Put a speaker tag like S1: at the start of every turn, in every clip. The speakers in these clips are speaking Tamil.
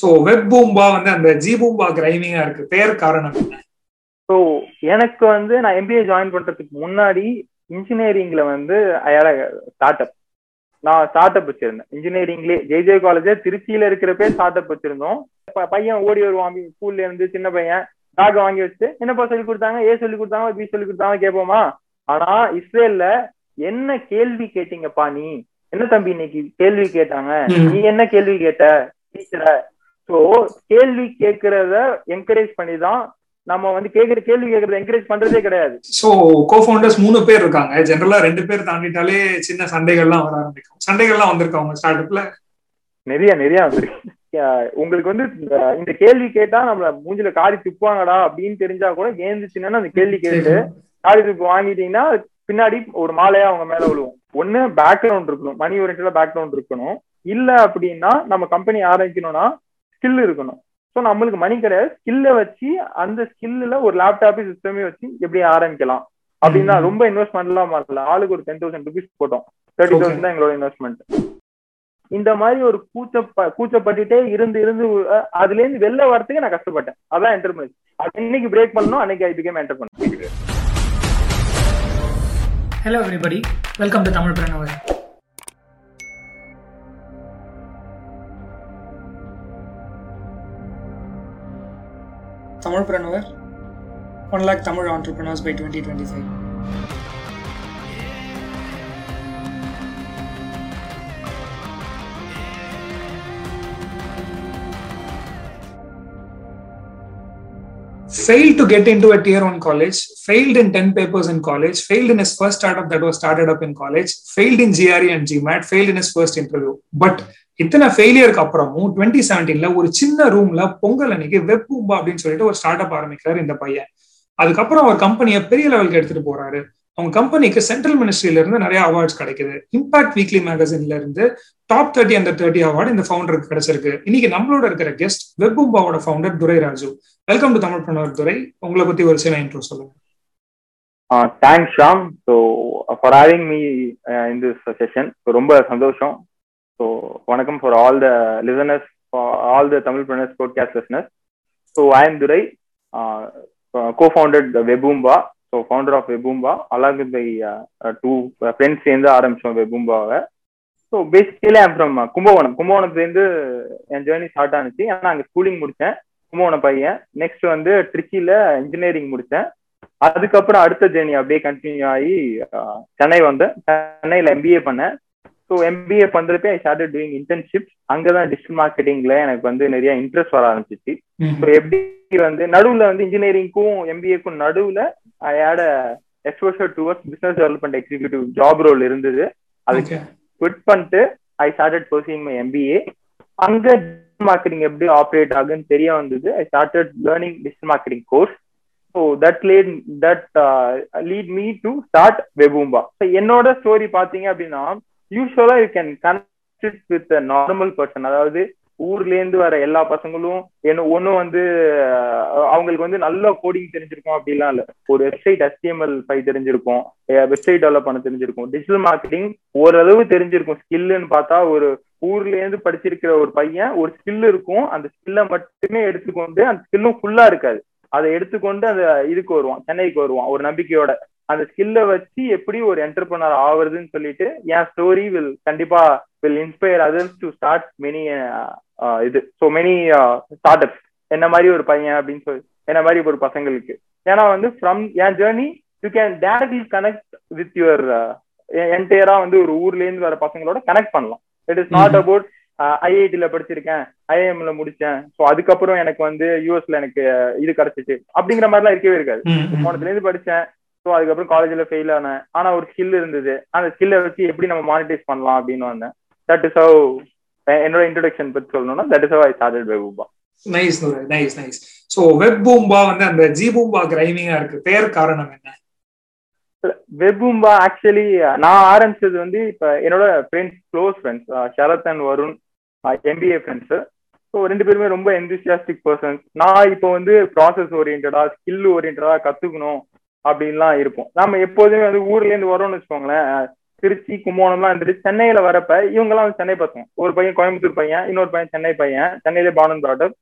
S1: சோ வெப் பூம்பா வந்து அந்த ஜி பூம்பா கிரைமிங்கா இருக்கு பேர் காரணம் ஸோ எனக்கு வந்து நான் எம்பிஏ ஜாயின் பண்றதுக்கு முன்னாடி இன்ஜினியரிங்ல வந்து அயால ஸ்டார்ட் அப் நான் ஸ்டார்ட் அப் வச்சிருந்தேன் இன்ஜினியரிங்லேயே ஜேஜே காலேஜ் திருச்சியில இருக்கிறப்பே ஸ்டார்ட் அப் வச்சிருந்தோம் பையன் ஓடி வருவான் ஸ்கூல்ல இருந்து சின்ன பையன் டாக் வாங்கி வச்சு என்னப்பா சொல்லி கொடுத்தாங்க ஏ சொல்லி கொடுத்தாங்க பி சொல்லி கொடுத்தாங்க கேட்போமா ஆனா இஸ்ரேல்ல என்ன கேள்வி கேட்டீங்கப்பா நீ என்ன தம்பி இன்னைக்கு கேள்வி கேட்டாங்க நீ என்ன கேள்வி கேட்ட டீச்சரை ஸோ கேள்வி கேட்கறத என்கரேஜ் பண்ணி தான் நம்ம வந்து கேக்குற கேள்வி கேக்குறத என்கரேஜ் பண்றதே கிடையாது
S2: சோ கோஃபவுண்டர்ஸ் மூணு பேர் இருக்காங்க ஜெனரலா ரெண்டு பேர் தாண்டிட்டாலே சின்ன சண்டைகள்லாம் வர ஆரம்பிக்கும் சண்டைகள்லாம் வந்திருக்கு அவங்க ஸ்டார்ட் நிறைய நிறைய வந்திருக்கு உங்களுக்கு
S1: வந்து இந்த கேள்வி கேட்டா நம்மள மூஞ்சில காரி துப்புவாங்கடா அப்படின்னு தெரிஞ்சா கூட ஏந்துச்சுன்னா அந்த கேள்வி கேட்டு காரி துப்பு வாங்கிட்டீங்கன்னா பின்னாடி ஒரு மாலையா அவங்க மேல விழுவும் ஒண்ணு பேக்ரவுண்ட் இருக்கணும் மணி ஓரியன்டா பேக்ரவுண்ட் இருக்கணும் இல்ல அப்படின்னா நம்ம கம்பெனி ஆரம்பிக்கணும்னா ஸ்கில் இருக்கணும் ஸோ நம்மளுக்கு மணி கிடையாது ஸ்கில்ல வச்சு அந்த ஸ்கில்ல ஒரு லேப்டாப் சிஸ்டமே வச்சு எப்படி ஆரம்பிக்கலாம் அப்படின்னா ரொம்ப இன்வெஸ்ட்மெண்ட் எல்லாம் பண்ணல ஆளுக்கு ஒரு டென் தௌசண்ட் ருபீஸ் போட்டோம் தேர்ட்டி தௌசண்ட் தான் எங்களோட இன்வெஸ்ட்மெண்ட் இந்த மாதிரி ஒரு கூச்ச கூச்சப்பட்டுட்டே இருந்து இருந்து அதுல இருந்து வெளில வரத்துக்கு நான் கஷ்டப்பட்டேன் அதான் என்டர்பிரினர் அது இன்னைக்கு பிரேக் பண்ணணும் அன்னைக்கு ஐ என்டர் பண்ணுறேன் hello everybody welcome to Tamil
S2: Tamilpreneur, 1 lakh Tamil entrepreneurs by 2025. Failed to get into a tier one college, failed in 10 papers in college, failed in his first startup that was started up in college, failed in GRE and GMAT, failed in his first interview. But இத்தனை ஃபெயிலியருக்கு அப்புறமும் டுவெண்ட்டி செவன்டீன்ல ஒரு சின்ன ரூம்ல பொங்கல் அன்னைக்கு வெப் பூம்பா அப்படின்னு சொல்லிட்டு ஒரு ஸ்டார்ட் அப் ஆரம்பிக்கிறாரு இந்த பையன் அதுக்கப்புறம் அவர் கம்பெனியை பெரிய லெவலுக்கு எடுத்துட்டு போறாரு அவங்க கம்பெனிக்கு சென்ட்ரல் மினிஸ்ட்ரியில இருந்து நிறைய அவார்ட்ஸ் கிடைக்குது இம்பாக்ட் வீக்லி மேகசின்ல இருந்து டாப் தேர்ட்டி அந்த தேர்ட்டி அவார்டு இந்த ஃபவுண்டருக்கு கிடைச்சிருக்கு இன்னைக்கு நம்மளோட இருக்கிற கெஸ்ட் வெப் பூம்பாவோட founder Durai Raju welcome to Tamil Pranavar Durai உங்களை பத்தி ஒரு சின்ன இன்ட்ரோ சொல்லுங்க thanks Ram so for
S1: having me in this session ரொம்ப சந்தோஷம் ஸோ வணக்கம் for all the listeners all the Tamil பிரனர்ஸ் podcast listeners so I am Durai go founded வெபூம்பா so founder of வெபூம்பா along by two friends சேர்ந்து ஆரம்பித்தோம் வெபூம்பாவை ஸோ பேசிக்கலி அப்புறம் ஃப்ரம் கும்பகோணம் கும்பகோணத்துலேருந்து என் ஜேர்னி ஸ்டார்ட் ஆனிச்சு ஏன்னா அங்கே ஸ்கூலிங் முடித்தேன் கும்பகோணம் பையன் நெக்ஸ்ட் வந்து ட்ரிச்சியில் இன்ஜினியரிங் முடித்தேன் அதுக்கப்புறம் அடுத்த ஜேர்னி அப்படியே கண்டினியூ ஆகி uh, சென்னை வந்தேன் சென்னையில் எம்பிஏ பண்ணேன் ஸோ எம்பிஏ பண்றப்ப ஐ ஸ்டார்ட் டூயிங் இன்டர்ன்ஷிப் அங்கதான் டிஜிட்டல் மார்க்கெட்டிங்ல எனக்கு வந்து நிறைய இன்ட்ரெஸ்ட் வர ஆரம்பிச்சிச்சு ஸோ எப்படி வந்து நடுவுல வந்து இன்ஜினியரிங்க்கும் எம்பிஏக்கும் நடுவுல I had exposure towards business development executive job role இருந்தது அது குவிட் பண்ணிட்டு I started pursuing my MBA அங்க மார்க்கெட்டிங் எப்படி ஆப்ரேட் ஆகுன்னு தெரிய வந்தது I started learning digital marketing course so that lead that lead me to start வெபூம்பா என்னோட ஸ்டோரி பாத்தீங்க அப்படின்னா யூஸ்வலா you can connect with with normal person அதாவது ஊர்ல இருந்து வர எல்லா பசங்களும் என்ன ஒன்னும் வந்து அவங்களுக்கு வந்து நல்ல கோடிங் தெரிஞ்சிருக்கும் அப்படிலாம் இல்ல ஒரு வெப்சைட் எஸ்டிஎம்எல் பை தெரிஞ்சிருக்கும் வெப்சைட் டெவலப் பண்ண தெரிஞ்சிருக்கும் டிஜிட்டல் மார்க்கெட்டிங் ஓரளவு தெரிஞ்சிருக்கும் ஸ்கில்லுன்னு பார்த்தா ஒரு ஊர்ல இருந்து படிச்சிருக்கிற ஒரு பையன் ஒரு ஸ்கில் இருக்கும் அந்த ஸ்கில்ல மட்டுமே எடுத்துக்கொண்டு அந்த ஸ்கில்லும் ஃபுல்லா இருக்காது அதை எடுத்துக்கொண்டு அந்த இதுக்கு வருவான் சென்னைக்கு வருவான் ஒரு நம்பிக்கையோட அந்த ஸ்கில்ல வச்சு எப்படி ஒரு என்டர்பிரனர் ஆகுறதுன்னு சொல்லிட்டு என் ஸ்டோரி வில் கண்டிப்பா will inspire others to start many இது ஸோ மெனி ஸ்டார்ட் அப்ஸ் என்ன மாதிரி ஒரு பையன் அப்படின்னு சொல்லி என்ன மாதிரி ஒரு பசங்களுக்கு ஏன்னா வந்து ஃப்ரம் என் journey you can directly connect with your என்டையரா வந்து ஒரு ஊர்ல இருந்து வர பசங்களோட கனெக்ட் பண்ணலாம் இட் இஸ் நாட் அபவுட் ஐஐடியில படிச்சிருக்கேன் ஐஐஎம்ல முடிச்சேன் ஸோ அதுக்கப்புறம் எனக்கு வந்து யூஎஸ்ல எனக்கு uh, இது கிடைச்சிச்சு அப்படிங்கிற மாதிரிலாம் இருக்கவே இருக்காது போனதுல இருந்து படிச்சேன் ஸோ அதுக்கப்புறம் காலேஜில் ஃபெயில் ஆனேன் ஆனால் ஒரு ஸ்கில் இருந்தது அந்த ஸ்கில்லை வச்சு எப்படி நம்ம மானிட்டைஸ் பண்ணலாம் அப்படின்னு வந்தேன் தட் இஸ் ஹவ் என்னோட இன்ட்ரடக்ஷன் பற்றி சொல்லணும்னா that is how I started by உபா nice nice nice so web பூம்பா வந்து அந்த ஜி பூம்பா கிரைமிங்கா இருக்கு பேர் காரணம் என்ன வெப்பூம்பா ஆக்சுவலி நான் ஆரம்பிச்சது வந்து இப்போ என்னோட friends close friends Sarath and Varun MBA friends so ரெண்டு பேருமே ரொம்ப எந்தூசியாஸ்டிக் பர்சன்ஸ் நான் இப்போ வந்து ப்ராசஸ் ஓரியன்டாக ஸ்கில் ஓரியன்டா கற்றுக்கணும் அப்படின்லாம் இருக்கும் நம்ம எப்போதுமே வந்து ஊர்ல இருந்து வரோம்னு வச்சுக்கோங்களேன் திருச்சி எல்லாம் இருந்துட்டு சென்னையில வரப்ப இவங்கெல்லாம் சென்னை பசங்க ஒரு பையன் கோயம்புத்தூர் பையன் இன்னொரு பையன் சென்னை பையன் சென்னையிலே பானன் பாட்டர்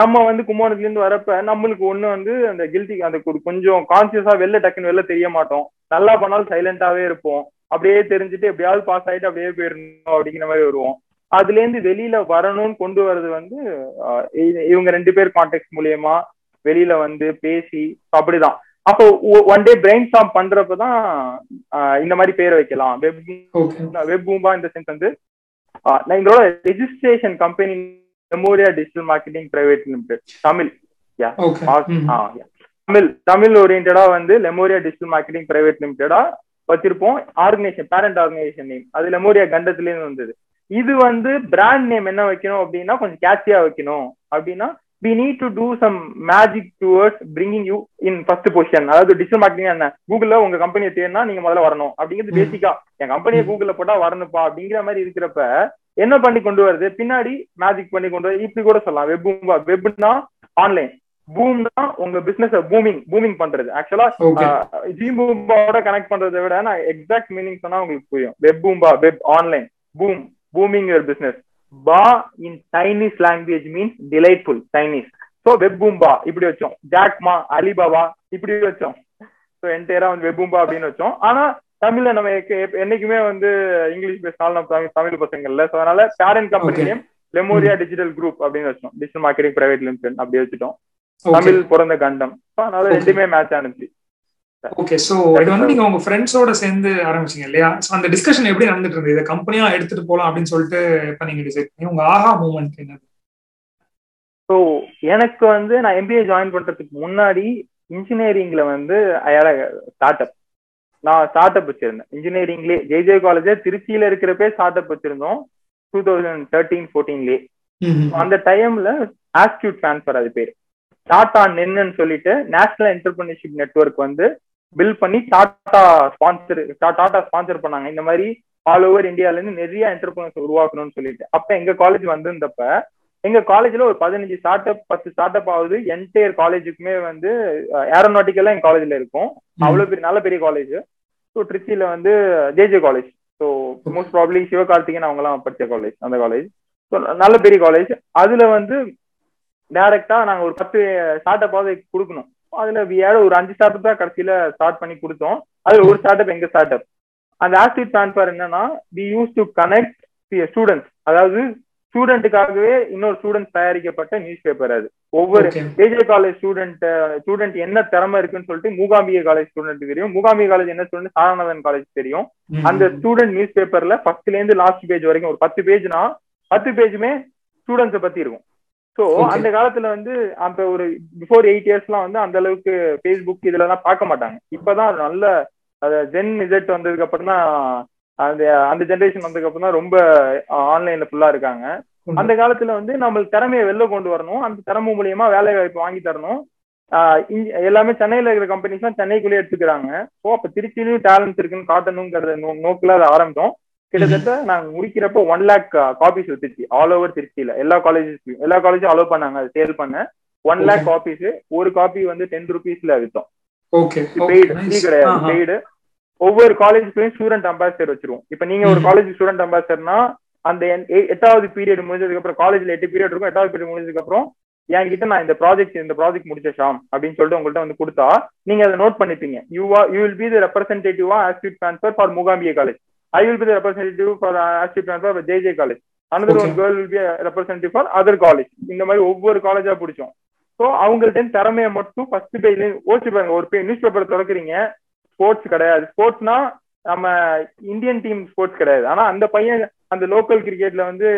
S1: நம்ம வந்து கும்போணத்துல இருந்து வரப்ப நம்மளுக்கு ஒண்ணு வந்து அந்த கில்டி அந்த கொஞ்சம் கான்சியஸா வெளில டக்குன்னு வெளில தெரிய மாட்டோம் நல்லா பண்ணாலும் சைலண்டாவே இருப்போம் அப்படியே தெரிஞ்சுட்டு எப்படியாவது பாஸ் ஆயிட்டு அப்படியே போயிடணும் அப்படிங்கிற மாதிரி வருவோம் அதுல இருந்து வெளியில வரணும்னு கொண்டு வர்றது வந்து இவங்க ரெண்டு பேர் கான்டாக்ட் மூலியமா வெளியில வந்து பேசி அப்படிதான் அப்போ ஒன் டே பிரெயின் ஸ்டாம் பண்றப்பதான் இந்த மாதிரி பேர் வைக்கலாம் வெப் வெப் பூம்பா இந்த சென்ஸ் வந்து எங்களோட registration company மெமோரியா digital marketing private limited Tamil Tamil Tamil ஓரியன்டா வந்து லெமோரியா டிஜிட்டல் மார்க்கெட்டிங் பிரைவேட் லிமிடெடா வச்சிருப்போம் ஆர்கனைசேஷன் பேரண்ட் ஆர்கனைசேஷன் நேம் அது லெமோரியா கண்டத்துல இருந்து வந்தது இது வந்து பிராண்ட் நேம் என்ன வைக்கணும் அப்படின்னா கொஞ்சம் கேட்சியா வைக்கணும் அப்படின்னா we need to do some magic towards bringing you in first position அதாவது டிஜிட்டல் மார்க்கெட்டிங் என்ன கூகுள்ல உங்க கம்பெனியை தேடினா நீங்க முதல்ல வரணும் அப்படிங்கிறது பேசிக்கா என் கம்பெனியை கூகுள்ல போட்டா வரணுப்பா அப்படிங்கிற மாதிரி இருக்கிறப்ப என்ன பண்ணி கொண்டு வருது பின்னாடி மேஜிக் பண்ணி கொண்டு வர இப்படி கூட சொல்லலாம் வெப் வெப்னா ஆன்லைன் பூம்னா உங்க பிசினஸ் பூமிங் பூமிங் பண்றது ஆக்சுவலா ஜி பூம்பாவோட கனெக்ட் பண்றதை விட நான் எக்ஸாக்ட் மீனிங் சொன்னா உங்களுக்கு புரியும் web Boomba web online boom booming your business பா in Chinese language means delightful Chinese so வெப்பூம்பா இப்படி வச்சோம் ஜாக்மா அலிபாபா இப்படி வச்சோம் ஸோ என்டையரா வந்து வெப்பூம்பா அப்படின்னு வச்சோம் ஆனா தமிழ்ல நம்ம என்னைக்குமே வந்து இங்கிலீஷ் பேசினாலும் நம்ம தமிழ் பசங்க இல்ல ஸோ அதனால parent company name Lemuria digital group அப்படின்னு வச்சோம் டிஜிட்டல் மார்க்கெட்டிங் பிரைவேட் லிமிடெட் அப்படி வச்சுட்டோம் தமிழ் பிறந்த கண்டம் அதனால ரெண்டுமே மேட்ச் ஆனிச்சு ஓகே சோ இது வந்து நீங்க உங்க ஃப்ரெண்ட்ஸோட சேர்ந்து ஆரம்பிச்சீங்க இல்லையா சோ அந்த டிஸ்கஷன் எப்படி நடந்துட்டு இருந்தது இதை கம்பெனியா எடுத்துட்டு போலாம் அப்படின்னு சொல்லிட்டு இப்ப நீங்க டிசைட் பண்ணி உங்க ஆஹா மூமெண்ட் என்னது ஸோ எனக்கு வந்து நான் எம்பிஏ ஜாயின் பண்றதுக்கு முன்னாடி இன்ஜினியரிங்ல வந்து அயால ஸ்டார்ட் அப் நான் ஸ்டார்ட் அப் வச்சிருந்தேன் இன்ஜினியரிங்லேயே ஜேஜே காலேஜ் திருச்சியில இருக்கிறப்பே ஸ்டார்ட் அப் வச்சிருந்தோம் டூ தௌசண்ட் தேர்ட்டீன் ஃபோர்டீன்லயே அந்த டைம்ல ஆஸ்டியூட் ட்ரான்ஸ்ஃபர் அது பேர் டாடா நென்னு சொல்லிட்டு நேஷனல் என்டர்பிரினர்ஷிப் நெட்ஒர்க் வந்து பில் பண்ணி டாடா ஸ்பான்சர் டாடா ஸ்பான்சர் பண்ணாங்க இந்த மாதிரி ஆல் ஓவர் இந்தியால இருந்து நிறைய என்டர்பிரினர்ஸ் உருவாக்கணும்னு சொல்லிட்டு அப்ப எங்க காலேஜ் வந்திருந்தப்ப எங்க காலேஜ்ல ஒரு பதினஞ்சு ஸ்டார்ட் அப் பத்து ஸ்டார்ட் அப் ஆகுது என்டையர் காலேஜுக்குமே வந்து ஏரோநாட்டிக்கெல்லாம் எங்க காலேஜ்ல இருக்கும் அவ்வளவு பெரிய நல்ல பெரிய காலேஜ் ஸோ ட்ரிச்சியில வந்து JJ college so most probably Sivakarthikeyan எல்லாம் படிச்ச காலேஜ் அந்த காலேஜ் ஸோ நல்ல பெரிய காலேஜ் அதுல வந்து டைரக்டா நாங்க ஒரு பத்து ஸ்டார்ட் அப்பாவது கொடுக்கணும் அதுல வியாழ ஒரு அஞ்சு ஸ்டார்ட் தான் கடைசியில ஸ்டார்ட் பண்ணி கொடுத்தோம் அதுல ஒரு ஸ்டார்ட் அப் எங்க ஸ்டார்ட் அப் அந்த ஆக்டிவ் டிரான்ஸ்பர் என்னன்னா we use to connect students அதாவது ஸ்டூடெண்ட்டுக்காகவே இன்னொரு ஸ்டூடெண்ட் தயாரிக்கப்பட்ட நியூஸ் பேப்பர் அது ஒவ்வொரு ஏஜே காலேஜ் ஸ்டூடெண்ட் ஸ்டூடெண்ட் என்ன திறமை இருக்குன்னு சொல்லிட்டு மூகாம்பிய காலேஜ் ஸ்டூடெண்ட் தெரியும் மூகாம்பிய காலேஜ் என்ன ஸ்டூடெண்ட் சாரநாதன் காலேஜ் தெரியும் அந்த ஸ்டூடெண்ட் நியூஸ் பேப்பர்ல ஃபர்ஸ்ட்ல இருந்து லாஸ்ட் பேஜ் வரைக்கும் ஒரு பத்து பேஜ்னா பத்து பேஜுமே ஸ்டூடெண்ட்ஸை பத்தி இருக்கும் சோ அந்த காலத்துல வந்து அந்த ஒரு பிஃபோர் எயிட் இயர்ஸ் எல்லாம் வந்து அந்த அளவுக்கு பேஸ்புக் இதுலலாம் பார்க்க மாட்டாங்க இப்பதான் நல்ல ஜென் இசட் வந்ததுக்கு அப்புறம் தான் அந்த அந்த ஜென்ரேஷன் வந்ததுக்கு அப்புறம் தான் ரொம்ப ஆன்லைன்ல ஃபுல்லா இருக்காங்க அந்த காலத்துல வந்து நம்ம திறமையை வெளில கொண்டு வரணும் அந்த திறமை மூலியமா வேலை வாய்ப்பு வாங்கி தரணும் எல்லாமே சென்னையில இருக்கிற கம்பெனிஸ் எல்லாம் சென்னைக்குள்ளேயே எடுத்துக்கிறாங்க ஸோ அப்ப திருச்சியிலயும் டேலண்ட்ஸ் இருக்குன்னு காட்டணுங்கிறத நோக்கில் அதை ஆரம்பித்தோம் கிட்டத்தட்ட நாங்க முடிக்கிறப்போ ஒன் லேக் காப்பீஸ் uh, வித்துச்சு ஆல் ஓவர் திருச்சியில எல்லா காலேஜஸ்லயும் எல்லா காலேஜும் அலோவ் பண்ணாங்க சேல் பண்ண ஒன் லேக் காப்பீஸ் ஒரு காப்பி வந்து டென் ருபீஸ்ல வித்தோம் கிடையாது பெய்டு ஒவ்வொரு காலேஜுக்குள்ளயும் ஸ்டூடெண்ட் அம்பாசிடர் வச்சிருவோம் இப்ப நீங்க ஒரு காலேஜ் ஸ்டூடெண்ட் அம்பாசிடர்னா அந்த எட்டாவது பீரியட் முடிஞ்சதுக்கு அப்புறம் காலேஜ்ல எட்டு பீரியட் இருக்கும் எட்டாவது பீரியட் முடிஞ்சதுக்கு அப்புறம் என்கிட்ட நான் இந்த ப்ராஜெக்ட் இந்த ப்ராஜெக்ட் முடிச்ச ஷாம் அப்படின்னு சொல்லிட்டு உங்கள்கிட்ட வந்து கொடுத்தா நீங்க அதை நோட் பண்ணிப்பீங்க you are you will be the representative as transfer transfer for முகாம்பிய college I will be the for for uh, ASCII plan J JJ college. Another okay. one girl will be a representative இந்த மாதிரி ஒவ்வொரு காலேஜா பிடிச்சோம் ஸோ அவங்கள்ட்ட திறமையை மட்டும் ஃபர்ஸ்ட் பேஜ்ல ஓச்சு பாருங்க ஒரு நியூஸ் பேப்பர் திறக்கிறீங்க ஸ்போர்ட்ஸ் கிடையாது ஸ்போர்ட்ஸ்னா நம்ம இந்தியன் டீம் ஸ்போர்ட்ஸ் கிடையாது ஆனா அந்த பையன் அந்த லோக்கல் கிரிக்கெட்ல வந்து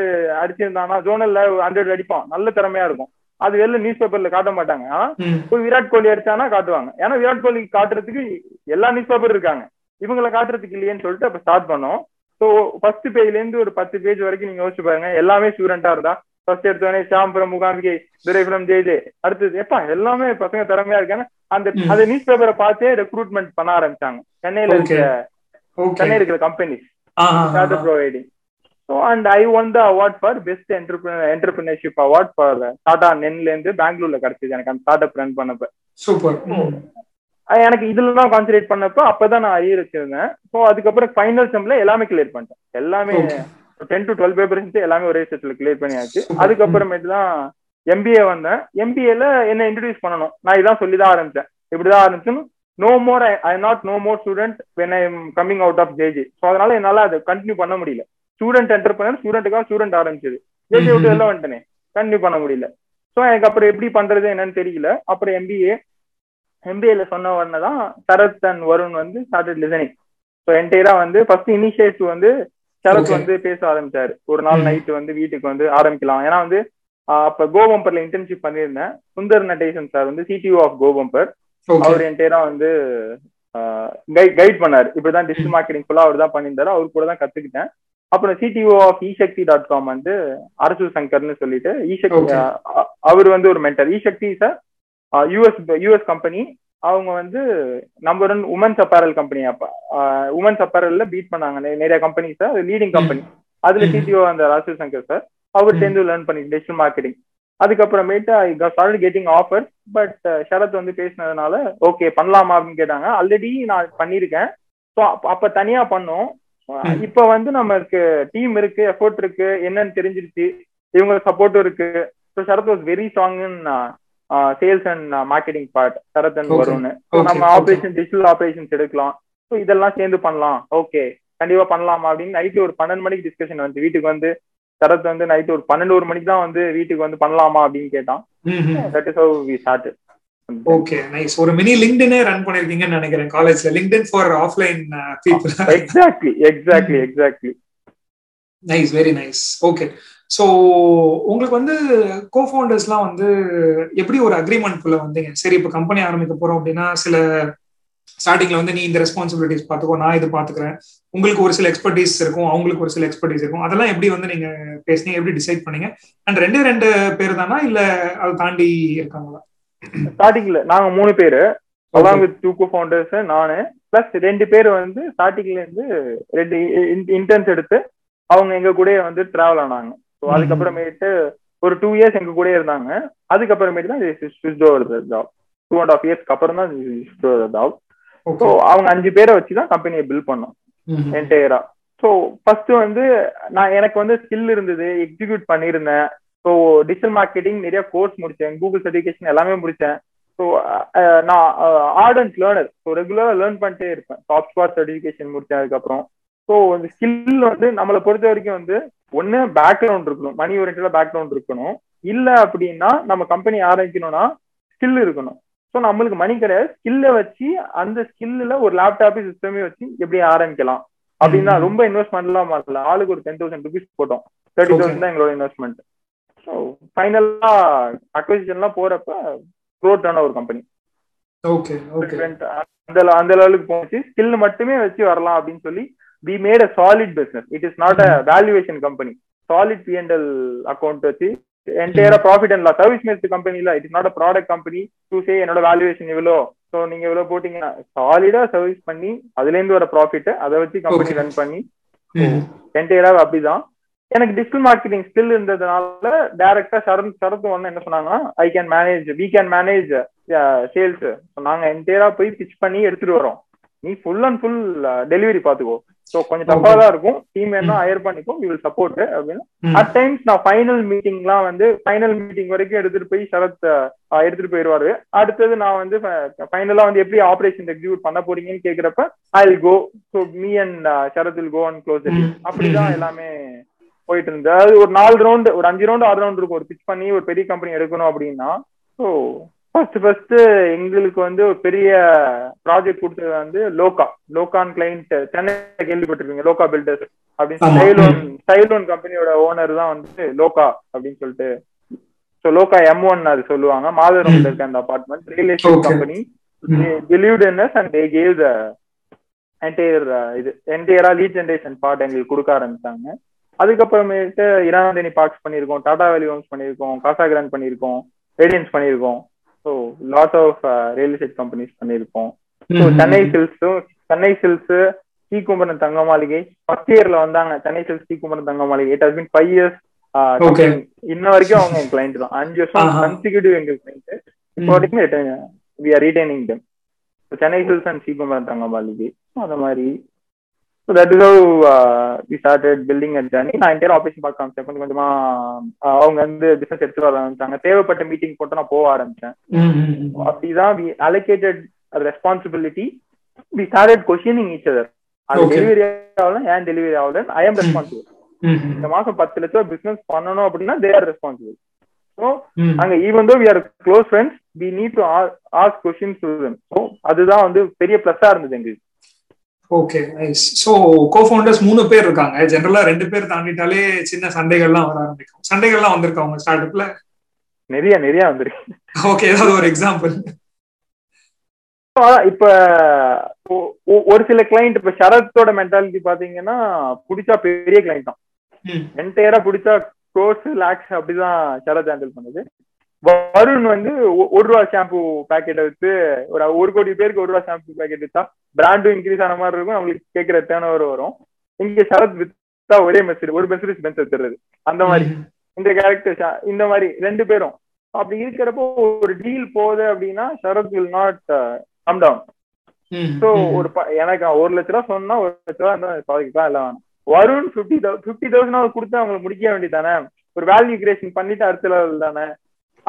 S1: அடிச்சிருந்தானா ஜோனல்ல ஹண்ட்ரட் அடிப்பான் நல்ல திறமையா இருக்கும் அது வெளில நியூஸ் பேப்பர்ல காட்ட மாட்டாங்க ஆனா ஒரு விராட் கோலி அடிச்சானா காட்டுவாங்க ஏன்னா விராட் கோலி காட்டுறதுக்கு எல்லா நியூஸ் பேப்பர் இருக்காங்க இவங்களை காட்டுறதுக்கு இல்லையேன்னு சொல்லிட்டு அப்ப ஸ்டார்ட் பண்ணோம் ஸோ ஃபர்ஸ்ட் பேஜ்ல இருந்து ஒரு பத்து பேஜ் வரைக்கும் நீங்க யோசிச்சு பாருங்க எல்லாமே ஸ்டூடெண்டா இருந்தா ஃபர்ஸ்ட் எடுத்தோடனே ஷாம்பரம் முகாம்பிகை துரைபுரம் ஜெய் ஜெய் அடுத்தது எப்பா எல்லாமே பசங்க திறமையா இருக்காங்க அந்த அந்த நியூஸ் பேப்பரை பார்த்தே ரெக்ரூட்மெண்ட் பண்ண ஆரம்பிச்சாங்க சென்னையில இருக்கிற சென்னை இருக்கிற companies start providing so and I won the award for best entrepreneur entrepreneurship award for Tata நென்ல இருந்து பெங்களூர்ல கிடைச்சது எனக்கு அந்த ஸ்டார்ட் அப் ரன் பண்ணப்ப
S2: சூப்பர்
S1: எனக்கு இதுல தான் கான்சன்ட்ரேட் பண்ணப்போ அப்பதான் நான் அரியர் வச்சிருந்தேன் ஸோ அதுக்கப்புறம் ஃபைனல் செம்ல எல்லாமே கிளியர் பண்ணிட்டேன் எல்லாமே டென் டு டுவெல் பேப்பர் எல்லாமே ஒரே செட்ல கிளியர் பண்ணியாச்சு அதுக்கப்புறமேட்டு தான் எம்பிஏ வந்தேன் எம்பிஏல என்ன இன்ட்ரடியூஸ் பண்ணணும் நான் இதான் சொல்லி தான் ஆரம்பிச்சேன் இப்படிதான் ஆரம்பிச்சுன்னு no more I not no more student when I am coming out of JG so அதனால என்னால அதை கண்டினியூ பண்ண முடியல ஸ்டூடெண்ட் என்டர் என்டர்பிரனர் ஸ்டூடெண்ட்டுக்காக ஸ்டூடெண்ட் ஆரம்பிச்சது ஜேஜி விட்டு எல்லாம் வந்துட்டேனே கண்டினியூ பண்ண முடியல ஸோ எனக்கு அப்புறம் எப்படி பண்றது என்னன்னு தெரியல அப்புறம் எம்பிஏ எம்பிஏல சொன்ன உடனே தான் சரத் அண்ட் வருண் வந்து ஸ்டார்டட் லிசனிங் ஸோ என்டையரா வந்து ஃபர்ஸ்ட் இனிஷியேட்டிவ் வந்து சரத் வந்து பேச ஆரம்பிச்சாரு ஒரு நாள் நைட்டு வந்து வீட்டுக்கு வந்து ஆரம்பிக்கலாம் ஏன்னா வந்து அப்ப கோபம்பர்ல இன்டர்ன்ஷிப் பண்ணியிருந்தேன் சுந்தர் நடேசன் சார் வந்து சிடிஓ ஆஃப் கோபம்பர் அவர் என்டையராக வந்து கைட் பண்ணாரு இப்படிதான் டிஜிட்டல் மார்க்கெட்டிங் ஃபுல்லா அவர் தான் பண்ணியிருந்தாரு அவர் கூட தான் கத்துக்கிட்டேன் அப்புறம் CTO of eSakthi dot com வந்து அரசு சங்கர்னு சொல்லிட்டு இசக்தி e அவர் வந்து ஒரு mentor இசக்தி sir US US company அவங்க வந்து number one women's apparel company அப்ப உமன்ஸ் அப்பாரல்ல பீட் பண்ணாங்க நிறைய கம்பெனிஸ் அது லீடிங் கம்பெனி அதுல சிடிஓ அந்த ராஜீவ் சங்கர் சார் அவர் சேர்ந்து லேர்ன் பண்ணி டிஜிட்டல் மார்க்கெட்டிங் அதுக்கப்புறமேட்டு I start getting offer but Sharath வந்து பேசினதுனால ஓகே பண்ணலாமா அப்படின்னு கேட்டாங்க ஆல்ரெடி நான் பண்ணியிருக்கேன் ஸோ அப்ப தனியா பண்ணோம் இப்ப வந்து நமக்கு டீம் இருக்கு எஃபோர்ட் இருக்கு என்னன்னு தெரிஞ்சிருச்சு இவங்க சப்போர்ட்டும் இருக்கு ஸோ ஷரத் வாஸ் வெரி ஸ்ட்ராங்னு sales and marketing part Sarath and வரும்னு நம்ம ஆப்ரேஷன் டிஜிட்டல் ஆப்ரேஷன்ஸ் எடுக்கலாம் ஸோ இதெல்லாம் சேர்ந்து பண்ணலாம் ஓகே கண்டிப்பா பண்ணலாமா அப்படின்னு நைட்டு ஒரு பன்னெண்டு மணிக்கு டிஸ்கஷன் வந்து வீட்டுக்கு வந்து சரத் வந்து நைட்டு ஒரு பன்னெண்டு ஒரு மணிக்கு தான் வந்து வீட்டுக்கு வந்து பண்ணலாமா அப்படின்னு கேட்டான் that is we start okay nice ஒரு மினி லிங்க்டினே ரன் பண்ணிருக்கீங்கன்னு நினைக்கிறேன் காலேஜ்ல LinkedIn for offline people exactly
S2: exactly exactly nice very nice okay so உங்களுக்கு வந்து கோ ஃபவுண்டர்ஸ்லாம் வந்து எப்படி ஒரு அக்ரிமெண்ட்குள்ள வந்தீங்க சரி இப்போ கம்பெனி ஆரம்பிக்க போறோம் அப்படின்னா சில ஸ்டார்டிங்ல வந்து நீ இந்த ரெஸ்பான்சிபிலிட்டிஸ் பார்த்துக்கோ நான் இது பாத்துக்கிறேன் உங்களுக்கு ஒரு சில எக்ஸ்பர்டீஸ் இருக்கும் அவங்களுக்கு ஒரு சில எக்ஸ்பர்டீஸ் இருக்கும் அதெல்லாம் எப்படி வந்து நீங்க பேசினீங்க எப்படி டிசைட் பண்ணீங்க அண்ட் ரெண்டே ரெண்டு பேர் தானா இல்ல அதை தாண்டி
S1: இருக்காங்களா ஸ்டார்டிங்ல நாங்க மூணு பேரு along with two co founders நானு பிளஸ் ரெண்டு பேர் வந்து ஸ்டார்டிங்ல இருந்து ரெண்டு இன்டர்ன்ஸ் எடுத்து அவங்க எங்க கூட வந்து டிராவல் ஆனாங்க ஸோ அதுக்கப்புறமேட்டு ஒரு டூ இயர்ஸ் எங்க கூட இருந்தாங்க அதுக்கப்புறமேட்டு தான் over job two and of இயர்ஸ்க்கு அப்புறம் தான் ஓவர் ஜாப் ஸோ அவங்க அஞ்சு பேரை வச்சு தான் கம்பெனியை பில்ட் பண்ணோம் என்டையரா ஸோ ஃபர்ஸ்ட் வந்து நான் எனக்கு வந்து ஸ்கில் இருந்தது எக்ஸிக்யூட் பண்ணியிருந்தேன் ஸோ டிஜிட்டல் மார்க்கெட்டிங் நிறைய கோர்ஸ் முடிச்சேன் கூகுள் சர்டிஃபிகேஷன் எல்லாமே முடிச்சேன் ஸோ நான் ஆர்டன்ஸ் லேர்னர் ஸோ ரெகுலராக லேர்ன் பண்ணிட்டே இருப்பேன் சாஃப்ட்வேர் சர்டிஃபிகேஷன் முடிச்சேன் அதுக்கப்புறம் ஸோ இந்த ஸ்கில் வந்து நம்மளை பொறுத்த வரைக்கும் வந்து ஒன்னு பேக்ரவுண்ட் இருக்கணும் மணி ஓரியன்டா பேக்ரவுண்ட் இருக்கணும் இல்ல அப்படின்னா நம்ம கம்பெனி ஆரம்பிக்கணும்னா ஸ்கில் இருக்கணும் ஸோ நம்மளுக்கு மணி கிடையாது ஸ்கில்ல வச்சு அந்த ஸ்கில்ல ஒரு லேப்டாப் சிஸ்டமே வச்சு எப்படி ஆரம்பிக்கலாம் அப்படின்னா ரொம்ப இன்வெஸ்ட்மெண்ட் எல்லாம் மாறல ஆளுக்கு ஒரு டென் தௌசண்ட் ருபீஸ் போட்டோம் தேர்ட்டி தௌசண்ட் தான் எங்களோட இன்வெஸ்ட்மெண்ட் ஸோ ஃபைனலா எல்லாம் போறப்ப க்ரோத் ஆன ஒரு கம்பெனி அந்த அந்த லெவலுக்கு போச்சு ஸ்கில் மட்டுமே வச்சு வரலாம் அப்படின்னு சொல்லி we made a solid business it is not a valuation company solid PNL account வச்சு என்டையரா profit and loss service match கம்பெனில இல்ல it is not a product company to say என்னோட வேல்யூவேஷன் இவ்வளோ ஸோ நீங்க இவ்வளவு போட்டீங்கன்னா சாலிடா சர்வீஸ் பண்ணி அதுல இருந்து வர ப்ராஃபிட் அதை வச்சு கம்பெனி ரன் பண்ணி என்டையரா mm-hmm. அப்படிதான் எனக்கு டிஜிட்டல் மார்க்கெட்டிங் ஸ்கில் இருந்ததுனால டேரக்டா சரண் சரத்து ஒன்னு என்ன சொன்னாங்கன்னா I can manage we can manage sales நாங்க என்டையரா போய் பிச் பண்ணி எடுத்துட்டு வரோம் நீ ஃபுல் அண்ட் ஃபுல் டெலிவரி பாத்துக்கோ சோ கொஞ்சம் தப்பா தான் இருக்கும் டீம் வேணா ஹையர் பண்ணிக்கும் வில் சப்போர்ட் அப்படின்னு அட் டைம்ஸ் நான் ஃபைனல் மீட்டிங்லாம் வந்து ஃபைனல் மீட்டிங் வரைக்கும் எடுத்துட்டு போய் சரத் எடுத்துட்டு போயிடுவாரு அடுத்தது நான் வந்து ஃபைனலா வந்து எப்படி ஆபரேஷன் எக்ஸிக்யூட் பண்ண போறீங்கன்னு கேக்குறப்ப I'll go so me and Sarath will go and close அப்படிதான் எல்லாமே போயிட்டு இருந்தது அதாவது ஒரு நாலு ரவுண்ட் ஒரு அஞ்சு ரவுண்ட் ஆறு ரவுண்ட் இருக்கும் ஒரு பிச் பண்ணி ஒரு பெரிய கம்பெனி எடுக்கணும் அப்படின்னா ஸோ ஃபர்ஸ்ட் ஃபர்ஸ்ட் எங்களுக்கு வந்து ஒரு பெரிய ப்ராஜெக்ட் கொடுத்தது வந்து லோகா லோகான் கிளைண்ட் சென்னை கேள்விப்பட்டிருக்கீங்க லோகா பில்டர்ஸ் அப்படின்னு சைலோன் சைலோன் கம்பெனியோட ஓனர் தான் வந்து லோகா அப்படின்னு சொல்லிட்டு ஸோ லோகா எம் ஒன் அது சொல்லுவாங்க மாதவரம்ல இருக்க அந்த apartment real estate company and they gave the entire இது என்டையரா லீட் ஜென்ரேஷன் பார்ட் எங்களுக்கு கொடுக்க ஆரம்பிச்சாங்க அதுக்கப்புறமேட்டு இராந்தேனி பார்க்ஸ் பண்ணியிருக்கோம் டாடா வேலி ஹோம்ஸ் பண்ணியிருக்கோம் காசா கிராண்ட் பண்ணியிருக்கோம் ரேடியன்ஸ் பண்ணியிருக்கோம் so lot of real estate companies பண்ணியிருக்கோம் சென்னை சில்ஸும் சென்னை சில்ஸு கும்பரன் தங்க மாளிகை ஃபர்ஸ்ட் இயர்ல வந்தாங்க சென்னை சில்ஸ் கும்பரன் தங்க மாளிகை it has been five years இன்ன வரைக்கும் அவங்க கிளைண்ட் தான் அஞ்சு வருஷம் கன்சிக்யூட்டிவ் எங்களுக்கு கிளைண்ட் இப்போ வரைக்கும் we டெம் Chennai silks and Kumaran Thanga மாளிகை அந்த மாதிரி so that is how we started building at journey நான் என்டையர் ஆப்ரேஷன் பார்க்க ஆரம்பிச்சேன் கொஞ்சம் கொஞ்சமா uh, அவங்க வந்து பிசினஸ் எடுத்துட்டு வர ஆரம்பிச்சாங்க தேவைப்பட்ட மீட்டிங் போட்டு நான் போக ஆரம்பிச்சேன் அப்படிதான் we allocated responsibility we started questioning each other அது டெலிவரி ஆகல ஏன் டெலிவரி ஆகல ஐ ஆம் ரெஸ்பான்சிபிள் இந்த மாசம் பத்து லட்சம் பிசினஸ் பண்ணணும் அப்படின்னா தே ஆர் ரெஸ்பான்சிபிள் ஸோ அங்க even though we are close friends we need to ask questions அதுதான் வந்து பெரிய பிளஸ்ஸா இருந்தது எங்களுக்கு ஓகே
S2: சோ கோஃபவுண்டர்ஸ் மூணு பேர் இருக்காங்க ஜெனரலா ரெண்டு பேர் தாண்டிட்டாலே சின்ன சண்டைகள்லாம் வர ஆரம்பிக்கும் சண்டைகள்லாம் வந்திருக்கு அவங்க ஸ்டார்ட் அப்ல நிறைய நிறைய வந்திருக்கு ஓகே ஏதாவது ஒரு எக்ஸாம்பிள் இப்ப ஒரு சில
S1: கிளைண்ட் இப்ப சரத்தோட மென்டாலிட்டி பாத்தீங்கன்னா புடிச்சா பெரிய கிளைண்ட் தான் என்டையரா புடிச்சா கோர்ஸ் லேக்ஸ் அப்படிதான் சரத் ஹேண்டில் பண்ணுது வருண் வந்து ஒரு ரூபா ஷாம்பு பாக்கெட் வச்சு ஒரு ஒரு கோடி பேருக்கு ஒரு ரூபா ஷாம்பு பாக்கெட் வச்சா பிராண்டும் இன்க்ரீஸ் ஆன மாதிரி இருக்கும் அவங்களுக்கு கேட்கற தேனவர் வரும் இங்க சரத் வித்தா ஒரே மெசேஜ் ஒரு மெசேஜ் பென்ஸ் வச்சிருது அந்த மாதிரி இந்த கேரக்டர் இந்த மாதிரி ரெண்டு பேரும் அப்படி இருக்கிறப்போ ஒரு டீல் போகுது அப்படின்னா Sarath will not come down so ஒரு எனக்கு ஒரு லட்ச ரூபா சொன்னா ஒரு லட்ச ரூபா இருந்தா பாதிக்கலாம் இல்லை வேணும் வருண் ஃபிஃப்டி தௌ ஃபிஃப்டி தௌசண்ட் கொடுத்து அவங்களுக்கு முடிக்க வேண்டியதானே ஒரு வேல்யூ கிரியேஷன் பண்ணிட்டு அடுத்த லெவல் தானே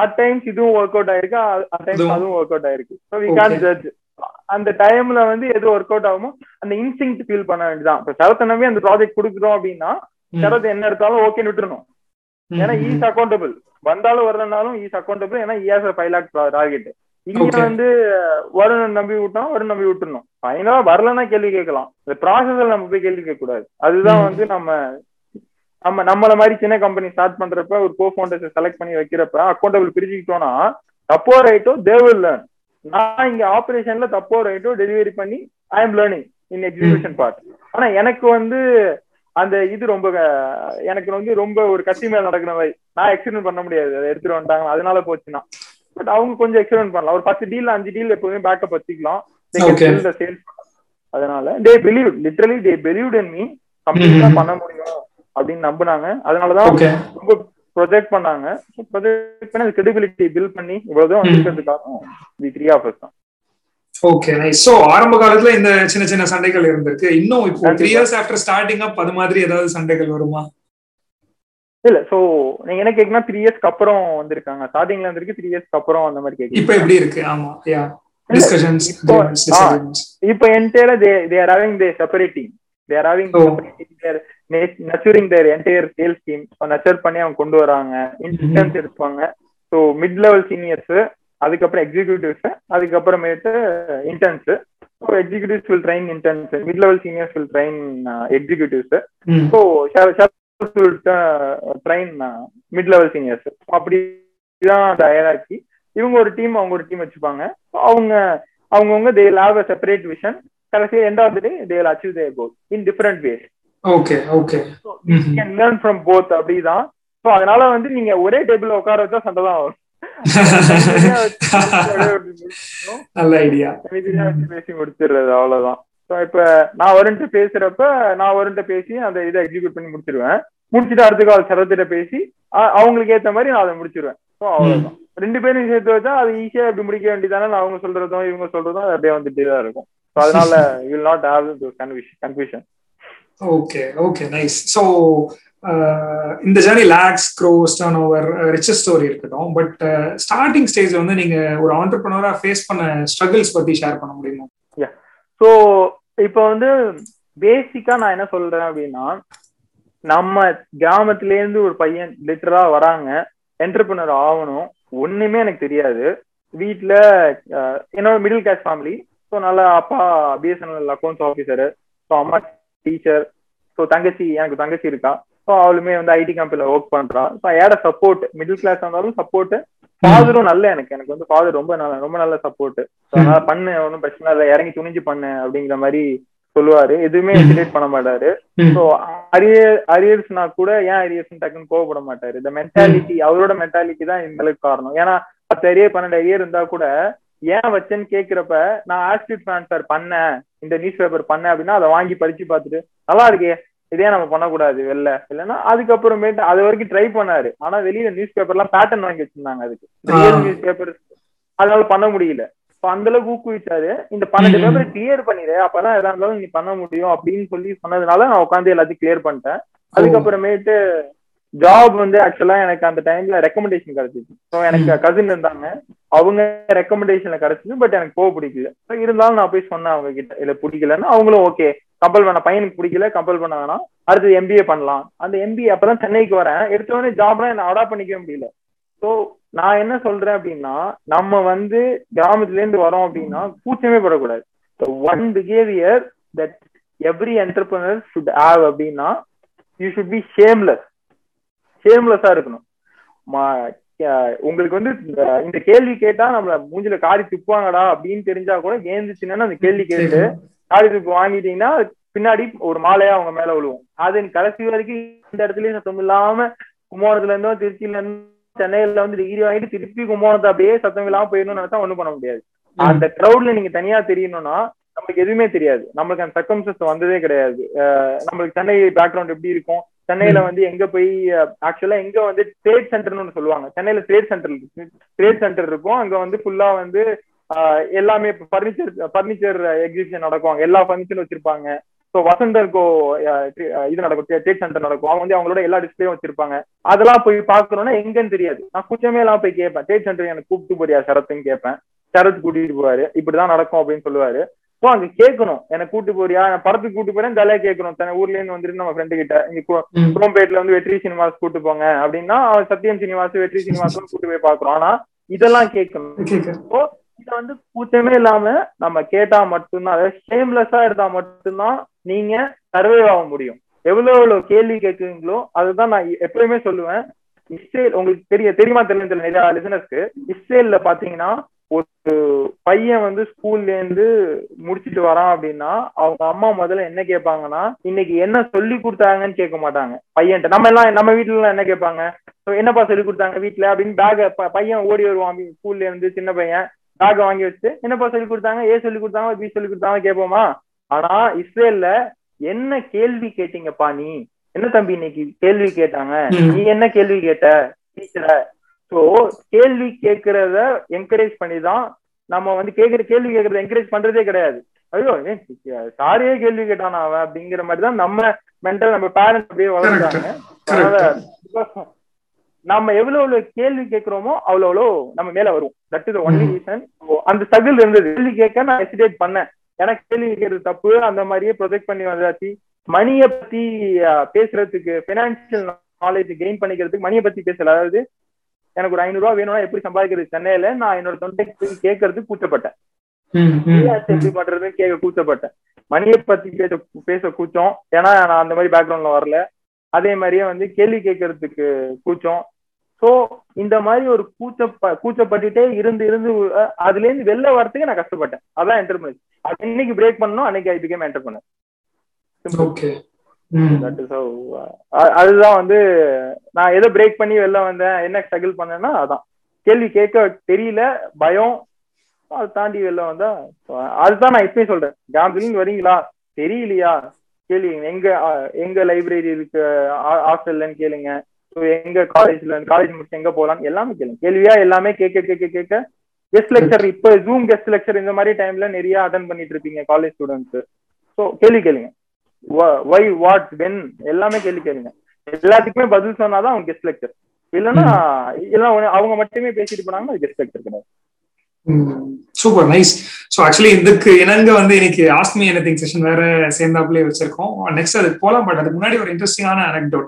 S1: அட் டைம்ஸ் இதுவும் ஒர்க் அவுட் ஆயிருக்கு அட் டைம்ஸ் அதுவும் ஒர்க் அவுட் ஆயிருக்கு ஸோ வி கேன் ஜட்ஜ் அந்த டைம்ல வந்து எது ஒர்க் அவுட் ஆகுமோ அந்த இன்ஸ்டிங் ஃபீல் பண்ண வேண்டியதான் இப்போ சரத் நம்பி அந்த ப்ராஜெக்ட் கொடுக்குறோம் அப்படின்னா சரத் என்ன எடுத்தாலும் ஓகே நிட்டுணும் ஏன்னா ஈஸ் அக்கௌண்டபிள் வந்தாலும் வரலனாலும் ஈஸ் அக்கௌண்டபிள் ஏன்னா இஎஸ் ஃபைவ் லேக் டார்கெட் இங்க வந்து வருண் நம்பி விட்டோம் வருண் நம்பி விட்டுருணும் ஃபைனலா வரலன்னா கேள்வி கேட்கலாம் இந்த ப்ராசஸ்ல நம்ம போய் கேள்வி கேட்க கூடாது அதுதான் வந்து நம்ம நம்ம நம்மள மாதிரி சின்ன கம்பெனி ஸ்டார்ட் பண்றப்ப ஒரு கோ ஃபவுண்டர்ஸ் செலக்ட் பண்ணி வைக்கிறப்ப அக்கௌண்டபிள் பிரிச்சுக்கிட்டோம்னா தப்போ ரைட்டோ தேவில் லேர்ன் நான் இங்க ஆபரேஷன்ல தப்போ ரைட்டோ டெலிவரி பண்ணி I am learning in execution part ஆனா எனக்கு வந்து அந்த இது ரொம்ப எனக்கு வந்து ரொம்ப ஒரு கத்தி மேல நடக்கிற மாதிரி நான் எக்ஸ்பிளைன் பண்ண முடியாது அதை எடுத்துட்டு வந்துட்டாங்க அதனால போச்சுன்னா பட் அவங்க கொஞ்சம் எக்ஸ்பிளைன் பண்ணலாம் ஒரு பத்து டீல் அஞ்சு டீல் எப்பவுமே பேக்கப் வச்சுக்கலாம் அதனால they believe literally they believe in me கம்ப்ளீட்டா பண்ண முடியும் அப்படின்னு நம்பினாங்க அதனாலதான் ரொம்ப ப்ரொஜெக்ட் பண்ணாங்க ப்ரொஜெக்ட் பண்ணி கிரெடிபிலிட்டி பில்ட் பண்ணி இவ்வளவு வந்திருக்கிறதுக்காகவும் தி த்ரீ ஆஃபர்ஸ் தான்
S2: ஓகே நைஸ் சோ ஆரம்ப காலத்துல இந்த சின்ன சின்ன சண்டைகள் இருந்திருக்கு இன்னும் இப்போ three years after starting up அது மாதிரி ஏதாவது சண்டைகள் வருமா இல்ல சோ நீங்க
S1: என்ன கேக்குனா த்ரீ இயர்ஸ்க்கு அப்புறம் வந்திருக்காங்க ஸ்டார்டிங்ல வந்திருக்கு த்ரீ இயர்ஸ்க்கு அப்புறம்
S2: அந்த மாதிரி கேக்குறீங்க இப்போ எப்படி இருக்கு ஆமா யா டிஸ்கஷன்ஸ் இப்போ என்டையரா they they are having they separating they are having
S1: nurturing their entire sales team nurture பண்ணி அவங்க கொண்டு வராங்க இன்ஸ்டன்ஸ் mm-hmm. எடுப்பாங்க ஸோ மிட் லெவல் சீனியர்ஸ் அதுக்கப்புறம் எக்ஸிக்யூட்டிவ்ஸ் அதுக்கப்புறமேட்டு interns so executives will train interns mid level seniors will train executives so train mid level seniors அப்படிதான் தயாராக்கி இவங்க ஒரு டீம் அவங்க ஒரு டீம் வச்சுப்பாங்க அவங்க அவங்கவுங்க they love a separate vision கடைசியாக end of the day they achieve their goal in different ways okay okay
S2: learn from both அப்படிதான் ஸோ அதனால வந்து நீங்க ஒரே டேபிள் உட்கார வச்சா சண்டை தான் வரும் நல்ல ஐடியா mm-hmm. பேசி முடிச்சிடுறது அவ்வளவுதான் இப்ப நான் வருண்ட்டு பேசுறப்ப நான் வருண்ட்ட
S1: பேசி அந்த இதை எக்ஸிக்யூட் பண்ணி முடிச்சிருவேன் முடிச்சுட்டு அடுத்த கால் சரத்திட்ட பேசி அவங்களுக்கு ஏத்த மாதிரி நான் அதை முடிச்சிருவேன் ஸோ அவ்வளவுதான் mm-hmm. ரெண்டு பேரும் சேர்த்து வச்சா அது ஈஸியா இப்படி முடிக்க வேண்டியதானே நான் அவங்க சொல்றதும் இவங்க சொல்றதும் அப்படியே வந்துட்டே தான் இருக்கும் ஸோ அதனால will not have confusion
S2: okay okay nice so இந்த journey lakhs cross turn over riches story இருக்கட்டும் பட் ஸ்டார்டிங் ஸ்டேஜ் வந்து நீங்க ஒரு ஆண்டர்பிரனரா
S1: ஃபேஸ் பண்ண
S2: ஸ்ட்ரகிள்ஸ் பத்தி ஷேர்
S1: பண்ண முடியுமா யா ஸோ இப்போ வந்து பேசிக்கா நான் என்ன சொல்றேன் அப்படின்னா நம்ம கிராமத்துல இருந்து ஒரு பையன் லிட்டரா வராங்க என்டர்பிரனர் ஆகணும் ஒண்ணுமே எனக்கு தெரியாது வீட்டுல uh, என்னோட மிடில் கிளாஸ் ஃபேமிலி ஸோ நல்லா அப்பா பிஎஸ்என்எல் அக்கௌண்ட்ஸ் ஆஃபீஸர் ஸோ அம்மா டீச்சர் ஸோ தங்கச்சி எனக்கு தங்கச்சி இருக்கா ஸோ அவளுமே வந்து ஐடி கம்பெனில ஒர்க் பண்றா ஸோ ஏட சப்போர்ட் மிடில் கிளாஸ் இருந்தாலும் சப்போர்ட் ஃபாதரும் நல்ல எனக்கு எனக்கு வந்து ஃபாதர் ரொம்ப நல்ல ரொம்ப நல்ல சப்போர்ட் அதனால பண்ணு ஒன்றும் பிரச்சனை இல்லை இறங்கி துணிஞ்சு பண்ணு அப்படிங்கிற மாதிரி சொல்லுவாரு எதுவுமே ஹெசிடேட் பண்ண மாட்டாரு ஸோ அரியர் அரியர்ஸ்னா கூட ஏன் அரியர்ஸ் டக்குன்னு கோவப்பட மாட்டாரு இந்த மென்டாலிட்டி அவரோட மென்டாலிட்டி தான் இந்த அளவுக்கு காரணம் ஏன்னா பத்து அரியர் பன்னெண்டு அரியர் இருந்தா கூட ஏன் வச்சேன்னு கேக்குறப்ப நான் ஆஸ்டிட் ட்ரான்ஸ்ஃபர் பண்ணேன் இந்த நியூஸ் பேப்பர் பண்ணேன் அப்படின்னா அதை வாங்கி படிச்சு பார்த்துட்டு நல்லா இருக்கே இதே நம்ம பண்ணக்கூடாது வெளில இல்லைன்னா அதுக்கப்புறமேட்டு அது வரைக்கும் ட்ரை பண்ணாரு ஆனா வெளியில நியூஸ் பேப்பர்லாம் பேட்டர்ன் வாங்கி வச்சிருந்தாங்க அதுக்கு நியூஸ் பேப்பர் அதனால பண்ண முடியல அந்த அளவுக்கு ஊக்குவிச்சாரு இந்த பன்னெண்டு பேப்பர் கிளியர் பண்ணிடு அப்பதான் எதா இருந்தாலும் நீ பண்ண முடியும் அப்படின்னு சொல்லி சொன்னதுனால நான் உட்காந்து எல்லாத்தையும் கிளியர் பண்ணிட்டேன் அதுக்கப்புறமேட்டு ஜாப் வந்து ஆக்சுவலா எனக்கு அந்த டைம்ல ரெக்கமெண்டேஷன் கிடைச்சிச்சு ஸோ எனக்கு கசின் இருந்தாங்க அவங்க ரெக்கமெண்டேஷன்ல கிடைச்சிது பட் எனக்கு போக பிடிக்கல இருந்தாலும் நான் போய் சொன்னேன் அவங்க கிட்ட இல்லை பிடிக்கலன்னா அவங்களும் ஓகே கம்பல் பண்ண பையனுக்கு பிடிக்கல கம்பல் பண்ண வேணாம் அடுத்து எம்பிஏ பண்ணலாம் அந்த எம்பிஏ அப்பதான் சென்னைக்கு வரேன் எடுத்தவொடனே ஜாப்லாம் என்ன அடாப்ட் பண்ணிக்கவே முடியல ஸோ நான் என்ன சொல்றேன் அப்படின்னா நம்ம வந்து கிராமத்துல இருந்து வரோம் அப்படின்னா கூச்சமே படக்கூடாது one behaviour that every entrepreneur should have அப்படின்னா யூ ஷுட் பி ஷேம்லெஸ் ஷேம்லெஸ்ஸா இருக்கணும் உங்களுக்கு வந்து இந்த கேள்வி கேட்டா நம்மள மூஞ்சில காரி துப்புவாங்கடா அப்படின்னு தெரிஞ்சா கூட ஏந்திச்சுன்னா அந்த கேள்வி கேட்டு காரி துப்பு வாங்கிட்டீங்கன்னா பின்னாடி ஒரு மாலையா அவங்க மேல விழுவும் அது கடைசி வரைக்கும் இந்த இடத்துலயும் சத்தம் இல்லாம கும்போணத்துல இருந்தோ திருச்சியில இருந்தோ சென்னையில வந்து டிகிரி வாங்கிட்டு திருப்பி கும்போணத்தை அப்படியே சத்தம் இல்லாம போயிடணும்னு நினைச்சா ஒண்ணும் பண்ண முடியாது அந்த கிரௌட்ல நீங்க தனியா தெரியணும்னா நம்மளுக்கு எதுவுமே தெரியாது நம்மளுக்கு அந்த சர்க்கம்சஸ் வந்ததே கிடையாது நம்மளுக்கு சென்னை பேக்ரவுண்ட் எப்படி இருக்கும் சென்னையில வந்து எங்க போய் ஆக்சுவலா எங்க வந்து ட்ரேட் சென்டர்னு ஒண்ணு சொல்லுவாங்க சென்னையில ட்ரேட் சென்டர் இருக்கு ட்ரேட் சென்டர் இருக்கும் அங்க வந்து ஃபுல்லா வந்து எல்லாமே பர்னிச்சர் பர்னிச்சர் எக்ஸிபிஷன் நடக்கும் எல்லா பர்னிச்சரும் வச்சிருப்பாங்க ஸோ வசந்தர்கோ இது நடக்கும் ட்ரேட் சென்டர் நடக்கும் அவங்க வந்து அவங்களோட எல்லா டிஸ்பிளேயும் வச்சிருப்பாங்க அதெல்லாம் போய் பாக்கணும்னா எங்கன்னு தெரியாது நான் குச்சமே எல்லாம் போய் கேட்பேன் ட்ரேட் சென்டர் எனக்கு கூப்பிட்டு போறியா சரத்துன்னு கேட்பேன் சரத் கூட்டிட்டு போவாரு இப்படிதான் நடக்கும் அப்படின்னு சொல்லுவாரு இப்போ அங்க கேட்கணும் என்ன கூட்டு போறியா நான் படத்துக்கு கூட்டு போறேன் ஜாலியா கேட்கணும் தன ஊர்ல இருந்து வந்துட்டு நம்ம ஃப்ரெண்டு கிட்ட இங்க குரோம்பேட்ல வந்து வெற்றி சினிமாஸ் கூட்டு போங்க அப்படின்னா சத்யம் சீனிவாஸ் வெற்றி சினிமாஸ் கூட்டு போய் பாக்குறோம் ஆனா இதெல்லாம் கேட்கணும் இத வந்து கூச்சமே இல்லாம நம்ம கேட்டா மட்டும்தான் அதாவது ஷேம்லெஸ்ஸா இருந்தா மட்டும்தான் நீங்க சர்வே ஆக முடியும் எவ்வளவு எவ்வளவு கேள்வி கேட்குறீங்களோ அதுதான் நான் எப்பயுமே சொல்லுவேன் இஸ்ரேல் உங்களுக்கு தெரிய தெரியுமா தெரியல நிறைய லிசனர்ஸ்க்கு இஸ்ரேல்ல பாத்தீங்கன்னா ஒரு பையன் வந்து ஸ்கூல்ல இருந்து முடிச்சிட்டு வரான் அப்படின்னா அவங்க அம்மா முதல்ல என்ன கேட்பாங்கன்னா இன்னைக்கு என்ன சொல்லி கொடுத்தாங்கன்னு கேட்க மாட்டாங்க பையன்ட்ட நம்ம எல்லாம் நம்ம வீட்டுல எல்லாம் என்ன கேட்பாங்க என்னப்பா சொல்லி கொடுத்தாங்க வீட்டுல அப்படின்னு பேக பையன் ஓடி வருவான் ஸ்கூல்ல இருந்து சின்ன பையன் பேக வாங்கி வச்சு என்னப்பா சொல்லி கொடுத்தாங்க ஏ சொல்லி கொடுத்தாங்க பி சொல்லி கொடுத்தாங்க கேட்போமா ஆனா இஸ்ரேல்ல என்ன கேள்வி கேட்டீங்கப்பா நீ என்ன தம்பி இன்னைக்கு கேள்வி கேட்டாங்க நீ என்ன கேள்வி கேட்ட டீச்சரை ஸோ கேள்வி கேட்கறத என்கரேஜ் பண்ணி தான் நம்ம வந்து கேக்குற கேள்வி கேட்கறத என்கரேஜ் பண்றதே கிடையாது ஐயோ சாரியே கேள்வி கேட்டானா அவன் அப்படிங்கிற மாதிரி தான் நம்ம
S2: மென்டல் நம்ம பேரண்ட்ஸ் அப்படியே வளர்ந்தாங்க நம்ம எவ்வளவு
S1: எவ்வளவு கேள்வி கேட்கிறோமோ அவ்வளவு நம்ம மேல வரும் தட் இஸ் ஒன்லி ரீசன் அந்த ஸ்ட்ரகிள் இருந்தது கேள்வி கேட்க நான் ஹெசிடேட் பண்ணேன் எனக்கு கேள்வி கேட்கறது தப்பு அந்த மாதிரியே ப்ரொஜெக்ட் பண்ணி வந்தாச்சு மணியை பத்தி பேசுறதுக்கு பினான்சியல் நாலேஜ் கெயின் பண்ணிக்கிறதுக்கு மணியை பத்தி பேசல அதாவது எனக்கு ஒரு ஐநூறு ரூபா வேணும்னா எப்படி சம்பாதிக்கிறது சென்னையில நான் என்னோட தொண்டை தொண்டைக்கு கேட்கறது கூச்சப்பட்டேன் எப்படி பண்றதுன்னு கேட்க கூச்சப்பட்டேன் மணியை பத்தி பேச பேச கூச்சம் ஏன்னா நான் அந்த மாதிரி பேக்ரவுண்ட்ல வரல அதே மாதிரியே வந்து கேள்வி கேட்கறதுக்கு கூச்சம் சோ இந்த மாதிரி ஒரு கூச்ச கூச்சப்பட்டுட்டே இருந்து இருந்து அதுல இருந்து வெளில வர்றதுக்கு நான் கஷ்டப்பட்டேன் அதான் என்டர்பிரினர் அது இன்னைக்கு பிரேக் பண்ணணும் அன்னைக்கு ஐ என்டர் பண்ணேன் அதுதான் வந்து நான் எதை பிரேக் பண்ணி வெளில வந்தேன் என்ன ஸ்ட்ரகிள் பண்ணேன்னா அதான் கேள்வி கேட்க தெரியல பயம் அதை தாண்டி வெளில வந்தா அதுதான் நான் இப்பயும் சொல்றேன் கேம்பிளிங் வரீங்களா தெரியலையா கேளுங்க எங்க எங்க லைப்ரரி இருக்கு ஹாஸ்டல்லன்னு கேளுங்க ஸோ எங்க காலேஜ்ல காலேஜ் முடிச்சு எங்க போகலாம் எல்லாமே கேளுங்க கேள்வியா எல்லாமே கேட்க கேட்க கேட்க கெஸ்ட் லெக்சர் இப்ப ஜூம் கெஸ்ட் லெக்சர் இந்த மாதிரி டைம்ல நிறைய அட்டன் பண்ணிட்டு இருப்பீங்க காலேஜ் ஸ்டூடெண்ட்ஸ் ஸோ கேள்வி கேளுங்க வை வாட் வென் எல்லாமே கேள்வி கேளுங்க எல்லாத்துக்குமே பதில் சொன்னாதான் அவங்க கெஸ்ட் லெக்சர் இல்லைன்னா இல்லைன்னா அவங்க மட்டுமே பேசிட்டு போனாங்கன்னா கெஸ்ட் லெக்சர் கிடையாது சூப்பர் நைஸ்
S2: ஸோ ஆக்சுவலி இதுக்கு இணங்க வந்து இன்னைக்கு ஆஸ்மி எனிதிங் செஷன் வேற சேர்ந்தாப்லேயே வச்சிருக்கோம் நெக்ஸ்ட் அதுக்கு போலாம் பட் அதுக்கு முன்னாடி ஒரு இன்ட்ரெஸ்டிங்கான அனக்டோட்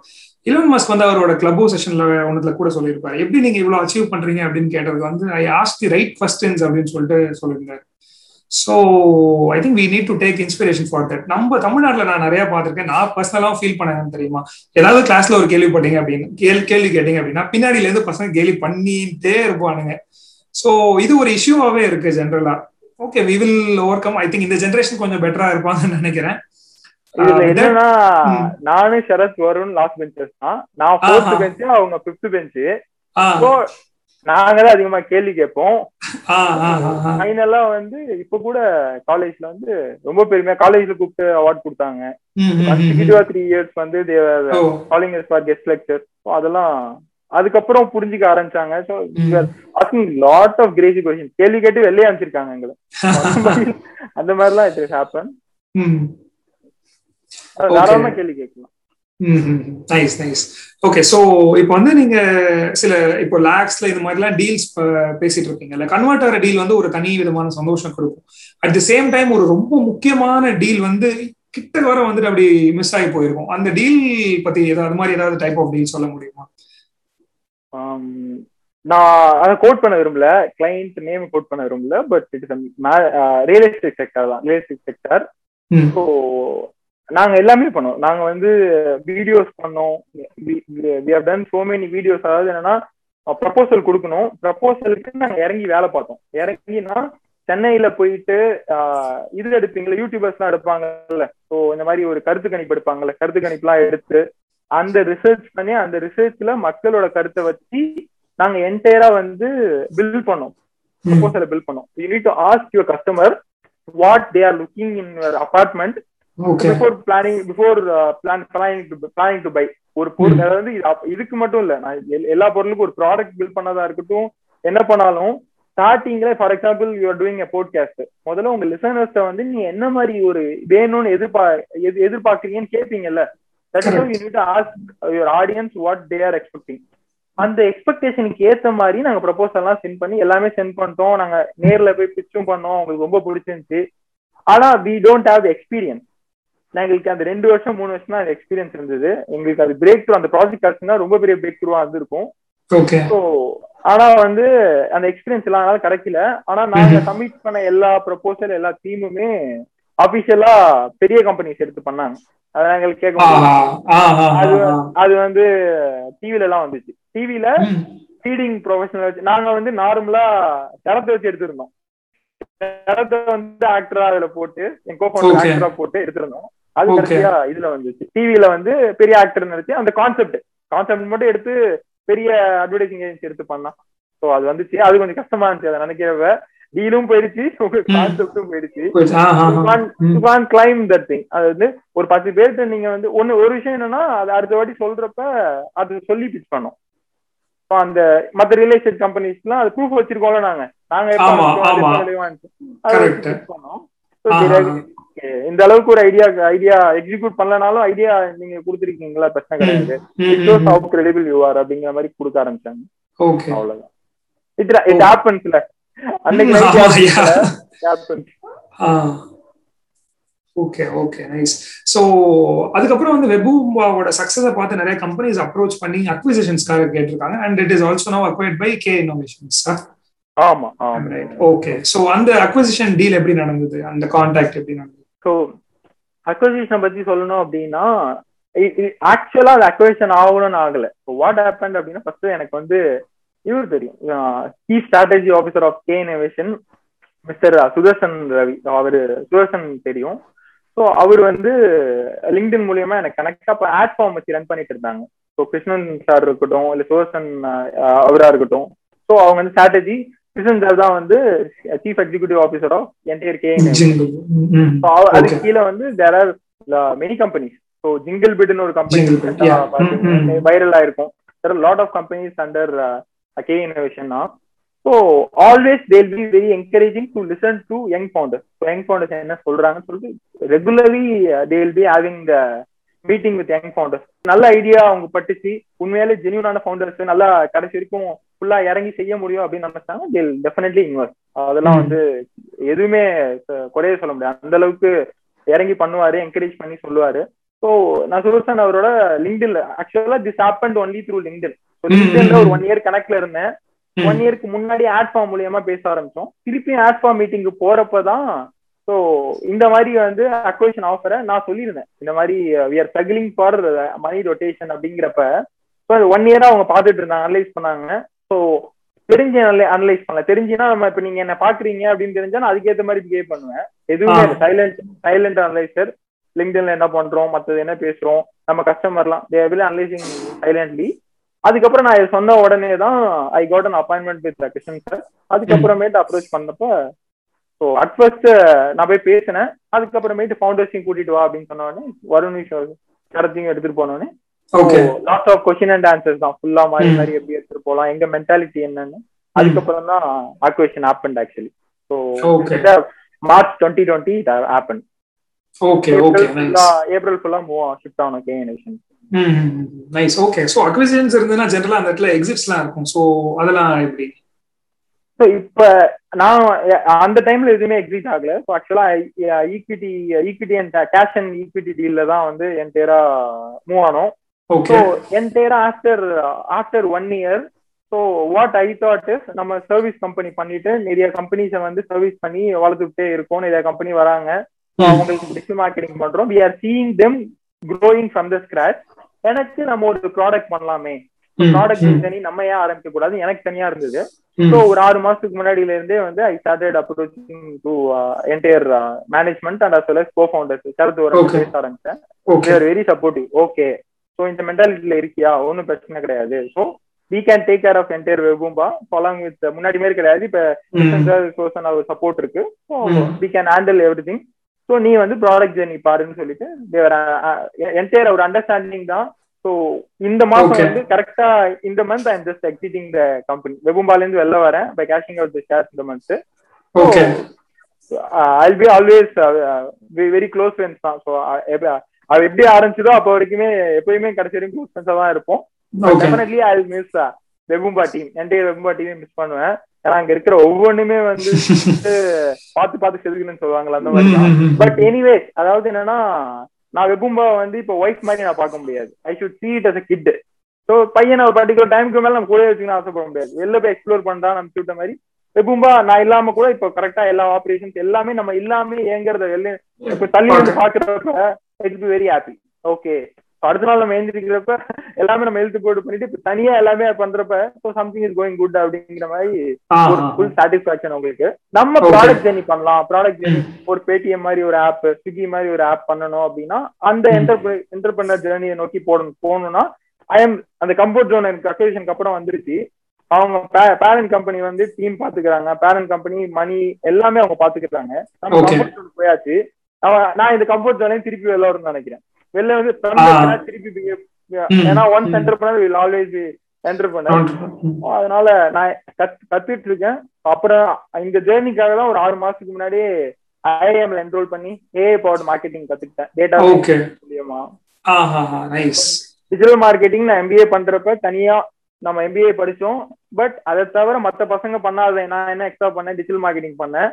S2: இலன் மஸ் வந்து அவரோட கிளப் செஷன்ல ஒன்றத்துல கூட சொல்லியிருப்பாரு எப்படி நீங்க இவ்வளவு அச்சீவ் பண்றீங்க அப்படின்னு கேட்டதுக்கு வந்து I ask the right questions அப்படின்னு சொல்லிட்டு சொல்லியிருந்தாரு so I think we need to take inspiration for that நம்ம தமிழ்நாட்டில் நான் நிறைய பார்த்துருக்கேன் நான் பர்சனலாக ஃபீல் பண்ணேன் தெரியுமா ஏதாவது கிளாஸ்ல ஒரு கேள்வி பட்டீங்க அப்படின்னு கேள்வி கேள்வி கேட்டீங்க அப்படின்னா பின்னாடியிலேருந்து பசங்க கேள்வி பண்ணிட்டே இருப்பானுங்க ஸோ இது ஒரு இஷ்யூவாகவே இருக்கு ஜென்ரலா okay we will over come I think இந்த ஜென்ரேஷன் கொஞ்சம் பெட்டரா இருப்பாங்கன்னு
S1: நினைக்கிறேன் uh, நானும் சரத் வருண் லாஸ்ட் பெஞ்சஸ் தான் நான் ஃபோர்த் பெஞ்ச் அவங்க ஃபிஃப்த் பெஞ்சு நாங்கதான் அதிகமா
S2: கேள்வி கேட்போம் ஃபைனலா வந்து இப்ப கூட
S1: காலேஜ்ல வந்து ரொம்ப பெருமையா காலேஜ்ல கூப்பிட்டு அவார்ட் கொடுத்தாங்க த்ரீ இயர்ஸ் வந்து காலிங் ஃபார் கெஸ்ட் லெக்சர் அதெல்லாம் அதுக்கப்புறம் புரிஞ்சுக்க ஆரம்பிச்சாங்க so asking lot of crazy question கேள்வி கேட்டு வெளியே அனுப்பிச்சிருக்காங்க எங்களை அந்த மாதிரிலாம் இட் ஹாப்பன்
S2: தாராளமா கேள்வி கேட்கலாம் நைஸ் நைஸ் ஓகே ஸோ இப்போ வந்து நீங்க சில இப்போ லேக்ஸ்ல இது மாதிரிலாம் டீல்ஸ் பேசிட்டு இருக்கீங்கல்ல கன்வெர்ட் டீல் வந்து ஒரு தனி விதமான சந்தோஷம் கொடுக்கும் அட் தி சேம் டைம் ஒரு ரொம்ப முக்கியமான டீல் வந்து கிட்ட வர வந்துட்டு அப்படி மிஸ் ஆகி போயிருக்கும் அந்த டீல் பத்தி ஏதாவது மாதிரி ஏதாவது டைப் ஆஃப் டீல் சொல்ல முடியுமா
S1: um, நான் அதை கோட் பண்ண விரும்பல கிளைண்ட் நேம் கோட் பண்ண விரும்பல but it is real estate sector தான் ரியல் எஸ்டேட் செக்டர் ஸோ நாங்க எல்லாமே பண்ணோம் நாங்க வந்து வீடியோஸ் பண்ணோம் we have done so many videos அதாவது என்னன்னா ப்ரப்போசல் கொடுக்கணும் ப்ரப்போசலுக்கு நாங்க இறங்கி வேலை பார்த்தோம் இறங்கினா சென்னையில போயிட்டு இது எடுப்பீங்களா யூடியூபர்ஸ் எல்லாம் எடுப்பாங்கல்ல ஸோ இந்த மாதிரி ஒரு கருத்து கணிப்பு எடுப்பாங்கல்ல கருத்து கணிப்பு எல்லாம் எடுத்து அந்த ரிசர்ச் பண்ணி அந்த ரிசர்ச்ல மக்களோட கருத்தை வச்சு நாங்க என்டையரா வந்து பில் பண்ணோம் ப்ரப்போசலை பில் பண்ணோம் you need to ask your customer what they are looking in your apartment before planning before plan planning to planning to buy ஒரு பொருள் hmm. அதாவது இதுக்கு மட்டும் இல்ல நான் எல்லா பொருளுக்கும் ஒரு ப்ராடக்ட் பில் பண்ணதா இருக்கட்டும் என்ன பண்ணாலும் ஸ்டார்டிங்ல for example you are doing a podcast முதல்ல உங்க லிசனர்ஸ்ட வந்து நீ என்ன மாதிரி ஒரு வேணும்னு எதிர்பா எதிர்பார்க்கறீங்கன்னு கேட்பீங்கல்ல your audience what they are expecting அந்த எக்ஸ்பெக்டேஷனுக்கு ஏத்த மாதிரி நாங்க ப்ரப்போசல் எல்லாம் சென்ட் பண்ணி எல்லாமே சென்ட் பண்ணிட்டோம் நாங்க நேர்ல போய் பிச்சும் பண்ணோம் உங்களுக்கு ரொம்ப பிடிச்சிருந்துச்சு ஆனா வி டோன்ட் ஹாவ் எக்ஸ்பீரியன்ஸ் நான் எங்களுக்கு அந்த ரெண்டு வருஷம் மூணு வருஷம் தான் எக்ஸ்பீரியன்ஸ் இருந்தது எங்களுக்கு அது பிரேக் த்ரூ அந்த ப்ராஜெக்ட் கிடச்சுன்னா ரொம்ப பெரிய பிரேக் த்ரூவா இருந்திருக்கும் ஸோ ஆனா வந்து அந்த எக்ஸ்பீரியன்ஸ் எல்லாம் அதனால கிடைக்கல ஆனா நாங்க சப்மிட் mm-hmm. பண்ண எல்லா ப்ரொபோசல் எல்லா தீமுமே அபிஷியலா பெரிய கம்பெனிஸ் எடுத்து பண்ணாங்க அதை நாங்கள் கேட்க அது அது வந்து டிவில எல்லாம் வந்துச்சு டிவில ஃபீடிங் ப்ரொஃபஷனல் வச்சு நாங்க வந்து நார்மலா தரத்தை வச்சு எடுத்திருந்தோம் தரத்தை வந்து ஆக்டரா அதுல போட்டு என் கோஃபவுண்டர் ஆக்டரா போட்டு எடுத்திருந்தோம் அது கடைசியா இதுல வந்துச்சு டிவியில வந்து பெரிய ஆக்டர் நினைச்சு அந்த கான்செப்ட் கான்செப்ட் மட்டும் எடுத்து பெரிய அட்வர்டைசிங் ஏஜென்சி எடுத்து பண்ணலாம் சோ அது வந்துச்சு அது கொஞ்சம் கஷ்டமா இருந்துச்சு அதை நினைக்கிறவ டீலும் போயிடுச்சு கான்செப்டும் போயிடுச்சு கிளைம் தட் திங் அது வந்து ஒரு பத்து பேருக்கு நீங்க வந்து ஒன்னு ஒரு விஷயம் என்னன்னா அது அடுத்த வாட்டி சொல்றப்ப அது சொல்லி பிச் பண்ணும் அந்த மத்த ரியல் எஸ்டேட் கம்பெனிஸ்லாம் அது
S2: ப்ரூஃப் வச்சிருக்கோம்ல நாங்க நாங்க
S1: ஓகே இந்த அளவுக்கு ஒரு ஐடியா ஐடியா எக்ஸிக்யூட் பண்ணலனாலும் ஐடியா நீங்க கொடுத்துருக்கீங்களா பிரச்சனை கிடையாது it shows how credible you are அப்படிங்கிற மாதிரி கொடுக்க ஆரம்பிச்சாங்க ஓகே அவ்வளவுதான் இட் இட் ஹேப்பன்ஸ்ல அன்னைக்கு happens okay okay nice so அதுக்கப்புறம் வந்து
S2: வெபூம்பாவோட சக்ஸஸை பார்த்து நிறைய கம்பெனிஸ் அப்ரோச் பண்ணி அக்விசிஷன்ஸ்க்காக கேட்டிருக்காங்க and it is also now acquired by K innovations ஆமா ரைட்
S1: ஓகே ஸோ அந்த அக்விசிஷன் டீல் எப்படி நடந்தது அந்த கான்டாக்ட் எப்படி நடந்தது ஸோ அக்வசிஷனை பத்தி சொல்லணும் அப்படின்னா ஆக்சுவலா அது அக்வசிஷன் ஆகணும்னு ஆகல வாட் ஹேப்பன் அப்படின்னா ஃபர்ஸ்ட் எனக்கு வந்து இவர் தெரியும் key strategy officer of K innovation mister Sudarshan Ravi அவர் சுதர்சன் தெரியும் ஸோ அவர் வந்து லிங்க்டின் மூலியமா எனக்கு கனெக்டா இப்போ ஆட் ஃபார்ம் வச்சு ரன் பண்ணிட்டு இருந்தாங்க ஸோ கிருஷ்ணன் சார் இருக்கட்டும் இல்லை சுதர்சன் அவரா இருக்கட்டும் ஸோ அவங்க வந்து ஸ்ட்ராட்டஜி கிருஷ்ணன் தான் வந்து chief executive officer of entire K அதுக்கு கீழே வந்து there are many companies so jingle பிட்னு ஒரு கம்பெனி வைரல் ஆயிருக்கும் there are lot of companies under K தான் so always they'll be very encouraging to listen to young founder so young founders என்ன சொல்றாங்கன்னு சொல்லிட்டு regularly they'll be having the meeting with young founders நல்ல ஐடியா அவங்க பட்டுச்சு உண்மையாலே ஜெனியூனான ஃபவுண்டர்ஸ் நல்லா கடைசி வரைக்கும் ஃபுல்லா இறங்கி செய்ய முடியும் அப்படின்னு நினைச்சாங்க தில் அதெல்லாம் வந்து எதுவுமே குறைய சொல்ல முடியாது அந்த அளவுக்கு இறங்கி பண்ணுவாரு என்கரேஜ் பண்ணி சொல்லுவாரு ஸோ நான் சுரசன் அவரோட லிங்க்டில் ஆக்சுவலா திஸ் ஹேப்பன் ஒன்லி த்ரூ லிங்க்டில் ஒரு ஒன் இயர் கணக்குல இருந்தேன் ஒன் இயர்க்கு முன்னாடி ஆட் ஃபார்ம் மூலியமா பேச ஆரம்பிச்சோம் திருப்பி ஆட் ஃபார்ம் மீட்டிங்கு போறப்பதான் ஸோ இந்த மாதிரி வந்து அக்வேஷன் ஆஃபரை நான் சொல்லியிருந்தேன் இந்த மாதிரி we are struggling for money rotation அப்படிங்கிறப்ப ஸோ ஒன் இயரா அவங்க பார்த்துட்டு இருந்தாங்க அனலைஸ் பண்ணாங்க ஸோ தெரிஞ்சு அனலைஸ் பண்ணல தெரிஞ்சுன்னா நம்ம இப்ப நீங்க என்ன பாக்குறீங்க அப்படின்னு தெரிஞ்சா நான் அதுக்கேற்ற மாதிரி பிஹேவ் பண்ணுவேன் எதுவுமே சைலண்ட் சைலண்ட் அனலைசர் லிங்க்டின்ல என்ன பண்றோம் மத்தது என்ன பேசுறோம் நம்ம கஸ்டமர்லாம் அனலைசிங் சைலண்ட்லி அதுக்கப்புறம் நான் சொன்ன உடனே தான் I got an appointment with Krishnan sir அதுக்கப்புறமேட்டு அப்ரோச் பண்ணப்ப ஸோ அட் ஃபர்ஸ்ட் நான் போய் பேசினேன் அதுக்கப்புறமேட்டு ஃபவுண்டர்ஸையும் கூட்டிட்டு வா அப்படின்னு சொன்ன வருண் விஷயம் நடத்தையும் எடுத்துட்டு போனோடனே lot of question and answers தான் ஃபுல்லா மாதிரி மாதிரி எப்படி எடுத்துட்டு போலாம் எங்க மென்டாலிட்டி என்னன்னு அதுக்கப்புறம் தான் acquisition happen actually so March twenty twenty happen
S2: okay okay
S1: April ஃபுல்லா மூவ் ஷிஃப்ட் ஆகணும் KN
S2: nice okay so acquisitions இருந்ததுன்னா ஜென்ரலா அந்த இடத்துல எக்ஸிட்ஸ்லாம் இருக்கும் ஸோ அதெல்லாம் எப்படி ஸோ இப்போ நான்
S1: அந்த
S2: டைம்ல
S1: எதுவுமே
S2: எக்ஸிட்
S1: ஆகல ஸோ ஆக்சுவலா equity equity and cash and equity டீல்ல தான் வந்து என் பேரா மூவ் ஆனோம் okay after after one year so what I thought is நம்ம சர்வீஸ் கம்பெனி பண்ணிட்டு நிறைய கம்பெனிஸை வந்து சர்வீஸ் பண்ணி வளர்த்துக்கிட்டே இருக்கோம் நிறைய கம்பெனி வராங்க hmm. அவங்களுக்கு டிஜிட்டல் மார்க்கெட்டிங் பண்றோம் we are seeing them growing from the scratch எனக்கு நம்ம ஒரு ப்ராடக்ட் பண்ணலாமே ப்ராடக்ட் hmm. hmm. தனி நம்ம ஏன் ஆரம்பிக்க கூடாது எனக்கு தனியா இருந்தது ஸோ ஒரு ஆறு மாசத்துக்கு முன்னாடில இருந்தே வந்து I started approaching to entire management and as well as co founders Sarath ஒரு ஆரம்பிச்சேன் வெரி சப்போர்ட்டிவ் ஓகே ஸோ இந்த மென்டாலிட்டியில இருக்கியா ஒன்றும் பிரச்சனை கிடையாது so we can take care of entire வெபூம்பா ஃபாலோங் வித் முன்னாடி மாதிரி கிடையாது இப்போ ஒரு சப்போர்ட் இருக்கு so we can handle everything so நீ வந்து ப்ராடக்ட் ஜெர்னி பாருன்னு சொல்லிட்டு என்டையர் ஒரு அண்டர்ஸ்டாண்டிங் தான் ஸோ இந்த மாதம் வந்து கரெக்டா இந்த month I just exiting the company வெபும்பால இருந்து வெளில வரேன் by cashing out the share இந்த month I be always very close friends தான் ஸோ uh, அது எப்படி ஆரம்பிச்சதோ அப்ப வரைக்குமே எப்பயுமே கடைசி வரைக்கும் க்ளோஸ் தான் இருப்போம் டெஃபினெட்லி ஐ மிஸ் வெபும்பா டீம் என்டைய வெபும்பா டீமே மிஸ் பண்ணுவேன் ஏன்னா அங்க இருக்கிற ஒவ்வொன்றுமே வந்து பார்த்து பார்த்து செதுக்கணும்னு சொல்லுவாங்களா அந்த மாதிரி பட் எனிவே அதாவது என்னன்னா நான் வெபும்பாவை வந்து இப்போ ஒய்ஃப் மாதிரி நான் பார்க்க முடியாது I should see it as a kid so பையனை ஒரு பர்டிகுலர் டைமுக்கு மேலே நம்ம கூட வச்சுக்கணும் ஆசைப்பட முடியாது வெளில போய் எக்ஸ்ப்ளோர் பண்ணுறா நம்ம சொல்லிட்ட மாதிரி வெபும்பா நான் இல்லாம கூட இப்போ கரெக்டா எல்லா ஆப்ரேஷன்ஸ் எல்லாமே நம்ம இல்லாம ஏங்கிறத வெளில இப்போ தள்ளி வந்து பாக்குறப்ப it's be very happy okay அடுத்த நாள் நம்ம எழுந்திருக்கிறப்ப எல்லாமே நம்ம எழுத்து போட்டு பண்ணிட்டு தனியா எல்லாமே பண்றப்ப சம்திங் இஸ் கோயிங் குட் அப்படிங்கிற மாதிரி ஒரு ஃபுல் சாட்டிஸ்பாக்சன் உங்களுக்கு நம்ம ப்ராடக்ட் ஜெர்னி பண்ணலாம் ப்ராடக்ட் ஜெர்னி ஒரு பேடிஎம் மாதிரி ஒரு ஆப் ஸ்விக்கி மாதிரி ஒரு ஆப் பண்ணணும் அப்படின்னா அந்த என்டர்பிரினர் ஜெர்னியை நோக்கி போடணும் போகணும்னா ஐ எம் அந்த கம்ஃபர்ட் ஜோன் எனக்கு அக்வேஷனுக்கு அப்புறம் வந்துருச்சு அவங்க பேரண்ட் கம்பெனி வந்து டீம் பாத்துக்கிறாங்க பேரண்ட் கம்பெனி மணி எல்லாமே அவங்க பாத்துக்கிறாங்க
S2: போயாச்சு
S1: நான் இந்த கம்ஃபர்ட் ஜோனையும் திருப்பி வெளில வரும்னு நினைக்கிறேன் வெளில வந்து திருப்பி ஏன்னா ஒன் சென்டர் பண்ண வில் ஆல்வேஸ் என்டர் பண்ணேன் அதனால நான் கத்துட்டு இருக்கேன் அப்புறம் இந்த ஜேர்னிக்காக
S2: தான் ஒரு ஆறு மாசத்துக்கு முன்னாடி ஐஏஎம்ல என்ரோல் பண்ணி ஏஐ பவர் மார்க்கெட்டிங் கத்துக்கிட்டேன் டேட்டா மூலியமா டிஜிட்டல் மார்க்கெட்டிங் நான் எம்பிஏ பண்றப்ப தனியா நம்ம எம்பிஏ படிச்சோம் பட் அதை தவிர மத்த பசங்க
S1: பண்ணாத நான் என்ன எக்ஸ்ட்ரா பண்ணேன் டிஜிட்டல் மார்க்கெட்டிங் பண்ணேன்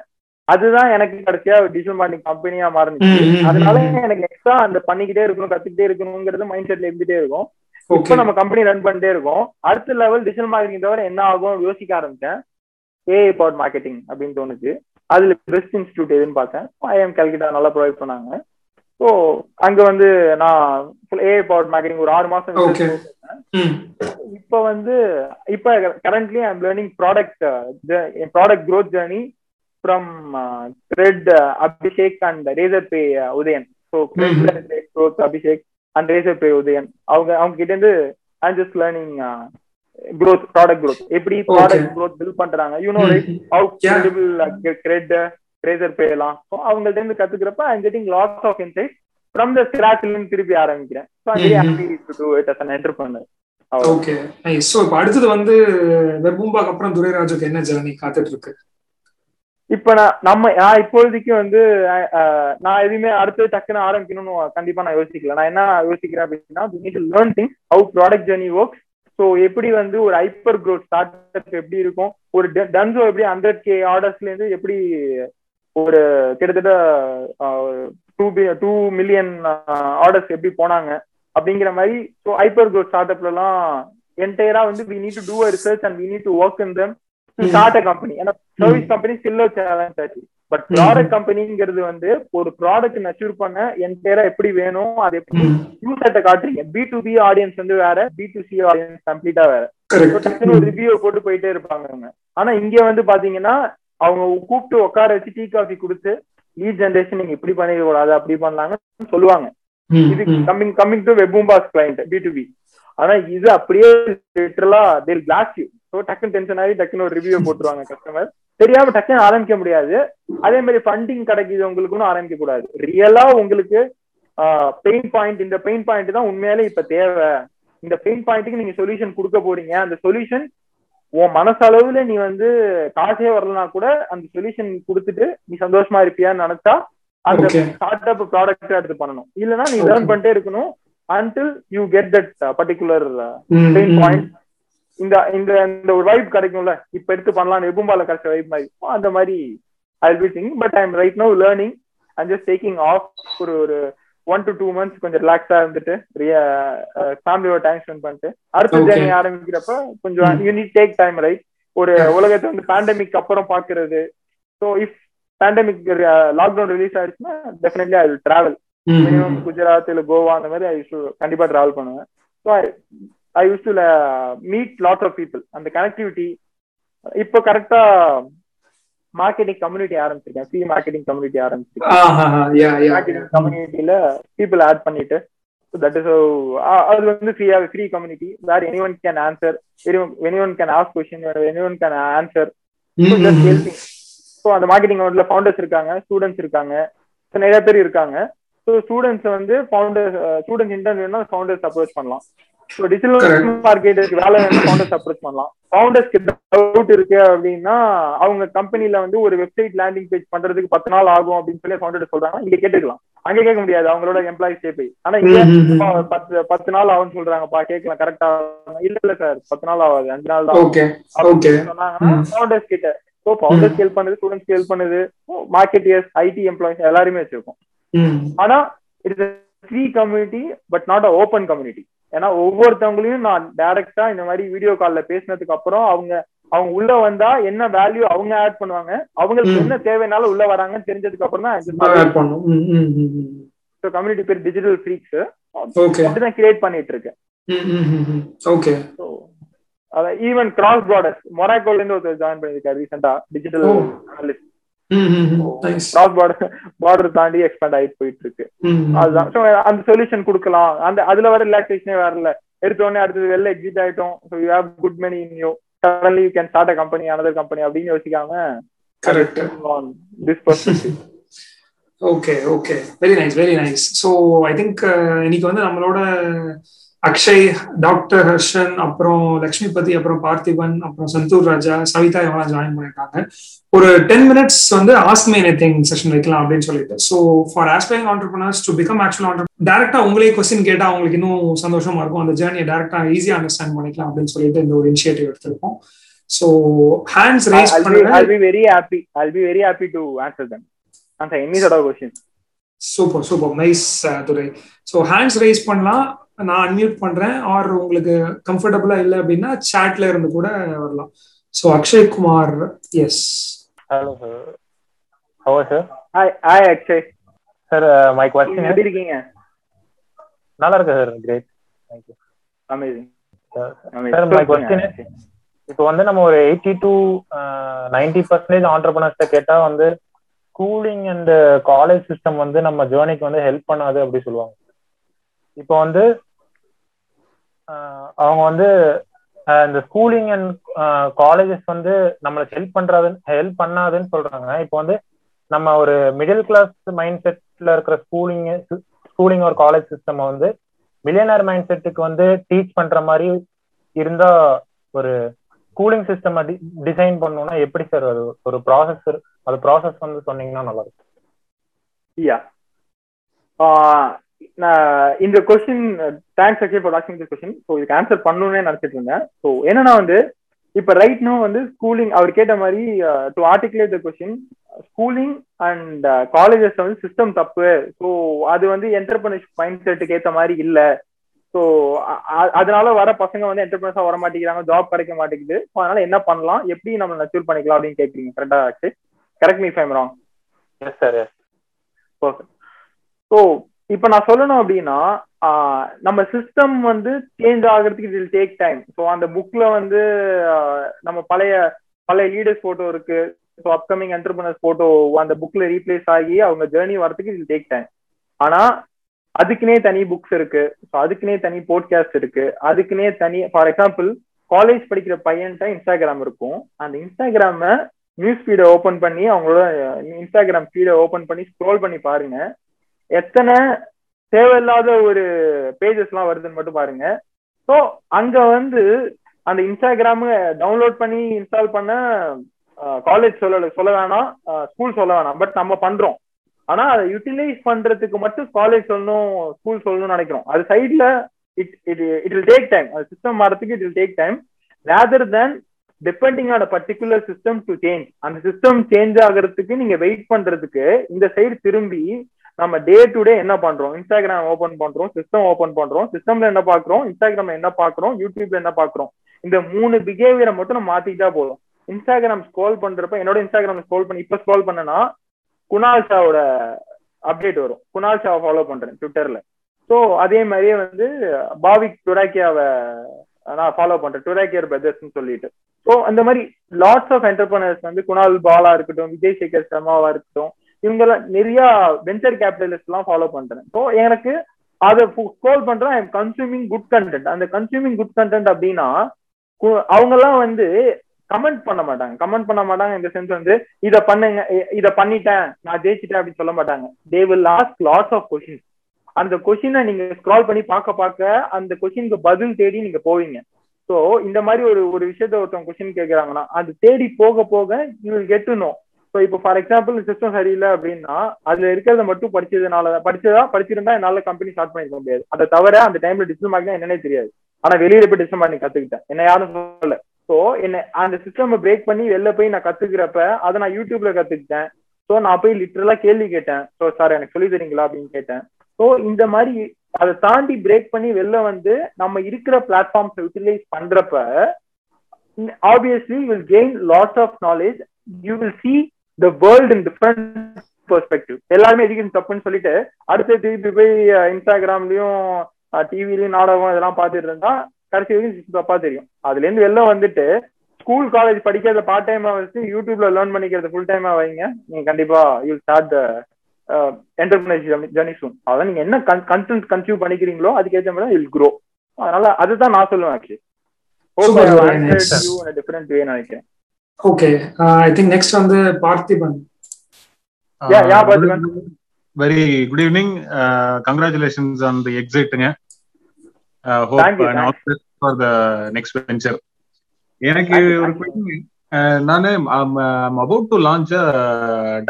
S1: அதுதான் எனக்கு கடைசியா டிஜிட்டல் மார்க்கெட்டிங் கம்பெனியா மாறிச்சு அதனால எனக்கு எக்ஸ்ட்ரா அந்த பண்ணிக்கிட்டே இருக்கணும் கத்துக்கிட்டே இருக்கணுங்கிறது மைண்ட் செட்ல இருந்துட்டே இருக்கும் இப்போ நம்ம கம்பெனி ரன் பண்ணிட்டே இருக்கோம் அடுத்த லெவல் டிஜிட்டல் மார்க்கெட்டிங் தவிர என்ன ஆகும் யோசிக்க ஆரம்பிச்சேன் ஏஐ பவர் மார்க்கெட்டிங் அப்படின்னு தோணுச்சு அதுல பெஸ்ட் இன்ஸ்டியூட் எதுன்னு பார்த்தேன் ஐஎம் கல்கட்டா நல்லா ப்ரொவைட் பண்ணாங்க ஸோ அங்க வந்து நான் ஏஐ பவர் மார்க்கெட்டிங் ஒரு ஆறு மாசம் இப்போ வந்து இப்போ currently I'm learning product product growth journey from thread Abhishek and Razorpay Udayan growth Abhishek and Razorpay Udayan அவங்க அவங்க கிட்ட இருந்து I just learning growth product growth எப்படி ப்ராடக்ட் க்ரோத் பில் பண்றாங்க you know right out CRED Razorpay எல்லாம் ஸோ அவங்கள்ட்ட இருந்து கத்துக்கிறப்ப I getting lots of insight from the ஸ்கிராச்ல திருப்பி ஆரம்பிக்கிறேன் so I happy to do it as an entrepreneur okay nice so அடுத்தது வந்து வெபூம்பாக்கு அப்புறம் துரைராஜுக்கு என்ன ஜெர்னி காத்துட்டு இருக்கு இப்ப நான் நம்ம நான் இப்பொழுதைக்கு வந்து நான் எதுவுமே அடுத்து டக்குன்னு ஆரம்பிக்கணும்னு கண்டிப்பா நான் யோசிக்கல நான் என்ன யோசிக்கிறேன் அப்படின்னா learn thing how product journey work so எப்படி வந்து ஒரு ஹைப்பர் க்ரோத் ஸ்டார்ட் அப் எப்படி இருக்கும் ஒரு டன்சோ எப்படி ஹண்ட்ரட் கே ஆர்டர்ஸ்ல இருந்து எப்படி ஒரு கிட்டத்தட்ட டூ டூ மில்லியன் ஆர்டர்ஸ் எப்படி போனாங்க அப்படிங்கிற மாதிரி ஸோ ஹைப்பர் க்ரோத் ஸ்டார்ட் அப்லாம் என்டையரா வந்து we need to do research and we need to work in them start company ஏன்னா service company still challenge but product கம்பெனிங்கிறது வந்து ஒரு ப்ராடக்ட் நஷ்யூர் பண்ண என்டையரா எப்படி வேணும் அது எப்படி யூசர்ட்ட hmm. காட்டுறீங்க பி டு பி ஆடியன்ஸ் வந்து வேற பி டு சி ஆடியன்ஸ் கம்ப்ளீட்டா வேற ஒரு ரிவியூ போட்டு போயிட்டே இருப்பாங்க ஆனா இங்க வந்து பாத்தீங்கன்னா அவங்க கூப்பிட்டு உட்கார வச்சு டீ காஃபி கொடுத்து லீட் ஜென்ரேஷன் நீங்க இப்படி பண்ணிக்க கூடாது அப்படி பண்ணலாங்கன்னு சொல்லுவாங்க hmm. இது coming coming to boss client B to B ஆனா இது அப்படியே லிட்டரலா தில் கிளாஸ் யூ டக்குன்னு டென்ஷன் ஆகி டக்குன்னு ஒரு ரிவ்யூ போட்டுருவாங்க கஸ்டமர் தெரியாம டக்குன்னு ஆரம்பிக்க முடியாது அதே மாதிரி ஃபண்டிங் கிடைக்குது உங்களுக்குன்னு ஆரம்பிக்க கூடாது ரியலா உங்களுக்கு பெயின் பாயிண்ட் இந்த பெயின் பாயிண்ட் தான் உண்மையாலே இப்ப தேவை இந்த பெயின் பாயிண்ட்டுக்கு நீங்க சொல்யூஷன் கொடுக்க போறீங்க அந்த சொல்யூஷன் உன் மனசளவுல நீ வந்து காசே வரலனா கூட அந்த சொல்யூஷன் கொடுத்துட்டு நீ சந்தோஷமா இருப்பியான்னு நினைச்சா அந்த ஸ்டார்ட் அப் ப்ராடக்ட் எடுத்து பண்ணணும் இல்லைன்னா நீ லேர்ன் பண்ணிட்டே இருக்கணும் until you get that particular pain point இந்த இந்த இந்த ஒரு வைப் கிடைக்கும்ல இப்ப எடுத்து பண்ணலாம் எப்பும்பால கிடைச்ச வைப் மாதிரி அந்த மாதிரி I be thing but I am right no learning and just taking off ஒரு ஒரு ஒன் டு டூ மந்த்ஸ் கொஞ்சம் ரிலாக்ஸா இருந்துட்டு நிறைய ஃபேமிலியோட டைம் ஸ்பெண்ட் பண்ணிட்டு அடுத்த ஜேர்னி ஆரம்பிக்கிறப்ப கொஞ்சம் நீட் டேக் டைம் ரைட் ஒரு உலகத்தை வந்து பேண்டமிக் அப்புறம் பாக்குறது so if pandemic lockdown release ஆயிடுச்சுன்னா definitely I will travel minimum Gujarat இல்ல கோவா அந்த மாதிரி ஐ கண்டிப்பா டிராவல் பண்ணுவேன் so I use to meet lot of people அந்த கனெக்டிவிட்டி இப்போ கரெக்டா மார்க்கெட்டிங் கம்யூனிட்டி ஆரம்பிச்சிருக்கேன் சி மார்க்கெட்டிங் கம்யூனிட்டி ஆரம்பிச்சிருக்கேன் கம்யூனிட்டியில பீப்புள் ஆட் பண்ணிட்டு தட் இஸ் அது வந்து ஃப்ரீயா free community where anyone can answer anyone can ask question anyone can answer so அந்த மார்க்கெட்டிங் ஒன்ல ஃபவுண்டர்ஸ் இருக்காங்க ஸ்டூடெண்ட்ஸ் இருக்காங்க நிறைய பேர் இருக்காங்க ஸோ ஸ்டூடெண்ட்ஸ் வந்து ஃபவுண்டர்ஸ் ஸ்டூடெண்ட்ஸ் இன்டர்வியூனா ஃபவுண்டர்ஸ் அப்ரோச் பண்ணலாம் ஸோ டிஜிட்டல் மார்க்கெட்டுக்கு வேலை ஃபவுண்டர்ஸ் அப்ரோச் பண்ணலாம் ஃபவுண்டர்ஸ் டவுட் இருக்கு அப்படின்னா அவங்க கம்பெனில வந்து ஒரு வெப்சைட் லேண்டிங் பேஜ் பண்றதுக்கு பத்து நாள் ஆகும் அப்படின்னு சொல்லி ஃபவுண்டர் சொல்றாங்க இங்க கேட்டுக்கலாம் அங்க கேட்க முடியாது அவங்களோட எம்ப்ளாயிஸ் போய் ஆனா இங்க பத்து பத்து நாள் ஆகும்னு சொல்றாங்கப்பா கேட்கலாம் கரெக்டா இல்ல இல்ல சார் பத்து நாள் ஆகாது அஞ்சு நாள் தான் சொன்னாங்கன்னா ஃபவுண்டர்ஸ் கிட்ட ஸோ ஃபவுண்டர் ஹெல்ப் பண்ணுது ஸ்டூடெண்ட் ஸ்கேல் பண்ணுது மார்க்கெட்டியர்ஸ் ஐடி எம்ப்ளாயிஸ் எல்லாருமே வச்சிருக்கோம் ஆனா it's free community but not a open community ஏன்னா ஒவ்வொருத்தவங்களையும் நான் டைரக்டா இந்த மாதிரி வீடியோ கால்ல பேசினதுக்கு அப்புறம் அவங்க அவங்க உள்ள வந்தா என்ன வேல்யூ அவங்க ஆட் பண்ணுவாங்க அவங்களுக்கு என்ன தேவைனால உள்ள வராங்கன்னு தெரிஞ்சதுக்கு அப்புறம் தான் கம்யூனிட்டி
S2: பேர் டிஜிட்டல் ஃப்ரீக்ஸ் அப்படிதான் கிரியேட் பண்ணிட்டு இருக்கேன் ஓகே ஈவன் கிராஸ் பார்டர்ஸ் மொராக்கோல இருந்து ஒருத்தர் ஜாயின் பண்ணிருக்காரு ரீசெண்டா digital analyst north
S1: border border தாண்டி எக்ஸ்பேண்ட் ஆகி போயிட்டு இருக்கு அதுதான் அந்த சொல்யூஷன் கொடுக்கலாம் அந்த அதுல வர ரிலாக்ஸேஷனே வரல எடுத்த உடனே அடுத்தது வெளில எக்ஸிட் ஆயிட்டோம் so you have good money in you suddenly you can start a company another company அப்படின்னு யோசிக்காம correct this percentage okay okay very nice very nice
S2: so I think இன்னைக்கு வந்து நம்மளோட அக்ஷய் டாக்டர் ஹர்ஷன் அப்புறம் லக்ஷ்மிபதி அப்புறம் பார்த்திபன் அப்புறம் சந்தூர் ராஜா சவிதா இவங்கெல்லாம் ஜாயின் பண்ணிருக்காங்க ஒரு டென் மினிட்ஸ் வந்து ஆஸ்மே திங் செஷன் வைக்கலாம் அப்படின்னு சொல்லிட்டு so for aspiring entrepreneurs to become actual ஆண்டர் டேரக்டா உங்களே கொஸ்டின் கேட்டா அவங்களுக்கு இன்னும் சந்தோஷமா இருக்கும் அந்த ஜேர்னியை டேரக்டா ஈஸியா அண்டர்ஸ்டாண்ட் பண்ணிக்கலாம் அப்படின்னு சொல்லிட்டு இந்த ஒரு
S1: இனிஷியேட்டிவ் எடுத்திருக்கோம் ஸோ ஹேண்ட்ஸ் ரைஸ் பண்ணுங்க I be very happy I be very happy to answer them அந்த என்னியோட question super super nice Durai so hands raise பண்ணலாம் நான் அன்மியூட்
S2: பண்றேன் ஆர் உங்களுக்கு கம்ஃபர்டபுளா இல்லை அப்படின்னா சாட்ல இருந்து கூட வரலாம் so Akshay Kumar yes hello sir
S1: hello sir hi hi Akshay sir
S3: my question எப்படி இருக்கீங்க நல்லா இருக்கு sir great
S1: thank you amazing sir my question இப்போ வந்து நம்ம ஒரு எயிட்டி டு நைன்டி பர்சன்டேஜ் ஆண்டர்பனர்ஸ்ட கேட்டா வந்து ஸ்கூலிங் அண்ட் காலேஜ் சிஸ்டம் வந்து நம்ம ஜேர்னிக்கு வந்து ஹெல்ப் பண்ணாது அப்படி சொல்லுவாங்க இப்போ வந்து அவங்க வந்து இந்த ஸ்கூலிங் அண்ட் காலேஜஸ் வந்து நம்மளுக்கு ஹெல்ப் பண்றாதுன்னு ஹெல்ப் பண்ணாதுன்னு சொல்றாங்க இப்போ வந்து நம்ம ஒரு மிடில் கிளாஸ் மைண்ட் செட்ல இருக்கிற ஸ்கூலிங் ஸ்கூலிங் ஒரு காலேஜ் சிஸ்டம் வந்து மில்லியனர் மைண்ட் செட்டுக்கு வந்து டீச் பண்ற மாதிரி இருந்தா ஒரு ஸ்கூலிங் சிஸ்டம் டிசைன் பண்ணோம்னா எப்படி சார் அது ஒரு ப்ராசஸ் அது ப்ராசஸ் வந்து சொன்னீங்கன்னா நல்லா இருக்கும் இந்த கொஸ்டின் தேங்க்ஸ் அக்ஷய் ஃபார் வாட்சிங் திஸ் கொஸ்டின் ஸோ இதுக்கு ஆன்சர் பண்ணணும்னு நினைச்சிட்டு இருந்தேன் ஸோ என்னன்னா வந்து இப்ப ரைட் நோ வந்து ஸ்கூலிங் அவர் கேட்ட மாதிரி to articulate the question schooling and colleges வந்து சிஸ்டம் தப்பு ஸோ அது வந்து என்டர்பிரினர்ஷிப் மைண்ட் செட்டுக்கு ஏற்ற மாதிரி இல்லை ஸோ அதனால வர பசங்க வந்து என்டர்பிரினர்ஸா வர மாட்டேங்கிறாங்க ஜாப் கிடைக்க மாட்டேங்குது ஸோ அதனால என்ன பண்ணலாம் எப்படி நம்ம நச்சூர் பண்ணிக்கலாம் அப்படின்னு கேட்குறீங்க கரெக்டா ஆச்சு correct me if I'm wrong yes sir yes okay so இப்ப நான் சொல்லணும் அப்படின்னா நம்ம சிஸ்டம் வந்து சேஞ்ச் ஆகுறதுக்கு இட் டேக் டைம் ஸோ அந்த புக்ல வந்து நம்ம பழைய பழைய லீடர்ஸ் போட்டோ இருக்கு ஸோ அப்கமிங் என்டர்பிரினர்ஸ் போட்டோ அந்த புக்ல ரீப்ளேஸ் ஆகி அவங்க ஜேர்னி வரதுக்கு இட் டேக் டைம் ஆனா அதுக்குனே தனி புக்ஸ் இருக்கு ஸோ அதுக்குனே தனி போட்காஸ்ட் இருக்கு அதுக்குனே தனி ஃபார் எக்ஸாம்பிள் காலேஜ் படிக்கிற பையன்ட்டா இன்ஸ்டாகிராம் இருக்கும் அந்த இன்ஸ்டாகிராம நியூஸ் ஃபீடை ஓப்பன் பண்ணி அவங்களோட இன்ஸ்டாகிராம் ஃபீடை ஓப்பன் பண்ணி ஸ்க்ரோல் பண்ணி பாருங்க எத்தனை தேவையில்லாத ஒரு பேஜஸ் எல்லாம் வருதுன்னு மட்டும் பாருங்க ஸோ அங்க வந்து அந்த இன்ஸ்டாகிராமு டவுன்லோட் பண்ணி இன்ஸ்டால் பண்ண காலேஜ் சொல்ல சொல்ல வேணாம் ஸ்கூல் சொல்ல வேணாம் பட் நம்ம பண்றோம் ஆனா அதை யூட்டிலைஸ் பண்றதுக்கு மட்டும் காலேஜ் சொல்லணும் ஸ்கூல் சொல்லணும்னு நினைக்கிறோம் அது சைட்ல it it it take time அது சிஸ்டம் மாறதுக்கு it will take time rather than depending on particular system to change அந்த சிஸ்டம் சேஞ்ச் ஆகிறதுக்கு நீங்க வெயிட் பண்றதுக்கு இந்த சைடு திரும்பி நம்ம டே டு டே என்ன பண்றோம் இன்ஸ்டாகிராம் ஓபன் பண்றோம் சிஸ்டம் ஓபன் பண்றோம் சிஸ்டம்ல என்ன பாக்குறோம் இன்ஸ்டாகிராம் என்ன பாக்குறோம் யூடியூப்ல என்ன பாக்குறோம் இந்த மூணு பிஹேவியரை மட்டும் நம்ம மாத்திக்கிட்டா போதும் இன்ஸ்டாகிராம் ஸ்க்ரோல் பண்றப்ப என்னோட இன்ஸ்டாகிராம் ஸ்க்ரோல் பண்ணி இப்ப ஸ்க்ரோல் பண்ணனா குணால் ஷாவோட அப்டேட் வரும் குணால் ஷாவை ஃபாலோ பண்றேன் ட்விட்டர்ல ஸோ அதே மாதிரியே வந்து பாவிக் டுராக்கியாவை நான் ஃபாலோ பண்றேன் டுராக்கியர் பிரதர்ஸ்ன்னு சொல்லிட்டு ஸோ அந்த மாதிரி லாட்ஸ் ஆஃப் என்டர்பிரனர்ஸ் வந்து குணால் பாலா இருக்கட்டும் விஜய் சேகர் சர்மாவா இருக்கட்டும் இவங்கெல்லாம் நிறைய வெஞ்சர் கேபிட்டலிஸ்ட் எல்லாம் ஃபாலோ பண்றேன் ஸோ எனக்கு அதை கோல் பண்றேன் ஐம் கன்சூமிங் குட் கண்டென்ட் அந்த கன்சூமிங் குட் கண்டென்ட் அப்படின்னா அவங்க எல்லாம் வந்து கமெண்ட் பண்ண மாட்டாங்க கமெண்ட் பண்ண மாட்டாங்க இந்த சென்ஸ் வந்து இத பண்ணுங்க இத பண்ணிட்டேன் நான் ஜெயிச்சிட்டேன் அப்படின்னு சொல்ல மாட்டாங்க they will last lots of question அந்த கொஷினை நீங்க ஸ்க்ரால் பண்ணி பார்க்க பார்க்க அந்த கொஷினுக்கு பதில் தேடி நீங்க போவீங்க ஸோ இந்த மாதிரி ஒரு ஒரு விஷயத்த ஒருத்தவங்க கொஷின் கேட்குறாங்கன்னா அது தேடி போக போக நீங்கள் கெட்டுனோம் ஸோ இப்போ ஃபார் எக்ஸாம்பிள் சிஸ்டம் சரியில்லை அப்படின்னா அதுல இருக்கிறத மட்டும் படிச்சதுனால படிச்சதா படிச்சிருந்தா என்னால கம்பெனி ஸ்டார்ட் பண்ணிக்க முடியாது அதை தவிர அந்த டைம்ல டிஜிட்டல் மார்க் என்னன்னே தெரியாது ஆனா வெளியில போய் டிஜிட்டல் மார்க் கத்துக்கிட்டேன் என்ன யாரும் சொல்லல ஸோ என்ன அந்த சிஸ்டம் பிரேக் பண்ணி வெளில போய் நான் கத்துக்கிறப்ப அதை நான் யூடியூப்ல கத்துக்கிட்டேன் ஸோ நான் போய் லிட்டரலா கேள்வி கேட்டேன் ஸோ சார் எனக்கு சொல்லி தரீங்களா அப்படின்னு கேட்டேன் ஸோ இந்த மாதிரி அதை தாண்டி பிரேக் பண்ணி வெளில வந்து நம்ம இருக்கிற பிளாட்ஃபார்ம்ஸ் யூட்டிலைஸ் பண்றப்ப obviously will gain lots of knowledge you will see the world in different perspective எல்லாருமே எஜுகேஷன் தப்புன்னு சொல்லிட்டு அடுத்து திருப்பி போய் இன்ஸ்டாகிராம்லயும் டிவிலயும் நாடகம் இதெல்லாம் பார்த்துட்டு இருந்தா கடைசி வரைக்கும் தப்பா தெரியும் அதுல இருந்து வெளில வந்துட்டு ஸ்கூல் காலேஜ் படிக்கிறத பார்ட் டைமா வச்சு யூடியூப்ல லேர்ன் பண்ணிக்கிறது ஃபுல் டைமா வைங்க நீங்க கண்டிப்பா you start the enterprise journey அதான் நீங்க என்ன கண்டென்ட் கன்சியூம் பண்ணிக்கிறீங்களோ அதுக்கு அதுக்கேற்ற மாதிரி யூல் க்ரோ அதனால அதுதான் நான் சொல்லுவேன் ஆக்சுவலி நினைக்கிறேன் ஓகே ஐ திங்க் நெக்ஸ்ட் வந்து
S2: Parthiban very
S4: good
S2: evening
S4: congratulations on the எக்ஸைட்டுங்க hope and all the for the next venture எனக்கு ஒரு question am about to launch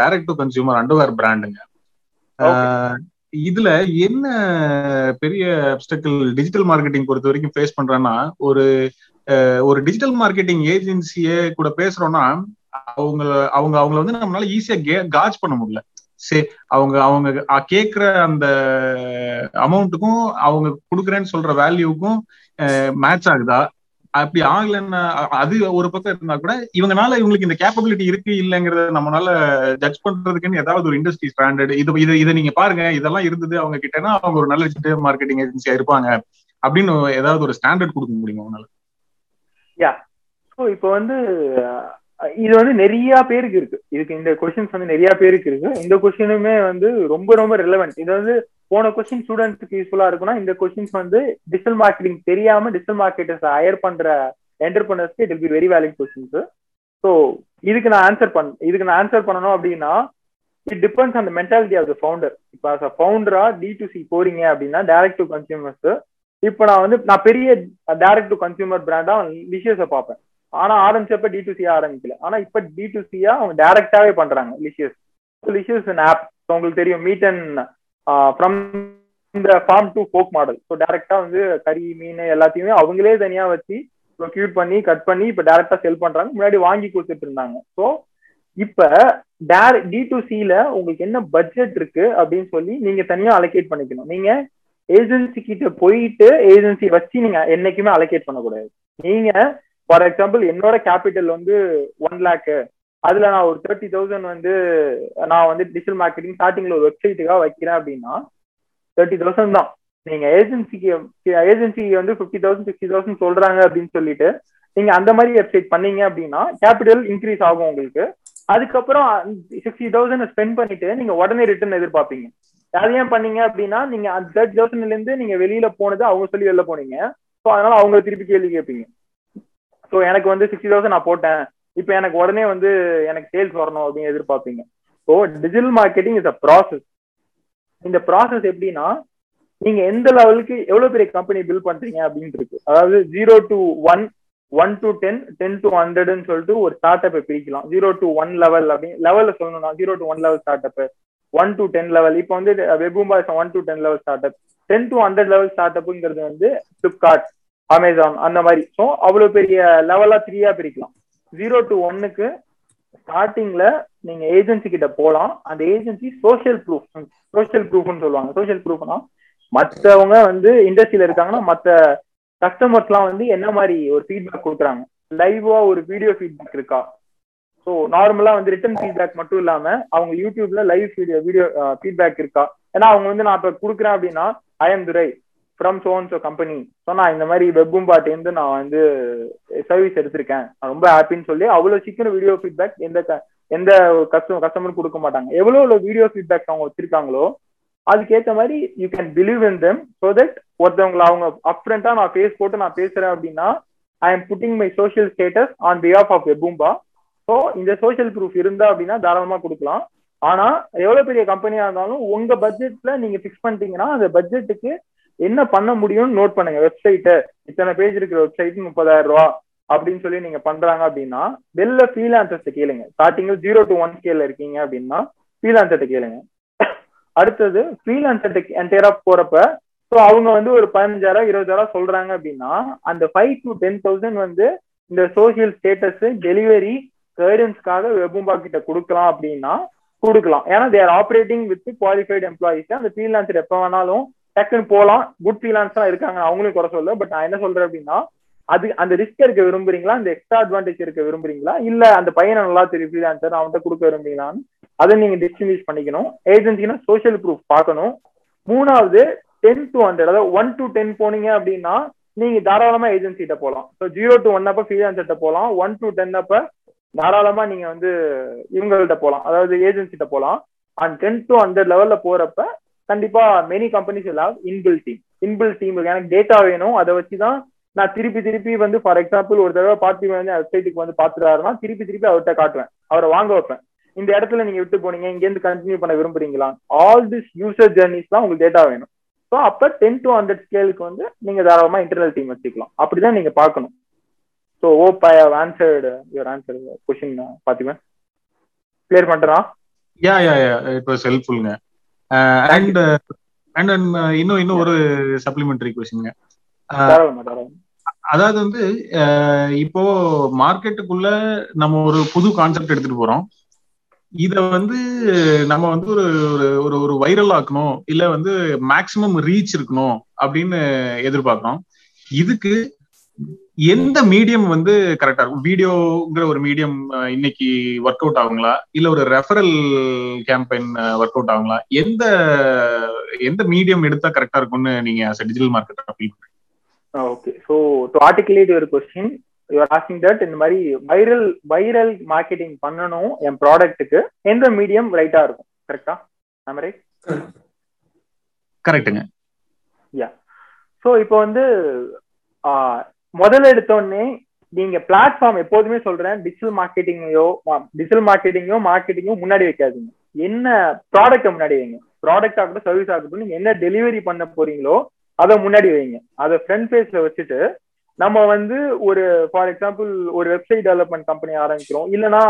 S4: direct to consumer underwear பிராண்டுங்க இதுல என்ன பெரிய அப்டக்கிள் டிஜிட்டல் மார்க்கெட்டிங் பொறுத்த வரைக்கும் ஃபேஸ் பண்றேன்னா ஒரு ஒரு டிஜிட்டல் மார்க்கெட்டிங் ஏஜென்சியே கூட பேசுறோம்னா அவங்க அவங்க அவங்கள வந்து நம்மளால ஈஸியா காஜ் பண்ண முடியல சரி அவங்க அவங்க கேட்குற அந்த அமௌண்ட்டுக்கும் அவங்க கொடுக்குறேன்னு சொல்ற வேல்யூக்கும் மேட்ச் ஆகுதா அப்படி ஆகலன்னா அது ஒரு பக்கம் இருந்தா கூட இவங்கனால இவங்களுக்கு இந்த கேப்பபிலிட்டி இருக்கு இல்லைங்கிறத நம்மளால ஜட்ஜ் பண்றதுக்குன்னு ஏதாவது ஒரு இண்டஸ்ட்ரி ஸ்டாண்டர்ட் இது இது இதை நீங்க பாருங்க இதெல்லாம் இருந்தது அவங்க கிட்டனா அவங்க ஒரு நல்ல டிஜிட்டல் மார்க்கெட்டிங் ஏஜென்சியா இருப்பாங்க அப்படின்னு ஏதாவது ஒரு ஸ்டாண்டர்ட் கொடுக்க முடியுமா உங்களால யா ஸோ இப்போ வந்து இது வந்து நிறைய
S1: பேருக்கு இருக்கு இதுக்கு இந்த கொஸ்டின்ஸ் வந்து நிறைய பேருக்கு இருக்கு இந்த கொஸ்டினுமே வந்து ரொம்ப ரொம்ப ரெலவென்ட் இது வந்து போன கொஸ்டின் ஸ்டூடெண்ட்ஸ்க்கு யூஸ்ஃபுல்லா இருக்கும்னா இந்த கொஸ்டின்ஸ் வந்து டிஜிட்டல் மார்க்கெட்டிங் தெரியாம டிஜிட்டல் மார்க்கெட்டர்ஸ் ஹையர் பண்ற என்டர்பிரினர்ஸ்க்கு it be very value questions so இதுக்கு நான் ஆன்சர் பண் இதுக்கு நான் ஆன்சர் பண்ணணும் அப்படின்னா it depends the mentality of the founder இப்போ அஸ் அ ஃபவுண்டரா டி டு சி போறீங்க அப்படின்னா டைரக்ட் டு கன்சியூமர்ஸ் இப்போ நான் வந்து நான் பெரிய டைரக்ட் டு கன்சியூமர் பிராண்டா லிஷியஸை பார்ப்பேன் ஆனா ஆரம்பிச்சப்ப டி டு சி ஆரம்பிக்கல ஆனா இப்ப டி டு சியா அவங்க டைரக்டாவே பண்றாங்க லிஷியஸ் லிஷியஸ் ஆப் உங்களுக்கு தெரியும் மீட் அண்ட் ஃப்ரம் இந்த farm to fork model so டேரெக்டாக வந்து கறி மீன் எல்லாத்தையுமே அவங்களே தனியாக வச்சு ப்ரொக்யூட் பண்ணி கட் பண்ணி இப்போ டேரெக்டாக செல் பண்ணுறாங்க முன்னாடி வாங்கி கொடுத்துட்டு இருந்தாங்க ஸோ இப்போ டேர் டி டு சியில் உங்களுக்கு என்ன பட்ஜெட் இருக்கு அப்படின்னு சொல்லி நீங்கள் தனியாக அலோகேட் பண்ணிக்கணும் நீங்கள் ஏஜென்சி கிட்ட போயிட்டு ஏஜென்சி வச்சு நீங்கள் என்னைக்குமே அலோகேட் பண்ணக்கூடாது நீங்கள் ஃபார் எக்ஸாம்பிள் என்னோட கேபிட்டல் வந்து ஒன் லேக்கு அதுல நான் ஒரு தேர்ட்டி தௌசண்ட் வந்து நான் வந்து டிஜிட்டல் மார்க்கெட்டிங் ஸ்டார்டிங்ல ஒரு வெப்சைட்டுக்காக வைக்கிறேன் அப்படின்னா தேர்ட்டி தௌசண்ட் தான் நீங்க ஏஜென்சிக்கு ஏஜென்சிக்கு வந்து ஃபிஃப்டி தௌசண்ட் சிக்ஸ்டி தௌசண்ட் சொல்றாங்க அப்படின்னு சொல்லிட்டு நீங்க அந்த மாதிரி வெப்சைட் பண்ணீங்க அப்படின்னா கேபிட்டல் இன்க்ரீஸ் ஆகும் உங்களுக்கு அதுக்கப்புறம் சிக்ஸ்டி தௌசண்ட் ஸ்பெண்ட் பண்ணிட்டு நீங்க உடனே ரிட்டர்ன் எதிர்பார்ப்பீங்க அது ஏன் பண்ணீங்க அப்படின்னா நீங்க அந்த தேர்ட்டி தௌசண்ட்ல இருந்து நீங்க வெளியில போனது அவங்க சொல்லி வெளில போனீங்க ஸோ அதனால அவங்க திருப்பி கேள்வி கேட்பீங்க ஸோ எனக்கு வந்து சிக்ஸ்டி தௌசண்ட் நான் போட்டேன் இப்ப எனக்கு உடனே வந்து எனக்கு சேல்ஸ் வரணும் அப்படின்னு எதிர்பார்ப்பீங்க so digital marketing is a process இந்த ப்ராசஸ் எப்படின்னா நீங்க எந்த லெவலுக்கு எவ்வளவு பெரிய கம்பெனி பில்ட் பண்றீங்க அப்படின்னு இருக்கு அதாவது zero to one one to ten ten to ஹண்ட்ரட்னு சொல்லிட்டு ஒரு ஸ்டார்ட் அப்பை பிரிக்கலாம் ஜீரோ டு ஒன் லெவல் அப்படின்னு லெவல்ல சொல்லணும்னா zero to one level start up one to ten level இப்போ வந்து boys one to ten level start up ten to hundred level start அப்புங்கிறது வந்து பிளிப்கார்ட் அமேசான் அந்த மாதிரி ஸோ அவ்வளோ பெரிய லெவலா த்ரீயா பிரிக்கலாம் ஜீரோ டு ஒன்னுக்கு ஸ்டார்டிங்ல நீங்க ஏஜென்சி கிட்ட போலாம் அந்த ஏஜென்சி சோசியல் ப்ரூஃப் சோசியல் ப்ரூஃப்னு சொல்லுவாங்க சோசியல் ப்ரூஃப்னா மற்றவங்க வந்து இண்டஸ்ட்ரியில இருக்காங்கன்னா மற்ற கஸ்டமர்ஸ் எல்லாம் வந்து என்ன மாதிரி ஒரு ஃபீட்பேக் கொடுக்குறாங்க லைவா ஒரு வீடியோ ஃபீட்பேக் இருக்கா ஸோ நார்மலா வந்து ரிட்டன் ஃபீட்பேக் மட்டும் இல்லாம அவங்க யூடியூப்ல லைவ் வீடியோ வீடியோ ஃபீட்பேக் இருக்கா ஏன்னா அவங்க வந்து நான் இப்ப கொடுக்குறேன் அப்படின்னா I'm Durai from zone so company so நான் இந்த மாதிரி வெப்பும் பாட்டிலேருந்து நான் வந்து சர்வீஸ் எடுத்திருக்கேன் ரொம்ப ஹாப்பின்னு சொல்லி அவ்வளோ சீக்கிரம் வீடியோ ஃபீட்பேக் எந்த எந்த கஸ்டமர் கஸ்டமர் கொடுக்க மாட்டாங்க எவ்வளோ எவ்வளோ வீடியோ ஃபீட்பேக் அவங்க வச்சிருக்காங்களோ அதுக்கேற்ற மாதிரி you can believe in them so that ஒருத்தவங்களை அவங்க அப்ரண்டா நான் ஃபேஸ் போட்டு நான் பேசுறேன் அப்படின்னா I am putting my social status on behalf of வெபூம்பா ஸோ இந்த சோஷியல் ப்ரூஃப் இருந்தா அப்படின்னா தாராளமாக கொடுக்கலாம் ஆனா எவ்வளவு பெரிய கம்பெனியா இருந்தாலும் உங்க பட்ஜெட்ல நீங்க பிக்ஸ் பண்ணிட்டீங்கன்னா அந்த பட்ஜெட்டுக்கு என்ன பண்ண முடியும்னு நோட் பண்ணுங்க வெப்சைட்டு இத்தனை பேஜ் இருக்கிற வெப்சைட் முப்பதாயிரம் ரூபா அப்படின்னு சொல்லி நீங்க பண்றாங்க அப்படின்னா வெளில ஃப்ரீலான்சர்ஸ் கேளுங்க ஸ்டார்டிங் ஜீரோ டு ஒன் ஸ்கேல இருக்கீங்க அப்படின்னா ஃப்ரீலான்சர்ட்ட கேளுங்க அடுத்தது ஃப்ரீலான்சர்ட்ட என்டையரா போறப்ப ஸோ அவங்க வந்து ஒரு பதினஞ்சாயிரம் இருபதாயிரம் சொல்றாங்க அப்படின்னா அந்த ஃபைவ் டு டென் தௌசண்ட் வந்து இந்த சோசியல் ஸ்டேட்டஸ் டெலிவரி கைடன்ஸ்க்காக வெபும்பா கிட்ட கொடுக்கலாம் அப்படின்னா கொடுக்கலாம் ஏன்னா they're operating with qualified employees அந்த ஃப்ரீலான்சர் எப்போ வேணாலும் டக்குன்னு போகலாம் குட் ஃபீலான்ஸ்லாம் இருக்காங்க அவங்களும் குறை சொல்ல பட் நான் என்ன சொல்றேன் அப்படின்னா அது அந்த ரிஸ்க் இருக்க விரும்புறீங்களா அந்த எக்ஸ்ட்ரா அட்வான்டேஜ் இருக்க விரும்புறீங்களா இல்ல அந்த பையனை நல்லா தெரியும் ஃப்ரீலான்சர் அவன்கிட்ட கொடுக்க விரும்புறீங்களான்னு அதை நீங்க டிஸ்டிங்விஷ் பண்ணிக்கணும் ஏஜென்சினா சோசியல் ப்ரூஃப் பார்க்கணும் மூணாவது டென் டு ஹண்ட்ரட் அதாவது ஒன் டு டென் போனீங்க அப்படின்னா நீங்க தாராளமா ஏஜென்சிகிட்ட போகலாம் ஸோ ஜீரோ டு ஒன் அப்ப ஃப்ரீலான்சர்கிட்ட போகலாம் ஒன் டு டென் அப்ப தாராளமா நீங்க வந்து இவங்கள்ட்ட போகலாம் அதாவது ஏஜென்சிகிட்ட போகலாம் அண்ட் டென் டு ஹண்ட்ரட் லெவல்ல போறப்ப கண்டிப்பா மெனி கம்பெனிஸ் இல்லாவ் இன்பில் டீம் இன்பில் டீம் எனக்கு டேட்டா வேணும் அதை வச்சுதான் நான் திருப்பி திருப்பி வந்து ஃபார் எக்ஸாம்பிள் ஒரு தடவை பார்த்து வந்து வெப்சைட்டுக்கு வந்து பாத்துறாருன்னா திருப்பி திருப்பி அவர்கிட்ட காட்டுவேன் அவரை வாங்க வைப்பேன் இந்த இடத்துல நீங்க விட்டு போனீங்க இங்க இருந்து கண்டினியூ பண்ண விரும்புறீங்களா ஆல் திஸ் யூசர் ஜெர்னிஸ் தான் உங்களுக்கு டேட்டா வேணும் ஸோ அப்ப டென் டு ஹண்ட்ரட் ஸ்கேலுக்கு வந்து நீங்க தாராளமா இன்டர்னல் டீம் வச்சுக்கலாம் அப்படிதான் நீங்க பாக்கணும் so hope I have answered your answer question பாத்துக்குவேன் கிளியர்
S4: பண்றா yeah yeah yeah it was ஹெல்ப்ஃபுல்ங்க அண்ட் uh, இன்னும் இன்னும் ஒரு சப்ளிமெண்டரி கொஸ்டின்ங்க அதாவது வந்து இப்போ மார்க்கெட்டுக்குள்ள நம்ம ஒரு புது கான்செப்ட் எடுத்துட்டு போறோம் இத வந்து நம்ம வந்து ஒரு ஒரு ஒரு வைரல் ஆக்கணும் இல்ல வந்து மேக்சிமம் ரீச் இருக்கணும் அப்படின்னு எதிர்பார்க்கிறோம் இதுக்கு எந்த மீடியம் வந்து கரெக்டா இருக்கும் வீடியோங்கிற ஒரு மீடியம் இன்னைக்கு ஒர்க் அவுட் ஆகுங்களா இல்ல ஒரு ரெஃபரல் கேம்பெயின் ஒர்க் அவுட் ஆகுங்களா எந்த எந்த மீடியம் எடுத்தா கரெக்டா இருக்கும்னு நீங்க digital market
S1: feel okay so to articulate ஒரு கொஸ்டின் யூஆர் ஆஸ்கிங் தட் இந்த மாதிரி வைரல் வைரல் மார்க்கெட்டிங் பண்ணணும் என் ப்ராடக்ட்டுக்கு எந்த மீடியம் ரைட்டா இருக்கும் கரெக்டா நம்ம கரெக்டுங்க யா ஸோ இப்போ வந்து முதல்ல எடுத்தோடனே நீங்க பிளாட்ஃபார்ம் எப்போதுமே சொல்றேன் டிஜிட்டல் மார்க்கெட்டிங்கையோ டிஜிட்டல் மார்க்கெட்டிங்கோ மார்க்கெட்டிங்கோ முன்னாடி வைக்காதீங்க என்ன ப்ராடக்ட முன்னாடி வைங்க ப்ராடக்ட் ஆகட்டும் சர்வீஸ் ஆகட்டும் நீங்க என்ன டெலிவரி பண்ண போறீங்களோ அதை முன்னாடி வைங்க அதை ஃப்ரண்ட் பேஜ்ல வச்சுட்டு நம்ம வந்து ஒரு ஃபார் எக்ஸாம்பிள் ஒரு வெப்சைட் டெவலப்மெண்ட் கம்பெனி ஆரம்பிக்கிறோம் இல்லைன்னா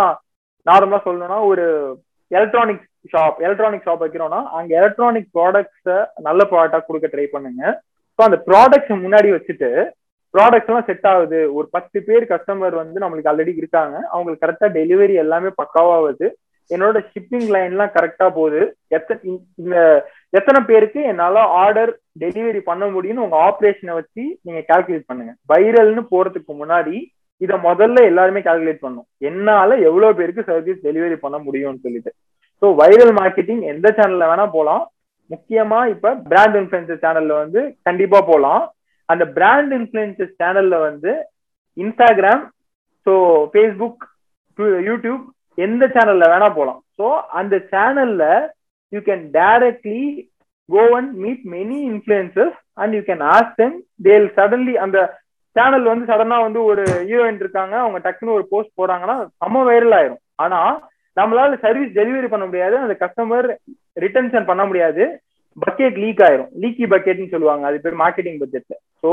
S1: நார்மலா சொல்லணும்னா ஒரு எலக்ட்ரானிக் ஷாப் எலக்ட்ரானிக் ஷாப் வைக்கிறோம்னா அங்க எலக்ட்ரானிக் ப்ராடக்ட்ஸ நல்ல ப்ராடக்டா கொடுக்க ட்ரை பண்ணுங்க ஸோ அந்த ப்ராடக்ட்ஸ் முன்னாடி வச்சுட்டு ப்ராடக்ட்ஸ் எல்லாம் செட் ஆகுது ஒரு பத்து பேர் கஸ்டமர் வந்து நம்மளுக்கு ஆல்ரெடி இருக்காங்க அவங்களுக்கு கரெக்டா டெலிவரி எல்லாமே பக்காவாகுது என்னோட ஷிப்பிங் லைன்லாம் கரெக்டா போகுது எத்தனை இந்த எத்தனை பேருக்கு என்னால ஆர்டர் டெலிவரி பண்ண முடியும்னு உங்க ஆப்ரேஷனை வச்சு நீங்க கால்குலேட் பண்ணுங்க வைரல்னு போறதுக்கு முன்னாடி இதை முதல்ல எல்லாருமே கால்குலேட் பண்ணும் என்னால எவ்வளவு பேருக்கு சர்வீஸ் டெலிவரி பண்ண முடியும்னு சொல்லிட்டு ஸோ வைரல் மார்க்கெட்டிங் எந்த சேனல்ல வேணா போகலாம் முக்கியமா இப்ப பிராண்ட் இன்ஃபுளுசர் சேனல்ல வந்து கண்டிப்பா போகலாம் அந்த பிராண்ட் இன்ஃபுளுசஸ் சேனல்ல வந்து இன்ஸ்டாகிராம் ஸோ ஃபேஸ்புக் யூடியூப் எந்த சேனல்ல வேணா போகலாம் ஸோ அந்த சேனல்ல you can directly go and meet many influencers and you can ask then they'll suddenly அந்த சேனல் வந்து சடனா வந்து ஒரு ஹீரோயின் இருக்காங்க அவங்க டக்குன்னு ஒரு போஸ்ட் போடுறாங்கன்னா செம்ம வைரல் ஆயிரும் ஆனா நம்மளால சர்வீஸ் டெலிவரி பண்ண முடியாது அந்த கஸ்டமர் ரிட்டன்ஷன் பண்ண முடியாது பக்கெட் லீக் ஆயிரும் லீக்கி பக்கெட்னு சொல்லுவாங்க அது பேர் மார்க்கெட்டிங் பட்ஜெட்ல ஸோ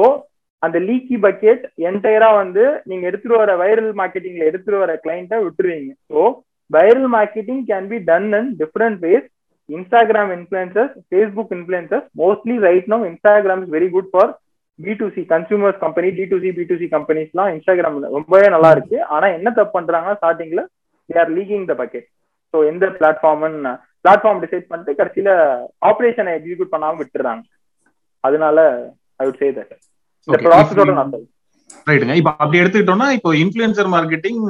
S1: அந்த லீக்கி பக்கெட் என்டையரா வந்து நீங்க எடுத்துட்டு வர வைரல் மார்க்கெட்டிங்ல எடுத்துட்டு வர கிளைண்ட்டை விட்டுருவீங்க so viral marketing can be done in different ways Instagram influencers Facebook influencers mostly right no Instagram is very good for B to C consumers company D to C B to C கம்பெனிஸ்லாம் இன்ஸ்டாகிராம் ரொம்பவே நல்லா இருக்கு ஆனா என்ன தப்பு பண்றாங்க ஸ்டார்டிங்ல they are leaking the bucket so எந்த பிளாட்ஃபார்ம்னு பிளாட்ஃபார்ம் டிசைட் பண்ணிட்டு கடைசியில ஆப்ரேஷனை எக்ஸிக்யூட் பண்ணாம விட்டுறாங்க
S4: அதனால ஐ வுட் சே தட் ரைட்டுங்க இப்போ அப்படி எடுத்துக்கிட்டோம்னா இப்போ இன்ஃப்ளூயன்சர் மார்க்கெட்டிங்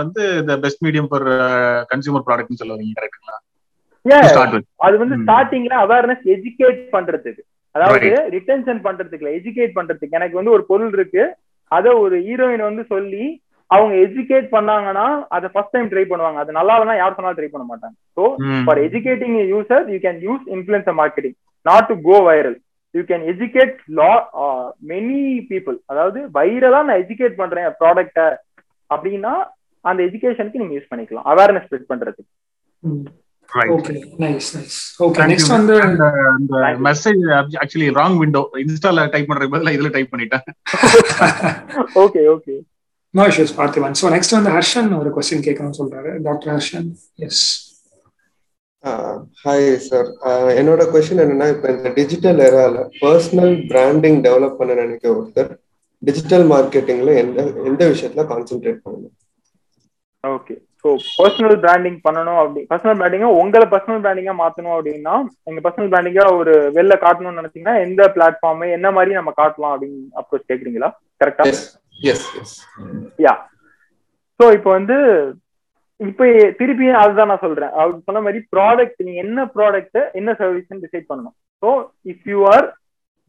S4: வந்து the best medium for consumer ப்ராடக்ட்னு சொல்ல வரீங்க ரைட்டுங்களா அது வந்து ஸ்டார்டிங்ல
S1: அவேர்னஸ் எஜுகேட் பண்றதுக்கு அதாவது ரிட்டென்ஷன் பண்றதுக்கு எஜுகேட் பண்றதுக்கு எனக்கு வந்து ஒரு பொருள் இருக்கு அத ஒரு ஹீரோயின் வந்து சொல்லி அவங்க எஜுகேட் பண்ணாங்கன்னா அதை ஃபர்ஸ்ட் டைம் ட்ரை பண்ணுவாங்க அது நல்லா இல்லைனா யார் சொன்னாலும் ட்ரை பண்ண மாட்டாங்க so for educating user you can use influencer marketing not to go viral you can educate lot many people அதாவது வைரலா நான் எஜுகேட் பண்றேன் ப்ராடக்ட அப்படின்னா அந்த எஜுகேஷனுக்கு நீங்க யூஸ்
S5: பண்ணிக்கலாம் அவேர்னஸ் ஸ்ப்ரெட் பண்றதுக்கு okay uh, uh,
S4: uh, okay no issues Parthiban so next வந்து ஹர்ஷன் ஒரு கொஸ்டின் கேட்கணும்னு சொல்றாரு doctor Harshan yes
S6: hi sir என்னோட கொஸ்டின் என்னன்னா இப்போ இந்த டிஜிட்டல் ஏரால பர்சனல் பிராண்டிங் டெவலப் பண்ண நினைக்க ஒருத்தர் டிஜிட்டல் மார்க்கெட்டிங்ல எந்த எந்த விஷயத்துல கான்சென்ட்ரேட் பண்ணணும் ஓகே ஸோ
S1: பர்சனல் பிராண்டிங் பண்ணணும் அப்படி பர்சனல் பிராண்டிங்கா உங்களை பர்சனல் பிராண்டிங்காக மாற்றணும் அப்படின்னா எங்கள் பர்சனல் பிராண்டிங்காக ஒரு வெளில காட்டணும்னு நினைச்சீங்கன்னா எந்த பிளாட்ஃபார்ம் என்ன மாதிரி நம்ம காட்டலாம் அப்படின்னு அப்ரோச் கேட்குறீங்களா கரெக்டா யா ஸோ இப்போ வந்து இப்போ திருப்பி அதுதான் நான் சொல்றேன் அவர் சொன்ன மாதிரி ப்ராடக்ட் நீ என்ன ப்ராடக்ட் என்ன சர்வீஸ் டிசைட் பண்ணணும் so if you are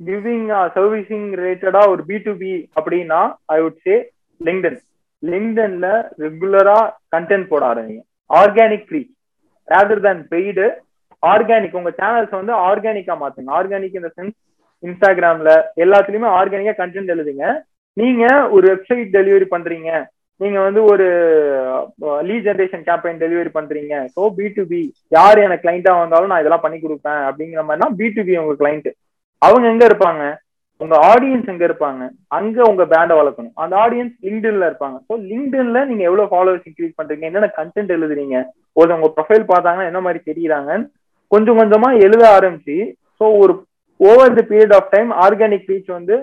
S1: giving servicing ரிலேட்டடா ஒரு பி டு பி அப்படின்னா ஐ வுட் சே லிங்க்டன் லிங்க்டன்ல ரெகுலரா கண்டென்ட் போட ஆரம்பிங்க organic free rather than paid organic உங்க சேனல்ஸ் வந்து ஆர்கானிக்கா மாத்துங்க ஆர்கானிக் இந்த சென்ஸ் இன்ஸ்டாகிராம்ல எல்லாத்துலயுமே ஆர்கானிக்கா கண்டென்ட் எழுதுங்க நீங்க ஒரு வெப்சைட் டெலிவரி பண்றீங்க நீங்க வந்து ஒரு லீ ஜென்ரேஷன் கேம்பெயின் டெலிவரி பண்றீங்க ஸோ பி டு பி யார் எனக்கு கிளைண்டா வந்தாலும் நான் இதெல்லாம் பண்ணி கொடுப்பேன் அப்படிங்கிற மாதிரினா பி டு பி உங்க கிளைண்ட் அவங்க எங்க இருப்பாங்க உங்க ஆடியன்ஸ் எங்க இருப்பாங்க அங்க உங்க பேண்டை வளர்க்கணும் அந்த ஆடியன்ஸ் லிங்க்டின்ல இருப்பாங்க ஸோ லிங்க்டின்ல நீங்க எவ்வளவு ஃபாலோவர்ஸ் இன்க்ரீஸ் பண்றீங்க என்னென்ன கண்டென்ட் எழுதுறீங்க ஒரு உங்க ப்ரொஃபைல் பார்த்தாங்கன்னா என்ன மாதிரி தெரியுறாங்க கொஞ்சம் கொஞ்சமா எழுத ஆரம்பிச்சு ஸோ ஒரு over the period of time organic reach வந்து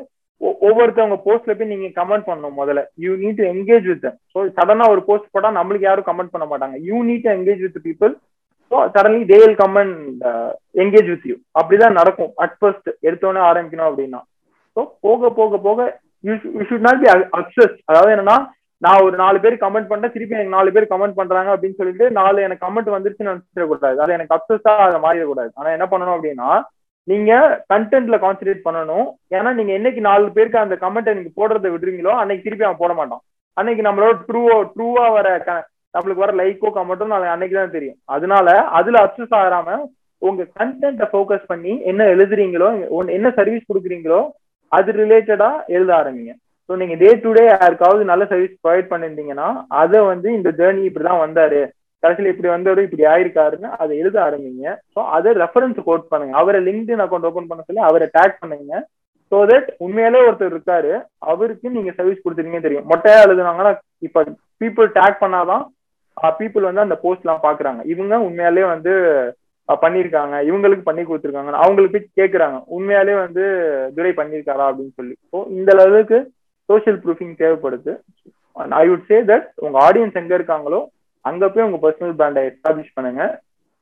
S1: ஒவ்வொருத்தவங்க போஸ்ட்ல போய் நீங்க கமெண்ட் பண்ணணும் முதல்ல you need to engage with so சடனா ஒரு போஸ்ட் போட்டா நம்மளுக்கு யாரும் கமெண்ட் பண்ண மாட்டாங்க you need to engage with people so suddenly they will come and engage with you அப்படிதான் நடக்கும் அட் ஃபர்ஸ்ட் எடுத்தோடனே ஆரம்பிக்கணும் அப்படின்னா ஸோ போக போக போக யூ ஷுட் நாட் பி அப்சஸ் அதாவது என்னன்னா நான் ஒரு நாலு பேர் கமெண்ட் பண்ணேன் திருப்பி எனக்கு நாலு பேர் கமெண்ட் பண்றாங்க அப்படின்னு சொல்லிட்டு நாலு எனக்கு கமெண்ட் வந்துருச்சுன்னு நினைச்சிடக்கூடாது அது எனக்கு அக்சஸ்ஸா அதை மாறிடக்கூடாது ஆனா என்ன பண்ணணும் அப்படின்னா நீங்க கண்டென்ட்ல கான்சென்ட்ரேட் பண்ணணும் ஏன்னா நீங்க என்னைக்கு நாலு பேருக்கு அந்த கமெண்ட் நீங்க போடுறத விடுறீங்களோ அன்னைக்கு திருப்பி அவன் போட மாட்டான் அன்னைக்கு நம்மளோட ட்ரூவோ ட்ரூவா வர நம்மளுக்கு வர லைக்கோ கமெண்ட்டும் அன்னைக்கு தான் தெரியும் அதனால அதுல அப்சஸ் ஆகாம உங்க கண்டென்ட்டை ஃபோக்கஸ் பண்ணி என்ன எழுதுறீங்களோ என்ன சர்வீஸ் கொடுக்குறீங்களோ அது ரிலேட்டடா எழுத ஆரம்பிங்க ஸோ நீங்க டே டு டே யாருக்காவது நல்ல சர்வீஸ் ப்ரொவைட் பண்ணிருந்தீங்கன்னா அதை வந்து இந்த ஜேர்னி இப்படிதான் வந்தாரு கடைசியில் இப்படி வந்தவரும் இப்படி ஆயிருக்காருன்னு அதை எழுத ஆரம்பிங்க ஸோ அதை ரெஃபரன்ஸ் கோட் பண்ணுங்க அவரை லிங்க்டின் அக்கௌண்ட் ஓப்பன் பண்ண சொல்லி அவரை டேக் பண்ணுங்க ஸோ தட் உண்மையிலே ஒருத்தர் இருக்காரு அவருக்கு நீங்க சர்வீஸ் கொடுத்துருக்கீங்கன்னு தெரியும் மொட்டையா எழுதுனாங்கன்னா இப்ப பீப்புள் டேக் பண்ணாதான் பீப்புள் வந்து அந்த போஸ்ட் எல்லாம் பாக்குறாங்க இவங்க உண்மையாலே வந்து பண்ணியிருக்காங்க இவங்களுக்கு பண்ணி கொடுத்துருக்காங்க அவங்களுக்கு போய் கேட்குறாங்க உண்மையாலே வந்து துரை பண்ணியிருக்காரா அப்படின்னு சொல்லி ஸோ இந்த அளவுக்கு சோஷியல் ப்ரூஃபிங் தேவைப்படுது ஐ வுட் சே தட் உங்க ஆடியன்ஸ் எங்க இருக்காங்களோ அங்க போய் உங்க பர்சனல் பிராண்டை எஸ்டாப்ளிஷ் பண்ணுங்க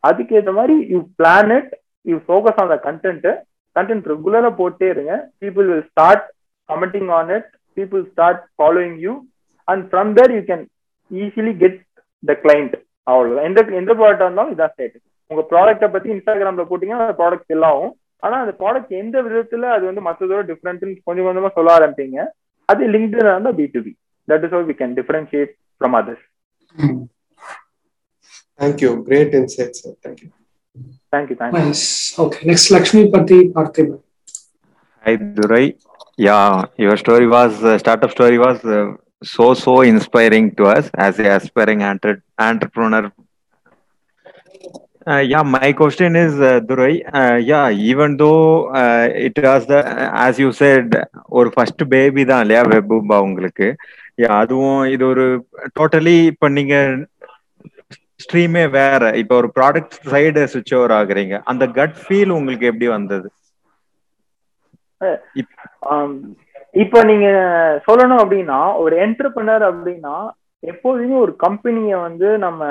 S1: அதுக்கேற்ற மாதிரி you plan it you focus on the content content ரெகுலரா போட்டே இருங்க people will start commenting on it people start following you and from there you can easily get the client அவ்வளவுதான் எந்த எந்த ப்ராடக்டா இருந்தாலும் இதான் ஸ்டேட்டஸ் உங்க ப்ராடக்ட்டை பத்தி இன்ஸ்டாகிராம்ல போட்டீங்கன்னா அந்த ப்ராடக்ட் எல்லாம் ஆகும் ஆனா அந்த ப்ராடக்ட் எந்த விதத்துல அது வந்து மற்றதோட டிஃப்ரெண்ட்னு கொஞ்சம் கொஞ்சமா சொல்ல ஆரம்பிப்பீங்க அது லிங்க்டு இருந்தா B to B that is all we can differentiate from others
S6: Thank you. Great insights, sir. Thank you. Thank you. Thank you. Nice. Okay. Next,
S5: Lakshmi
S6: Pati Parthiba.
S1: Hi, Durai.
S5: Yeah,
S7: your story was uh, startup story was uh, so so inspiring to us as a aspiring entre- entrepreneur. Uh, yeah, my question is, uh, Durai. Uh, yeah, even though uh, it was the, as you said, ஒரு ஃபர்ஸ்ட் பேபி தான் இல்லையா வெபுபா உங்களுக்கு அதுவும் இது ஒரு டோட்டலி இப்போ நீங்கள் ஸ்ட்ரீமே வேற இப்ப ஒரு ப்ராடக்ட் சைடு சுவிட்ச் ஓவர்
S1: ஆகுறீங்க அந்த கட் ஃபீல் உங்களுக்கு எப்படி வந்தது இப்ப நீங்க சொல்லணும் அப்படின்னா ஒரு என்டர்பிரினர் அப்படின்னா எப்போதுமே ஒரு கம்பெனிய வந்து நம்ம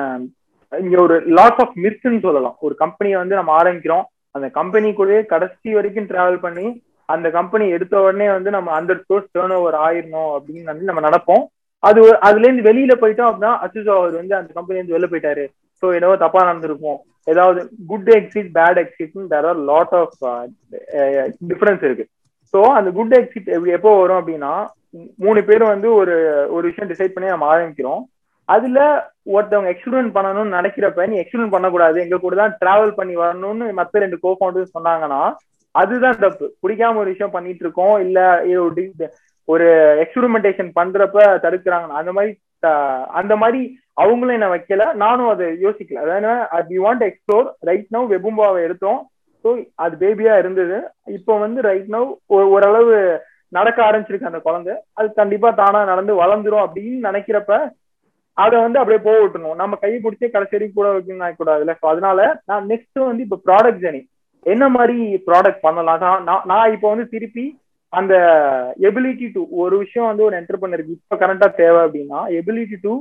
S1: இங்க ஒரு லாஸ் ஆஃப் மிர்க்னு சொல்லலாம் ஒரு கம்பெனியை வந்து நம்ம ஆரம்பிக்கிறோம் அந்த கம்பெனிக்குள்ளேயே கடைசி வரைக்கும் டிராவல் பண்ணி அந்த கம்பெனி எடுத்த உடனே வந்து நம்ம ஹண்ட்ரட் க்ரோஸ் டேர்ன் ஓவர் ஆயிடணும் அப்படின்னு வந்து நம்ம நடப்போம் அது அதுல இருந்து வெளியில போயிட்டோம் அப்படின்னா அசுசோ அவர் வந்து அந்த கம்பெனி வந்து வெளில போயிட்டாரு ஸோ ஏதாவது தப்பா நடந்திருக்கும் ஏதாவது good exit bad exit there are lot of difference இருக்கு ஸோ அந்த குட் எக்ஸிட் எப்படி எப்போ வரும் அப்படின்னா மூணு பேரும் வந்து ஒரு ஒரு விஷயம் டிசைட் பண்ணி நம்ம ஆரம்பிக்கிறோம் அதுல ஒருத்தவங்க எக்ஸ்பிரிமெண்ட் பண்ணணும்னு நினைக்கிறப்ப நீ எக்ஸ்பிரிமெண்ட் பண்ணக்கூடாது எங்க கூட தான் டிராவல் பண்ணி வரணும்னு மத்த ரெண்டு கோ ஃபவுண்டர்ஸ் சொன்னாங்கன்னா அதுதான் தப்பு பிடிக்காம ஒரு விஷயம் பண்ணிட்டு இருக்கோம் இல்ல ஒரு எக்ஸ்பெரிமெண்டேஷன் பண்றப்ப தடுக்கிறாங்க அந்த மாதிரி அந்த மாதிரி அவங்களும் என்ன வைக்கல நானும் அதை யோசிக்கல அதாவது வாண்ட் எக்ஸ்ப்ளோர் ரைட் நவ் வெபும்பாவை எடுத்தோம் ஸோ அது பேபியா இருந்தது இப்போ வந்து ரைட் நவ் ஓரளவு நடக்க ஆரம்பிச்சிருக்கு அந்த குழந்தை அது கண்டிப்பா தானா நடந்து வளர்ந்துரும் அப்படின்னு நினைக்கிறப்ப அதை வந்து அப்படியே போக விட்டுணும் நம்ம கை பிடிச்சே கடைசி கூட வைக்கணும் கூடாதுல ஸோ அதனால நான் நெக்ஸ்ட் வந்து இப்போ ப்ராடக்ட் ஜெனி என்ன மாதிரி ப்ராடக்ட் பண்ணலாம் நான் நான் இப்போ வந்து திருப்பி அந்த எபிலிட்டி டு ஒரு விஷயம் வந்து ஒரு பண்ணிருக்கு இப்ப கரண்டா தேவை அப்படின்னா ability to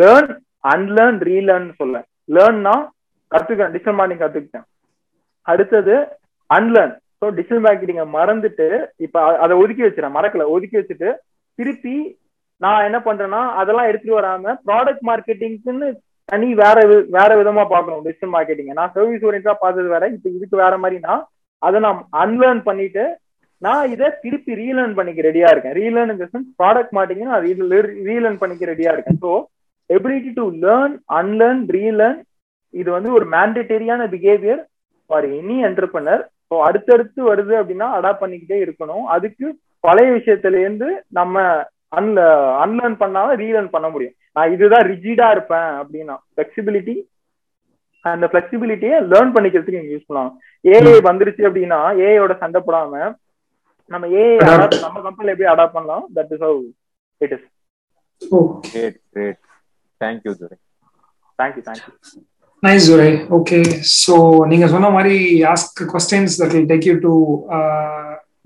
S1: learn unlearn relearn சொல்ல லேர்ன்னா கத்துக்கிறேன் டிஜிட்டல் மார்க்கிங் கத்துக்கிட்டேன் அடுத்தது அன்லேர்ன் ஸோ டிஜிட்டல் மார்க்கெட்டிங்க மறந்துட்டு இப்ப அதை ஒதுக்கி வச்சிடறேன் மறக்கல ஒதுக்கி வச்சுட்டு திருப்பி நான் என்ன பண்றேன்னா அதெல்லாம் எடுத்துட்டு வராம ப்ராடக்ட் மார்க்கெட்டிங்க்குன்னு தனி வேற வேற விதமா பார்க்கணும் டிஜிட்டல் மார்க்கெட்டிங் நான் சர்வீஸ் ஓரியன்டா பார்த்தது வேற இப்போ இதுக்கு வேற மாதிரினா அதை நான் அன்லேர்ன் பண்ணிட்டு நான் இதை திருப்பி ரீலேர்ன் பண்ணிக்க ரெடியா இருக்கேன் ரீலேர்ன் இந்த சென்ஸ் ப்ராடக்ட் மாட்டிங்கன்னா அது ரீலேர்ன் பண்ணிக்க ரெடியா இருக்கேன் so ability to learn unlearn relearn இது வந்து ஒரு மேண்டேட்டரியான behaviour for any entrepreneur so அடுத்தடுத்து வருது அப்படின்னா அடாப்ட் பண்ணிக்கிட்டே இருக்கணும் அதுக்கு பழைய விஷயத்துல இருந்து நம்ம அன்ல அன்லேர்ன் பண்ணாலும் ரீலேர்ன் பண்ண முடியும் நான் இதுதான் ரிஜிடா இருப்பேன் அப்படின்னா ஃபிளெக்சிபிலிட்டி அந்த ஃபிளெக்சிபிலிட்டியை லேர்ன் பண்ணிக்கிறதுக்கு நீங்க யூஸ் பண்ணலாம் ஏஐ வந்துருச்சு அப்படின்னா ஏஐயோட சண்டை போடாம நம்ம ஏஐ uh, நம்ம கம்பெனில எப்படி அடாப்ட் பண்ணலாம் that is how it is great great
S5: thank you ஜுரை thank you thank you nice ஜுரை okay so நீங்க சொன்ன மாதிரி ask questions that will take you to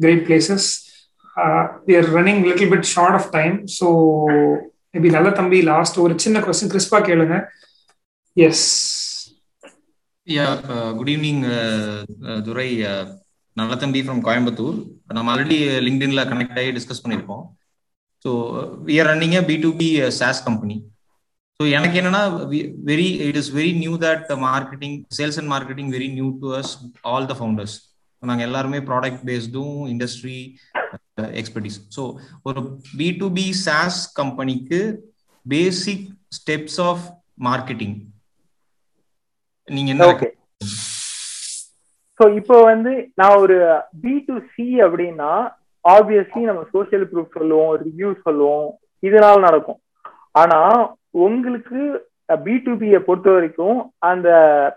S5: great places we are running little bit short of time so maybe Nallathambi last ஒரு சின்ன கொஸ்டின் கிறிஸ்பா கேளுங்க yes yeah good evening
S8: Durai Nallathambi from Coimbatore நம்ம ஆல்ரெடி லிங்க்டின்ல கனெக்ட் ஆகி டிஸ்கஸ் பண்ணியிருக்கோம் so we are running B to B SaaS company so எனக்கு என்னன்னா very it is very new that marketing sales and marketing very new to us all the founders நாங்கள் எல்லாருமே ப்ராடக்ட் பேஸ்டும் இண்டஸ்ட்ரி எக்ஸ்பர்டிஸ் ஸோ ஒரு பி டு பி சாஸ் கம்பெனிக்கு பேசிக் ஸ்டெப்ஸ் ஆஃப் மார்க்கெட்டிங்
S1: நீங்க என்ன ஸோ இப்போ வந்து நான் ஒரு பி டு சி அப்படின்னா ஆப்வியஸ்லி நம்ம சோசியல் ப்ரூஃப் சொல்லுவோம் ரிவ்யூ சொல்லுவோம் இதனால நடக்கும் ஆனா உங்களுக்கு பி டு பியை பொறுத்த வரைக்கும் அந்த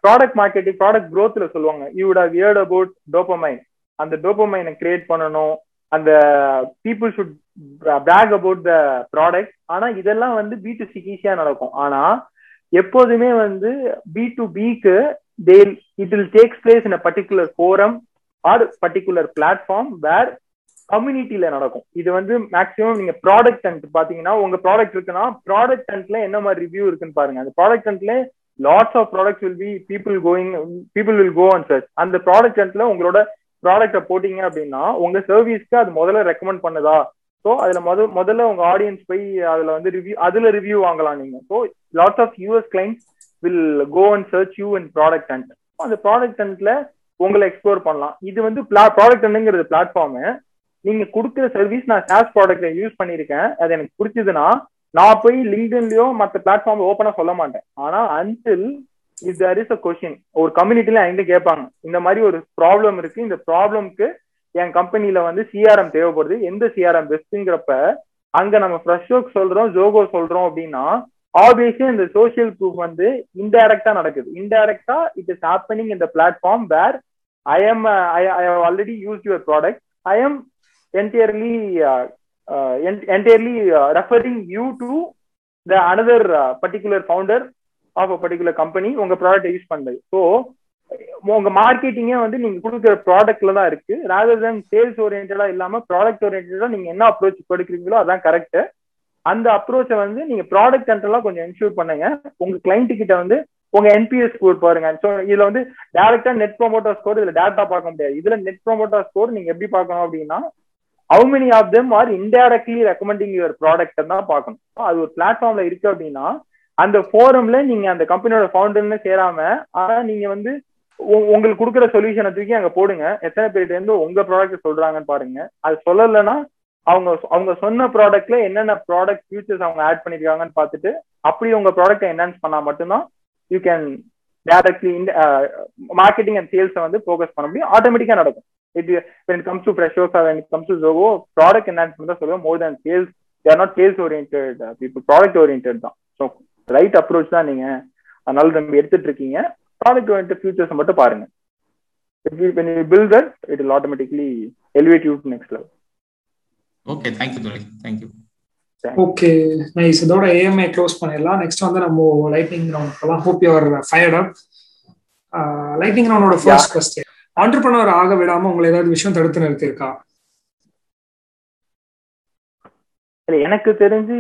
S1: ப்ராடக்ட் மார்க்கெட்டிங் ப்ராடக்ட் க்ரோத்ல சொல்லுவாங்க you would have about dopamine அந்த டோப்பமைனை கிரியேட் பண்ணணும் அந்த people should back about the product ஆனா இதெல்லாம் வந்து பி டு சிக்கு ஈஸியா நடக்கும் ஆனா எப்போதுமே வந்து பி டு பிக்கு they'll it will takes place in a particular forum or particular platform where கம்யூனிட்டியில நடக்கும் இது வந்து மேக்ஸிமம் நீங்க ப்ராடக்ட் அண்ட் பாத்தீங்கன்னா உங்க ப்ராடக்ட் இருக்குன்னா ப்ராடக்ட் அண்ட்ல என்ன மாதிரி ரிவ்யூ இருக்குன்னு பாருங்க அந்த ப்ராடக்ட் அண்ட்ல lots of product will be people going people will go and search அந்த ப்ராடக்ட் அண்ட்ல உங்களோட ப்ராடக்ட போட்டீங்க அப்படின்னா உங்க சர்வீஸ்க்கு அது முதல்ல ரெக்கமெண்ட் பண்ணுதா ஸோ அதுல முத முதல்ல உங்க ஆடியன்ஸ் போய் அதுல வந்து ரிவ்யூ அதுல ரிவ்யூ வாங்கலாம் நீங்க so lots of US clients will go and search you and Product Hunt அந்த ப்ராடக்ட் அண்ட்ல உங்களை எக்ஸ்ப்ளோர் பண்ணலாம் இது வந்து ப்ராடக்ட் அண்ட்ங்கிறது பிளாட்ஃபார்மு நீங்க கொடுக்குற சர்வீஸ் நான் சாஸ் ப்ராடக்ட்ல யூஸ் பண்ணியிருக்கேன் அது எனக்கு பிடிச்சதுன்னா நான் போய் லிங்க்டின்லயோ மற்ற பிளாட்ஃபார்ம் ஓப்பனா சொல்ல மாட்டேன் ஆனா until if there is a question ஒரு கம்யூனிட்டில என்கிட்ட கேட்பாங்க இந்த மாதிரி ஒரு ப்ராப்ளம் இருக்கு இந்த ப்ராப்ளம்க்கு என் கம்பெனில வந்து சிஆர்எம் தேவைப்படுது எந்த சிஆர்எம் பெஸ்ட்ங்கிறப்ப அங்க நம்ம ஃப்ரெஷ் ஒர்க் சொல்றோம் ஜோகோ சொல்றோம் அப்படின்னா ஆப்வியஸ்லி இந்த சோசியல் ப்ரூஃப் வந்து இன்டைரக்டா நடக்குது இன்டைரக்டா இட் இஸ் ஹேப்பனிங் இந்த platform where I am I already use your product I am entirely entirely referring you to the another particular founder of a particular company உங்க ப்ராடக்ட் யூஸ் பண்ணது ஸோ உங்க மார்க்கெட்டிங்கே வந்து நீங்க கொடுக்குற ப்ராடக்ட்ல தான் இருக்கு ராதர் தேன் சேல்ஸ் ஓரியன்டா இல்லாம ப்ராடக்ட் ஓரியன்டா நீங்க என்ன அப்ரோச் கொடுக்குறீங்களோ அதான் கரெக்ட் அந்த அப்ரோச்சை வந்து நீங்க ப்ராடக்ட் சென்டர்லாம் கொஞ்சம் என்ஷூர் பண்ணுங்க உங்க கிளைண்ட் கிட்ட வந்து உங்க என்பிஎஸ் ஸ்கோர் பாருங்க ஸோ இதுல வந்து டேரக்டா நெட் ப்ரோமோட்டர் ஸ்கோர் இதுல டேட்டா பார்க்க முடியாது இதுல நெட் ப்ரோமோட்டர் ஸ்கோர் நீங்க எப்படி பார்க்கணும் அப்படின்னா how many of them are indirectly recommending your product தான் பார்க்கணும் அது ஒரு பிளாட்ஃபார்ம்ல இருக்கு அப்படின்னா அந்த ஃபோரம்ல நீங்க அந்த கம்பெனியோட ஃபவுண்டர்னு சேராம ஆனா நீங்க வந்து உங்களுக்கு கொடுக்குற சொல்யூஷனை தூக்கி அங்க போடுங்க எத்தனை பேர்ட்டு இருந்து உங்க ப்ராடக்ட் சொல்றாங்கன்னு பாருங்க அது சொல்லலைன்னா அவங்க அவங்க சொன்ன ப்ராடக்ட்ல என்னென்ன ப்ராடக்ட் ஃபியூச்சர்ஸ் அவங்க ஆட் பண்ணிருக்காங்கன்னு பார்த்துட்டு அப்படி உங்க ப்ராடக்ட் என்ஹான்ஸ் பண்ணா மட்டும்தான் you can directly marketing and சேல்ஸை வந்து ஃபோக்கஸ் பண்ண முடியும் ஆட்டோமேட்டிக்காக நடக்கும் it when it comes to ஃப்ரெஷோஸ் comes to Zoho product enhance தான் சொல்லுவோம் more than sales there not sales orient people product orient தான் ஸோ ரைட் அப்ரோச் தான் நீங்க அதனால ரொம்ப எடுத்துட்டு இருக்கீங்க ப்ராடக்ட் ஓரியன்ட் ஃபியூச்சர்ஸ் மட்டும் பாருங்க it will that it will automatically elevate you next level okay
S8: you Durai you okay nice
S5: இதோட ஏஎம்ஐ க்ளோஸ் பண்ணிடலாம் நெக்ஸ்ட் வந்து நம்ம லைட்னிங் ரவுண்ட் போகலாம் hope your fired up lightning ரவுண்டோட ஃபர்ஸ்ட் கொஸ்டின் ஆண்டர்பிரனர் ஆக விடாம உங்களை ஏதாவது விஷயம் தடுத்து
S1: நிறுத்திருக்கா எனக்கு தெரிஞ்சு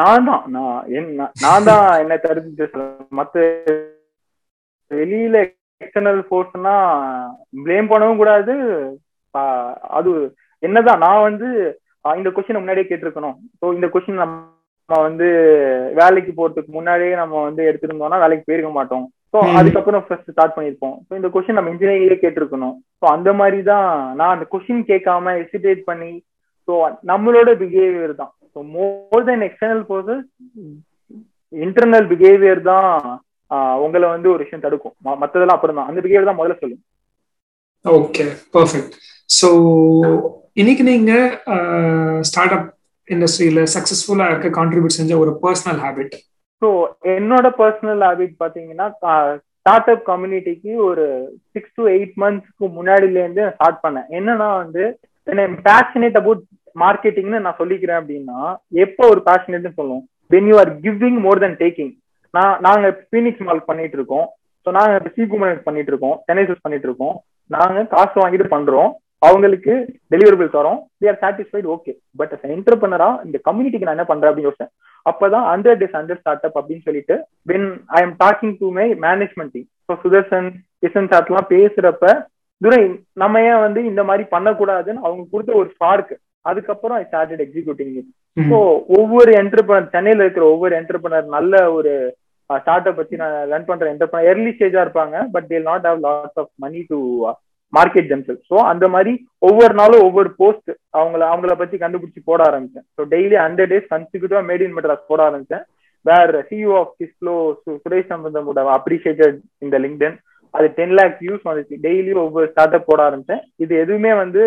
S1: நான் தான் நான் தான் என்ன தடுத்து மத்த வெளியில எக்ஸ்டர்னல் ஃபோர்ஸ்னா பிளேம் பண்ணவும் கூடாது அது என்னதான் நான் வந்து இந்த கொஸ்டின் முன்னாடியே கேட்டிருக்கணும் இந்த கொஸ்டின் நம்ம வந்து வேலைக்கு போறதுக்கு முன்னாடியே நம்ம வந்து எடுத்திருந்தோம்னா வேலைக்கு போயிருக்க மாட்டோம் ஸோ அதுக்கப்புறம் ஃபர்ஸ்ட் ஸ்டார்ட் பண்ணியிருப்போம் ஸோ இந்த கொஸ்டின் நம்ம இன்ஜினியரிங்லேயே கேட்டிருக்கணும் ஸோ அந்த மாதிரி தான் நான் அந்த கொஸ்டின் கேட்காம எசிடேட் பண்ணி ஸோ நம்மளோட பிஹேவியர் தான் ஸோ மோர் தென் எக்ஸ்டர்னல் போர்சஸ் இன்டர்னல் பிஹேவியர் தான் உங்களை வந்து ஒரு விஷயம் தடுக்கும் மற்றதெல்லாம் அப்புறம் தான் அந்த பிஹேவியர் தான் முதல்ல சொல்லுங்க ஓகே பர்ஃபெக்ட்
S5: ஸோ இன்னைக்கு நீங்க ஸ்டார்ட் அப் இண்டஸ்ட்ரியில சக்சஸ்ஃபுல்லா இருக்க
S1: கான்ட்ரிபியூட் செஞ்ச ஒரு பர்சனல் ஹேபிட் ஸோ என்னோட பர்சனல் ஹேபிட் பார்த்தீங்கன்னா ஸ்டார்ட் அப் கம்யூனிட்டிக்கு ஒரு சிக்ஸ் டு எயிட் மந்த்ஸ்க்கு முன்னாடிலேருந்து ஸ்டார்ட் பண்ணேன் என்னன்னா வந்து பேஷனேட் அபவுட் மார்க்கெட்டிங்னு நான் சொல்லிக்கிறேன் அப்படின்னா எப்போ ஒரு பேஷனேட்னு சொல்லுவோம் when you are giving more then taking நான் நாங்க பீனிக்ஸ் மால் பண்ணிட்டு இருக்கோம் ஸோ நாங்க சீக்குமெண்ட் பண்ணிட்டு இருக்கோம் சென்னை பண்ணிட்டு இருக்கோம் நாங்க காசு வாங்கிட்டு பண்றோம் அவங்களுக்கு டெலிவரபிள் தரோம் they are satisfied okay but enter என்டர்பிரனரா இந்த கம்யூனிட்டிக்கு நான் என்ன பண்றேன் அப்படின்னு யோசிச்சேன் அப்பதான் hundred days hundred start up அப்படின்னு சொல்லிட்டு when I am talking to my management team so Sudarshan Kishan chat எல்லாம் பேசுறப்ப துரை நம்ம ஏன் வந்து இந்த மாதிரி பண்ணக்கூடாதுன்னு அவங்க கொடுத்த ஒரு ஸ்பார்க் அதுக்கப்புறம் I started executing it so ஒவ்வொரு என்டர்பிரனர் சென்னையில இருக்கிற ஒவ்வொரு என்டர்பிரனர் நல்ல ஒரு ஸ்டார்ட் அப் பத்தி நான் ரன் பண்ற என்டர்பிரனர் ஏர்லி ஸ்டேஜா இருப்பாங்க but they not have lots of money to market ஜம்சல் so அந்த மாதிரி ஒவ்வொரு நாளும் ஒவ்வொரு போஸ்ட் அவங்கள அவங்கள பத்தி கண்டுபிடிச்சு போட ஆரம்பிச்சேன் ஸோ டெய்லி ஹண்ட்ரட் டேஸ் கன்சிக்யூட்டிவா மேட் இன் மெட்ராஸ் போட ஆரம்பிச்சேன் வேற சிஇஓ ஆஃப் கிஸ்லோ சுரேஷ் கூட அப்ரிஷியேட்டட் இந்த லிங்க்டன் அது டென் லேக் யூஸ் வந்துச்சு டெய்லி ஒவ்வொரு ஸ்டார்ட் அப் போட ஆரம்பிச்சேன் இது எதுவுமே வந்து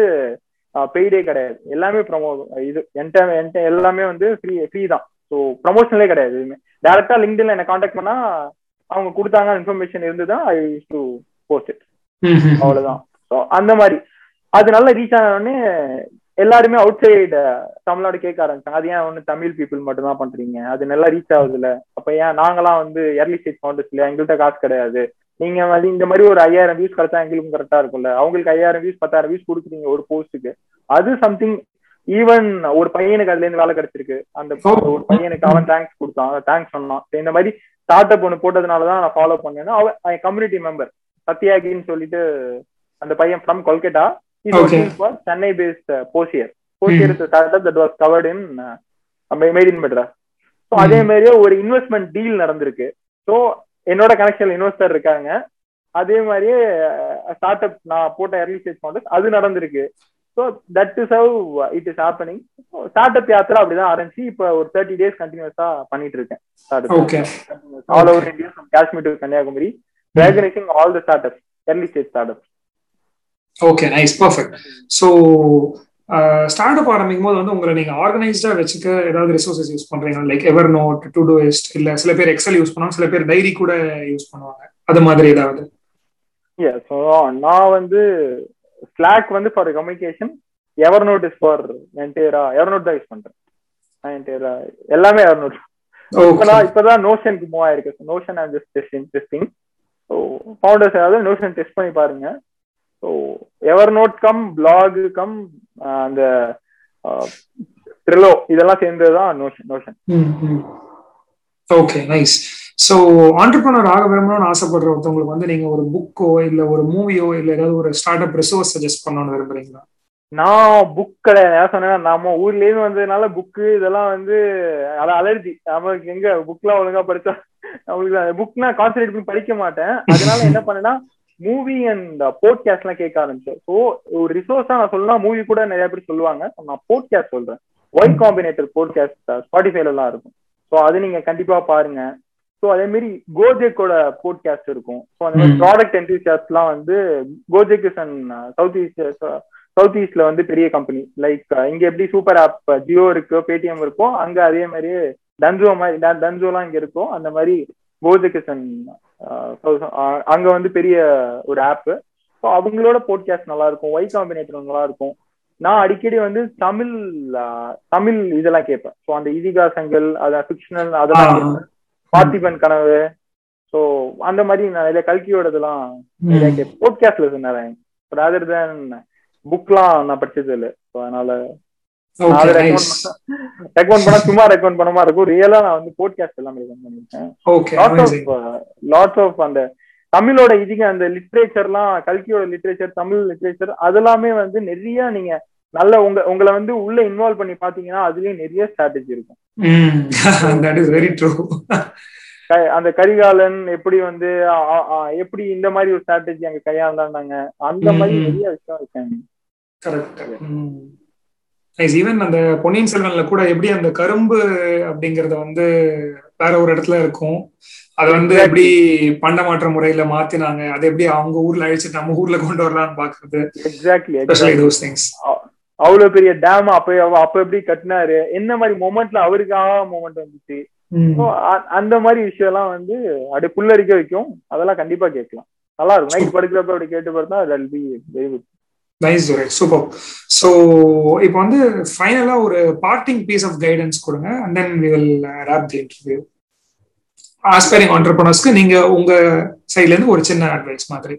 S1: பெய்டே கிடையாது எல்லாமே ப்ரமோ இது என்கிட்ட எல்லாமே வந்து ஃப்ரீ ஃப்ரீ தான் ஸோ ப்ரமோஷனலே கிடையாது எதுவுமே டேரக்டா லிங்க்டின்ல என்ன காண்டாக்ட் பண்ணா அவங்க கொடுத்தாங்க இன்ஃபர்மேஷன் இருந்துதான் I use to post it அவ்வளவுதான் அந்த மாதிரி அது நல்லா ரீச் ஆனோடனே எல்லாருமே அவுட் சைடு தமிழ்நாடு கேட்க ஆரம்பிச்சாங்க அது ஏன் ஒன்று தமிழ் பீப்புள் மட்டும்தான் பண்றீங்க அது நல்லா ரீச் ஆகுதுல்ல அப்ப ஏன் நாங்களாம் வந்து எர்லி ஸ்டேஜ் இல்லையா எங்கள்கிட்ட காசு கிடையாது நீங்க வந்து இந்த மாதிரி ஒரு ஐயாயிரம் வியூஸ் கிடைச்சா எங்களுக்கும் கரெக்டா இருக்கும்ல அவங்களுக்கு ஐயாயிரம் வியூஸ் பத்தாயிரம் வியூஸ் கொடுக்குறீங்க ஒரு போஸ்ட்டுக்கு அது சம்திங் ஈவன் ஒரு பையனுக்கு அதுல இருந்து வேலை கிடைச்சிருக்கு அந்த ஒரு பையனுக்கு அவன் தேங்க்ஸ் கொடுத்தான் தேங்க்ஸ் சொன்னான் இந்த மாதிரி ஸ்டார்ட் அப் ஒன்று போட்டதுனால தான் நான் ஃபாலோ பண்ணேன்னா அவன் கம்யூனிட்டி மெம்பர் சத்யாகின்னு சொல்லிட்டு அந்த பையன் ஃப்ரம் கொல்கட்டா சென்னை பேஸ்ட் போசியர் போசியர் that was covered in made in Madras so அதே மாதிரியே ஒரு இன்வெஸ்ட்மெண்ட் டீல் நடந்திருக்கு ஸோ என்னோட கனெக்ஷன் இன்வெஸ்டர் இருக்காங்க அதே மாதிரியே ஸ்டார்ட் uh, அப் நான் போட்ட ஏர்லி ஸ்டேஜ் ஃபவுண்டர்ஸ் அது நடந்திருக்கு so that is how it is happening start up Yatra அப்படிதான் ஆரம்பிச்சு இப்போ ஒரு தேர்ட்டி டேஸ்
S5: கண்டினியூஸா பண்ணிட்டு இருக்கேன் all over India Kashmir to Kanyakumari
S1: all the start up early stage start ups
S5: okay nice perfect so start up ஆரம்பிக்கும் போது வந்து உங்களை நீங்க ஆர்கனைஸ்டா வச்சுக்க ஏதாவது ரிசோர்சஸ் யூஸ் பண்றீங்க like Evernote to two இஸ்ட் இல்ல சில பேர் எக்ஸல் யூஸ் பண்ணுவாங்க சில பேர் டைரி கூட யூஸ் பண்ணுவாங்க அது மாதிரி ஏதாவது
S1: நான் வந்து ஸ்லாக் வந்து for communication Evernote is for என்டையரா எவர் நோட் தான் யூஸ் பண்றேன் எல்லாமே எவர் நோட் இப்பதான் இப்பதான் நோஷன் மூவ் ஆயிருக்கு Notion and just testing testing so founders ஏதாவது நோஷன் டெஸ்ட் பண்ணி பாருங்க so Evernote cum Slack cum
S5: அந்த ட்ரிலோ uh, இதெல்லாம் சேர்ந்தது தான் Notion Notion okay nice so entrepreneur ஆக விரும்பணும்னு ஆசைப்படுற ஒருத்தவங்களுக்கு வந்து நீங்க ஒரு புக்கோ இல்ல ஒரு மூவியோ இல்ல ஏதாவது ஒரு ஸ்டார்ட் அப் ரிசோர்ஸ் சஜஸ்ட் பண்ணணும்னு விரும்புறீங்களா
S1: நான் புக் கிடையாது ஏன் சொன்னேன் நாம ஊர்ல இருந்து வந்ததுனால புக்கு இதெல்லாம் வந்து அது அலர்ஜி நமக்கு எங்க புக்லாம் ஒழுங்கா படிச்சா அவங்களுக்கு புக்னா கான்சென்ட்ரேட் பண்ணி படிக்க மாட்டேன் அதனால என்ன பண்ணேன்னா மூவி அண்ட் போட்காஸ்ட் எல்லாம் கேட்க ஆரம்பிச்சேன் சோ ஒரு ரிசோர்ஸா நான் சொல்லலாம் மூவி கூட நிறைய பேர் சொல்லுவாங்க நான் போட்காஸ்ட் சொல்றேன் ஒய் காம்பினேட்டர் போட்காஸ்ட் ஸ்பாட்டிஃபைல எல்லாம் இருக்கும் ஸோ அது நீங்க கண்டிப்பா பாருங்க ஸோ அதே மாதிரி கோஜெக்கோட போட்காஸ்ட் இருக்கும் ஸோ அந்த மாதிரி ப்ராடக்ட் எல்லாம் வந்து Gojek is and south east south ஈஸ்ட்ல வந்து பெரிய கம்பெனி லைக் uh, இங்க எப்படி சூப்பர் ஆப் ஜியோ இருக்கோ பேடிஎம் இருக்கோ அங்க அதே மாதிரி டன்ஜோ மாதிரி எல்லாம் இங்க இருக்கும் அந்த மாதிரி போஜகிசன் அங்க வந்து பெரிய ஒரு ஆப் ஸோ அவங்களோட போட்காஸ்ட் நல்லா இருக்கும் ஒய் காம்பினேட்டர் நல்லா இருக்கும் நான் அடிக்கடி வந்து தமிழ் தமிழ் இதெல்லாம் கேட்பேன் ஸோ அந்த இதிகா அதான் ஃபிக்ஷனல் அதெல்லாம் பார்த்திபன் கனவு ஸோ அந்த மாதிரி நான் நிறைய கல்கியோட இதெல்லாம் நிறைய கேட்பேன் போட்காஸ்ட்ல சொன்னேன் ராதர் தேன் புக்லாம் நான் படிச்சது இல்லை ஸோ அதனால பண்ணா சும்மா பண்ணமா இருக்கும் ரியலா நான் வந்து பண்ணிருக்கேன் ஆஃப் uh, அந்த தமிழோட இதுக்கு அந்த கல்கியோட லிட்ரேச்சர் தமிழ் லிட்ரேச்சர் அதெல்லாமே வந்து நிறைய நீங்க நல்ல உங்க உங்களை வந்து உள்ள இன்வால்வ் பண்ணி பாத்தீங்கன்னா அதுலயும் நிறைய ஸ்ட்ராட்டஜி இருக்கும் அந்த கரிகாலன் எப்படி வந்து எப்படி இந்த மாதிரி ஒரு ஸ்ட்ராட்டஜி அங்க கையாண்டாங்க அந்த மாதிரி நிறைய விஷயம் இருக்காங்க
S5: நைஸ் ஈவன் அந்த பொன்னியின் செல்வன்ல கூட எப்படி அந்த கரும்பு அப்படிங்கறத வந்து வேற ஒரு இடத்துல இருக்கும் அது வந்து எப்படி பண்ட மாற்ற முறையில மாத்தினாங்க அது எப்படி அவங்க
S1: ஊர்ல அழிச்சு நம்ம ஊர்ல கொண்டு வரலாம்னு பாக்குறது எக்ஸாக்ட்லி தோஸ் திங்ஸ் அவ்வளவு பெரிய டேம் அப்ப அப்ப எப்படி கட்டினாரு என்ன மாதிரி மொமெண்ட்ல அவருக்காக மொமெண்ட் வந்துச்சு அந்த மாதிரி விஷயம் எல்லாம் வந்து அப்படி புள்ளரிக்க வைக்கும் அதெல்லாம் கண்டிப்பா கேட்கலாம் நல்லா இருக்கும் நைட் படுக்கிறப்ப அப்படி கேட்டு பார்த்தா very good nice right super
S5: so இப்போ வந்து ஃபைனலாக ஒரு பார்ட்டிங் பீஸ் ஆஃப் கைடன்ஸ் கொடுங்க and then we will wrap the interview aspiring ஆண்டர்பனர்ஸ்க்கு நீங்க உங்க சைட்லேருந்து ஒரு சின்ன
S1: அட்வைஸ் மாதிரி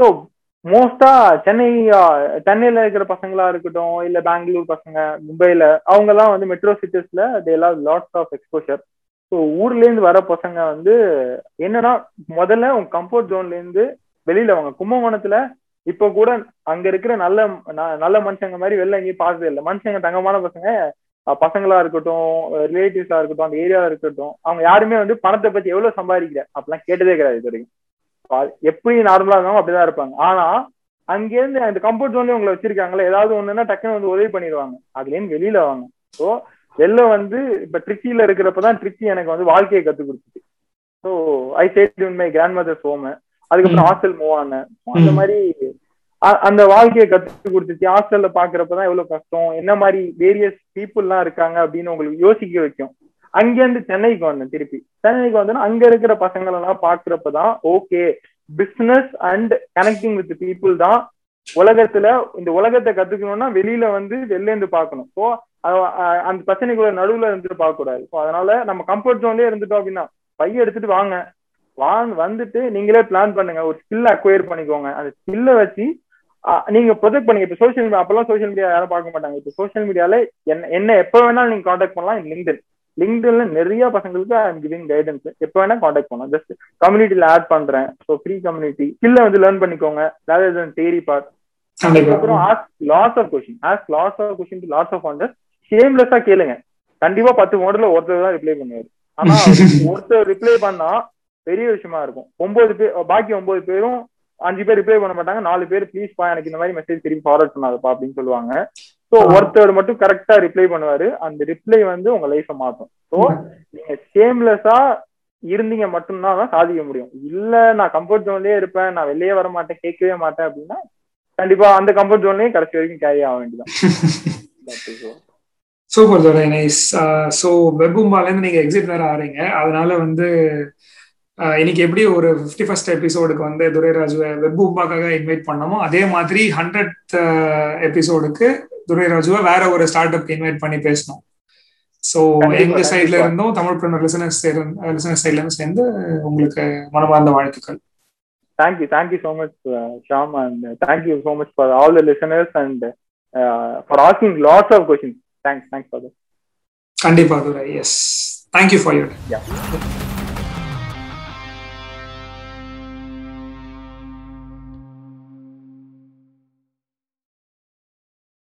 S1: ஸோ மோஸ்டா சென்னை சென்னையில இருக்கிற பசங்களா இருக்கட்டும் இல்ல பெங்களூர் பசங்க மும்பைல அவங்க எல்லாம் வந்து மெட்ரோ சிட்டிஸ்ல they have lots of exposure so ஊர்ல இருந்து வர பசங்க வந்து என்னன்னா முதல்ல உங்க கம்ஃபர்ட் ஜோன்ல இருந்து வெளியில அவங்க கும்பகோணத்துல இப்ப கூட அங்க இருக்கிற நல்ல நல்ல மனுஷங்க மாதிரி வெளில எங்கேயும் பார்த்தது இல்லை மனுஷங்க தங்கமான பசங்க பசங்களா இருக்கட்டும் ரிலேட்டிவ்ஸா இருக்கட்டும் அந்த ஏரியாவா இருக்கட்டும் அவங்க யாருமே வந்து பணத்தை பத்தி எவ்வளவு சம்பாதிக்கிற அப்படிலாம் கேட்டதே கிடையாது இது வரைக்கும் எப்படி நார்மலா இருந்தாலும் அப்படிதான் இருப்பாங்க ஆனா அங்கேருந்து அந்த கம்ஃபர்ட் ஜோன்ல உங்களை வச்சிருக்காங்களே ஏதாவது ஒண்ணுன்னா டக்குன்னு வந்து உதவி பண்ணிடுவாங்க அதுலேருந்து வெளியில வாங்க ஸோ வெளில வந்து இப்ப ட்ரிச்சியில இருக்கிறப்பதான் ட்ரிச்சி எனக்கு வந்து வாழ்க்கையை கத்து கொடுத்துச்சு so I stayed my grandmother's home அதுக்கப்புறம் ஹாஸ்டல் மூவ் ஆனேன் அந்த மாதிரி அந்த வாழ்க்கையை கத்து கொடுத்துச்சு ஹாஸ்டல்ல பாக்குறப்பதான் எவ்வளவு கஷ்டம் என்ன மாதிரி வேரியஸ் பீப்புள் எல்லாம் இருக்காங்க அப்படின்னு உங்களுக்கு யோசிக்க வைக்கும் இருந்து சென்னைக்கு வந்தேன் திருப்பி சென்னைக்கு வந்தேன்னா அங்க இருக்கிற பசங்களை எல்லாம் பாக்குறப்பதான் okay business and connecting with people தான் உலகத்துல இந்த உலகத்தை கத்துக்கணும்னா வெளியில வந்து வெளில இருந்து பாக்கணும் ஸோ அந்த பிரச்சனைக்குள்ள நடுவுல இருந்துட்டு பார்க்க கூடாது ஸோ அதனால நம்ம கம்ஃபர்ட் ஜோன்லயே இருந்துட்டோம் அப்படின்னா பைய எடுத்துட்டு வாங்க வாங்க வந்துட்டு நீங்களே பிளான் பண்ணுங்க ஒரு ஸ்கில் அக்வயர் பண்ணிக்கோங்க அந்த ஸ்கில்ல வச்சு நீங்க ப்ரொஜெக்ட் பண்ணுங்க இப்போ சோஷியல் மீடியா அப்பெல்லாம் சோஷியல் மீடியா யாரும் பார்க்க மாட்டாங்க இப்போ சோஷியல் மீடியால என்ன என்ன எப்போ வேணாலும் நீங்க காண்டாக்ட் பண்ணலாம் லிங்க்டின் லிங்க்டின்ல நிறைய பசங்களுக்கு ஐ எம் கிவிங் கைடன்ஸ் எப்ப வேணா காண்டாக்ட் பண்ணலாம் ஜஸ்ட் கம்யூனிட்டியில ஆட் பண்றேன் ஸோ ஃப்ரீ கம்யூனிட்டி ஸ்கில்ல வந்து லேர்ன் பண்ணிக்கோங்க வேற தென் தேரி பார்ட் அதுக்கப்புறம் ask lots of question ask lots of question lots of answer ஷேம்லெஸ்ஸா கேளுங்க கண்டிப்பா பத்து மாடல்ல ஒருத்தர் தான் ரிப்ளை பண்ணுவாரு ஆனா ஒருத்தர் ரிப்ளை பண்ணா பெரிய விஷயமா இருக்கும் ஒன்பது பேர் பாக்கி ஒன்பது பேரும் அஞ்சு பேர் ரிப்ளை பண்ண மாட்டாங்க நாலு பேர் ப்ளீஸ் பா எனக்கு இந்த மாதிரி மெசேஜ் திரும்பி ஃபார்வர்ட் பண்ணாதப்பா அப்படின்னு சொல்லுவாங்க ஸோ ஒருத்தர் மட்டும் கரெக்டா ரிப்ளை பண்ணுவாரு அந்த ரிப்ளை வந்து உங்க லைஃப மாத்தும் ஸோ நீங்க சேம்லெஸ்ஸா இருந்தீங்க மட்டும்தான் தான் சாதிக்க முடியும் இல்ல நான் கம்ஃபர்ட் ஜோன்லயே இருப்பேன் நான் வெளியே வர மாட்டேன் கேட்கவே மாட்டேன் அப்படின்னா கண்டிப்பா அந்த கம்ஃபர்ட் ஜோன்லயே கடைசி வரைக்கும் கேரி ஆக
S5: வேண்டியதான் சூப்பர் தோரை நைஸ் நீங்க வெபும்பாலேருந்து எக்ஸிட் வேற ஆறீங்க அதனால வந்து இன்னைக்கு எப்படி ஒரு ஃபிஃப்டி ஃபர்ஸ்ட் எபிசோடுக்கு வந்து வெப் உப்பாக்காக இன்வைட் பண்ணமோ அதே மாதிரி ஹண்ட்ரட் எபிசோடுக்கு துரைராஜுவை வேற ஒரு ஸ்டார்ட் அப் இன்வைட் பண்ணி பேசணும் ஸோ எங்க சைட்ல இருந்தும் தமிழ் பிரினர் லிசனர் லிசனர்ஸ் சைட்ல இருந்து சேர்ந்து உங்களுக்கு மனமார்ந்த வாழ்த்துக்கள் thank you so much Sham and you so much for all the listeners and for asking lots of question thanks thanks for கண்டிப்பா Durai thank you for you